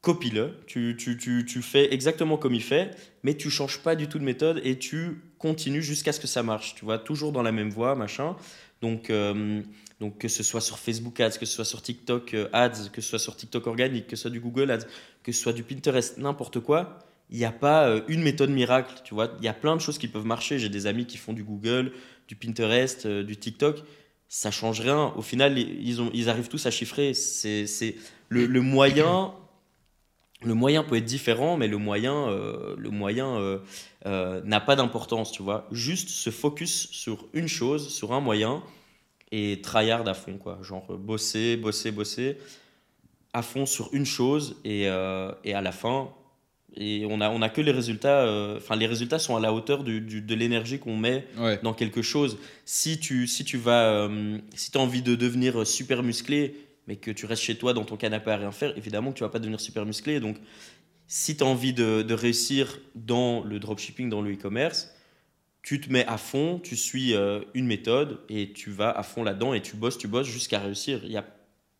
copie-le. Tu, tu, tu, tu fais exactement comme il fait, mais tu changes pas du tout de méthode et tu continues jusqu'à ce que ça marche. Tu vois, toujours dans la même voie, machin. Donc, euh, donc que ce soit sur Facebook Ads, que ce soit sur TikTok euh, Ads, que ce soit sur TikTok organique, que ce soit du Google Ads, que ce soit du Pinterest, n'importe quoi. Il n'y a pas euh, une méthode miracle, tu vois. Il y a plein de choses qui peuvent marcher. J'ai des amis qui font du Google, du Pinterest, du TikTok. Ça change rien. Au final, ils, ils arrivent tous à chiffrer. C'est- le, le moyen. Le moyen peut être différent, mais le moyen, euh, le moyen euh, euh, n'a pas d'importance, tu vois. Juste se focus sur une chose, sur un moyen, et tryhard à fond, quoi. Genre bosser, bosser, bosser, à fond sur une chose, et, et à la fin, Et on a, on a que les résultats, enfin les résultats sont à la hauteur du, du- de l'énergie qu'on met Ouais. dans quelque chose. Si tu, si tu vas, si as envie de devenir super musclé, mais que tu restes chez toi dans ton canapé à rien faire, évidemment que tu vas pas devenir super musclé. Donc, si tu as envie de, de réussir dans le dropshipping, dans le e-commerce, tu te mets à fond, tu suis euh, une méthode et tu vas à fond là-dedans et tu bosses, tu bosses jusqu'à réussir. Il n'y a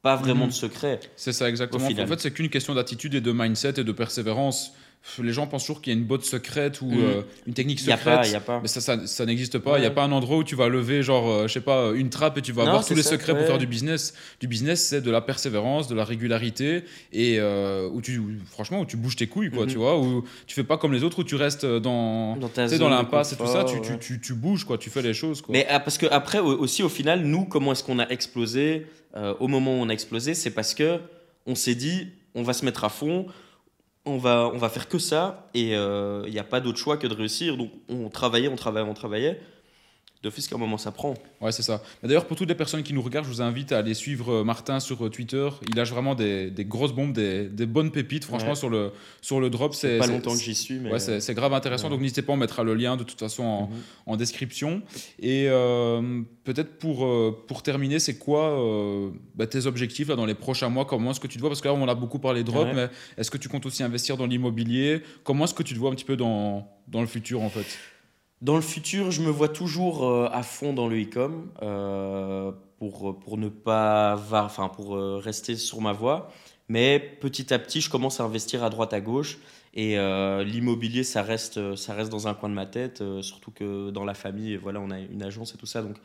pas vraiment Mhm. de secret. C'est ça exactement. En fait, c'est qu'une question d'attitude et de mindset et de persévérance. Les gens pensent toujours qu'il y a une botte secrète ou Mhm. euh, une technique a secrète. pas, y a pas. Mais ça, ça, ça n'existe pas. Il n'y a pas un endroit où tu vas lever, genre, euh, je sais pas, une trappe et tu vas Non, avoir tous les ça, secrets pour faire du business. Du business, c'est de la persévérance, de la régularité et euh, où tu, où- franchement, où tu bouges tes couilles, quoi, Mhm. tu vois, où tu fais pas comme les autres où tu restes dans, Dans dans de l'impasse et tout ça. Tu, tu, tu, tu bouges, quoi, tu fais les choses, quoi. Mais ah, parce que après au- aussi au final, nous, comment est-ce qu'on a explosé euh, au moment où on a explosé C'est parce que on s'est dit, on va se mettre à fond, on va, on va faire que ça, et euh, il n'y a pas d'autre choix que de réussir. Donc on travaillait, on travaillait, on travaillait. D'office, qu'à un moment ça prend. Ouais, c'est ça. D'ailleurs, pour toutes les personnes qui nous regardent, je vous invite à aller suivre euh, Martin sur euh, Twitter. Il lâche vraiment des, des grosses bombes, des, des bonnes pépites, franchement, Ouais. sur, le, sur le drop. C'est Pas longtemps que j'y suis, mais Ouais, c'est grave intéressant. ouais. Donc n'hésitez pas, on mettra le lien de toute façon en, Mhm. en description. Et euh, peut-être pour, euh, pour terminer, c'est quoi euh, bah, tes objectifs là, dans les prochains mois? Comment est-ce que tu te vois? Parce que là, on a beaucoup parlé de drop, Ouais. mais est-ce que tu comptes aussi investir dans l'immobilier? Comment est-ce que tu te vois un petit peu dans, dans le futur en fait? Dans le futur, je me vois toujours euh, à fond dans le e-com euh, pour, pour ne pas enfin pour euh, rester sur ma voie. Mais petit à petit, je commence à investir à droite à gauche et l'immobilier, ça reste ça reste dans un coin de ma tête. surtout que dans la famille, voilà, on a une agence et tout ça, donc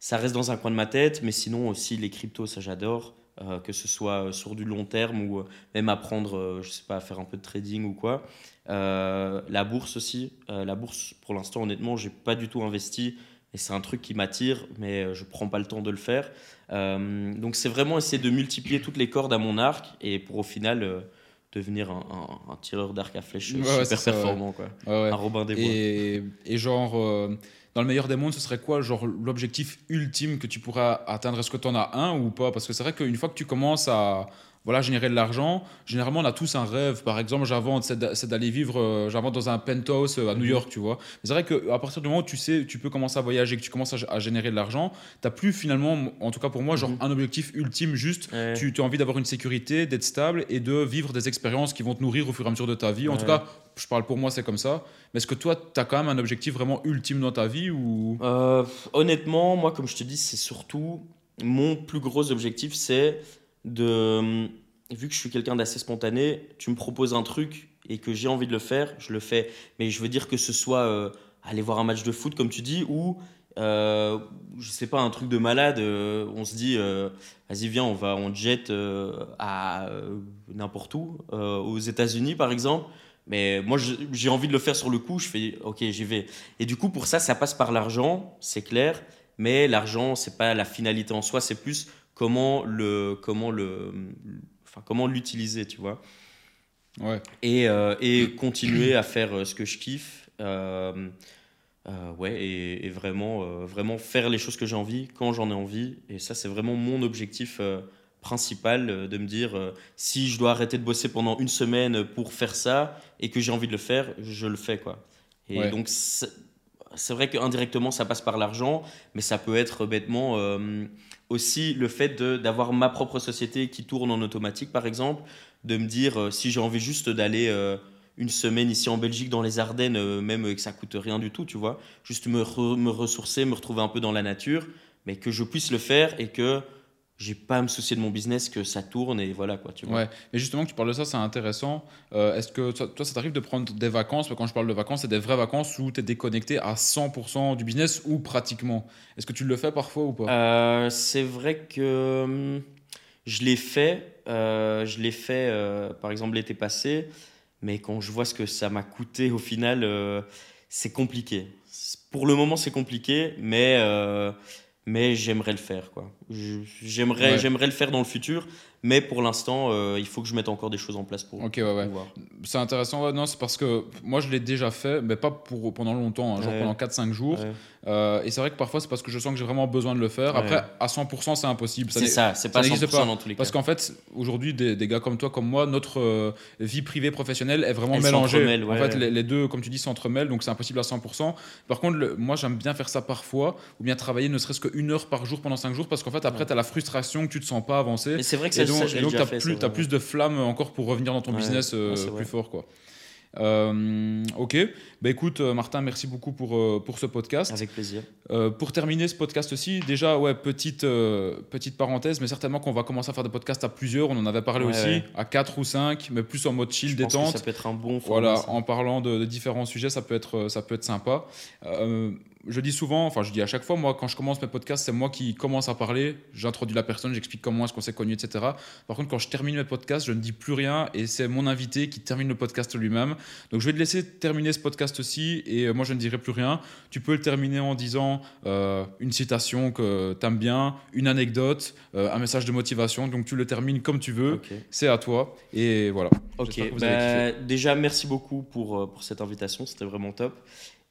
ça reste dans un coin de ma tête. Mais sinon aussi les cryptos, ça j'adore. Euh, que ce soit sur du long terme ou euh, même apprendre, euh, je sais pas, à faire un peu de trading ou quoi. La bourse aussi. La bourse, pour l'instant, honnêtement, j'ai pas du tout investi. Et c'est un truc qui m'attire, mais je prends pas le temps de le faire. Donc c'est vraiment essayer de multiplier toutes les cordes à mon arc et pour au final devenir un, un- un tireur d'arc à flèche Ouais, super performant. Quoi. Ouais, ouais. Un Robin des Bois. Et, et genre, euh, dans le meilleur des mondes, ce serait quoi genre l'objectif ultime que tu pourras atteindre? Est-ce que tu en as un ou pas? Parce que c'est vrai qu'une fois que tu commences à voilà, générer de l'argent, généralement on a tous un rêve. Par exemple, j'invente, c'est d'a- c'est d'aller vivre, euh, j'invente dans un penthouse euh, à New Mhm. York, tu vois. Mais c'est vrai qu'à partir du moment où tu sais, tu peux commencer à voyager, que tu commences à, générer de l'argent, tu plus finalement, en tout cas pour moi, genre Mhm. un objectif ultime juste. Ouais. Tu, tu as envie d'avoir une sécurité, d'être stable et de vivre des expériences qui vont te nourrir au fur et à mesure de ta vie. En Ouais. tout cas, je parle pour moi, c'est comme ça. Mais est-ce que toi, tu as quand même un objectif vraiment ultime dans ta vie ou? Euh, honnêtement, moi, comme je te dis, c'est surtout mon plus gros objectif, c'est de. Vu que je suis quelqu'un d'assez spontané, tu me proposes un truc et que j'ai envie de le faire, je le fais. Mais je veux dire que ce soit euh, aller voir un match de foot, comme tu dis, ou. Euh, je sais pas, un truc de malade, euh, on se dit, euh, vas-y, viens, on va en jet euh, à n'importe où, aux États-Unis par exemple. Mais moi, j'ai envie de le faire sur le coup, je fais, ok, j'y vais. Et du coup, pour ça, ça passe par l'argent, c'est clair. Mais l'argent, c'est pas la finalité en soi, c'est plus comment le, comment le, enfin comment l'utiliser, tu vois. Ouais. Et, euh, et continuer à faire euh, ce que je kiffe. euh, euh, ouais, et, et vraiment, vraiment faire les choses que j'ai envie quand j'en ai envie. Et ça, c'est vraiment mon objectif principal de me dire si je dois arrêter de bosser pendant une semaine pour faire ça et que j'ai envie de le faire, je le fais quoi. Et Ouais. donc c'est vrai qu'indirectement ça passe par l'argent, mais ça peut être bêtement aussi le fait d'avoir ma propre société qui tourne en automatique par exemple, de me dire euh, si j'ai envie juste d'aller euh, une semaine ici en Belgique dans les Ardennes, euh, même que ça coûte rien du tout, tu vois, juste me ressourcer, me retrouver un peu dans la nature, mais que je puisse le faire et que j'ai pas à me soucier de mon business, que ça tourne et voilà quoi, tu vois. Ouais, mais justement, que tu parles de ça, c'est intéressant. Euh, Est-ce que toi, toi, ça t'arrive de prendre des vacances? Quand je parle de vacances, c'est des vraies vacances où tu es déconnecté à 100% du business ou pratiquement? Est-ce que tu le fais parfois ou pas? Euh, c'est vrai que hum, je l'ai fait, euh, je l'ai fait par exemple l'été passé, mais quand je vois ce que ça m'a coûté au final, c'est compliqué. Pour le moment, c'est compliqué, mais, mais j'aimerais le faire. quoi. J'aimerais Ouais. j'aimerais le faire dans le futur, Mais pour l'instant, euh, il faut que je mette encore des choses en place pour. Ok, ouais. C'est intéressant, ouais, non, c'est parce que moi je l'ai déjà fait, mais pas pour, pendant longtemps, hein, genre pendant 4-5 jours. Euh, et c'est vrai que parfois c'est parce que je sens que j'ai vraiment besoin de le faire. Après, à 100%, c'est impossible. C'est ça, c'est pas 100% n'existe pas. dans tous les cas. Parce qu'en fait, aujourd'hui, des, des gars comme toi, comme moi, notre euh, vie privée professionnelle est vraiment Elle mélangée. en fait, les, les deux, comme tu dis, s'entremêlent, donc c'est impossible à 100%. Par contre, le- moi, j'aime bien faire ça parfois, ou bien travailler ne serait-ce qu'une heure par jour pendant 5 jours, parce qu'en fait, après, tu as la frustration que tu te sens pas avancer. Mais c'est vrai que ça, Et donc, t'as fait, plus, c'est vrai. plus de flamme encore pour revenir dans ton Ouais, business euh, ouais, c'est plus fort. Quoi. Euh, ok, bah écoute euh, Martin, merci beaucoup pour, euh, pour ce podcast. Avec plaisir. Euh, pour terminer ce podcast aussi, déjà, ouais, petite, euh, petite parenthèse, mais certainement qu'on va commencer à faire des podcasts à plusieurs. On en avait parlé Ouais, aussi, ouais. à 4 ou 5, mais plus en mode chill, Je pense que détente. ça peut être un bon format, Voilà, ça. en parlant de, de différents sujets, ça peut être, ça peut être sympa. Je dis souvent, enfin je dis à chaque fois, moi quand je commence mes podcasts, c'est moi qui commence à parler, j'introduis la personne, j'explique comment est-ce qu'on s'est connu, etc. Par contre, quand je termine mes podcasts, je ne dis plus rien et c'est mon invité qui termine le podcast lui-même. Donc je vais te laisser terminer ce podcast aussi et euh, moi je ne dirai plus rien. Tu peux le terminer en disant euh, une citation que tu aimes bien, une anecdote, euh, un message de motivation. Donc tu le termines comme tu veux, c'est à toi et voilà. Ok, bah, déjà merci beaucoup pour, pour cette invitation, c'était vraiment top.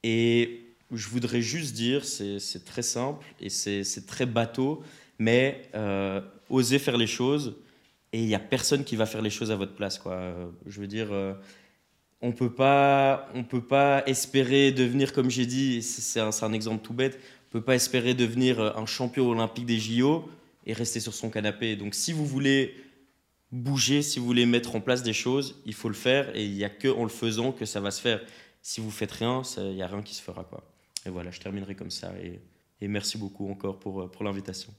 Et je voudrais juste dire, c'est très simple et c'est très bateau, mais euh, osez faire les choses et il n'y a personne qui va faire les choses à votre place. Quoi. Je veux dire, euh, on peut pas, on peut pas espérer devenir, comme j'ai dit, c'est un, exemple tout bête, on peut pas espérer devenir euh, un champion olympique des JO et rester sur son canapé. Donc si vous voulez bouger, si vous voulez mettre en place des choses, il faut le faire et il n'y a que en le faisant que ça va se faire. Si vous faites rien, il n'y a rien qui se fera. Quoi et voilà, je terminerai comme ça. Et, merci beaucoup encore pour euh, l'invitation.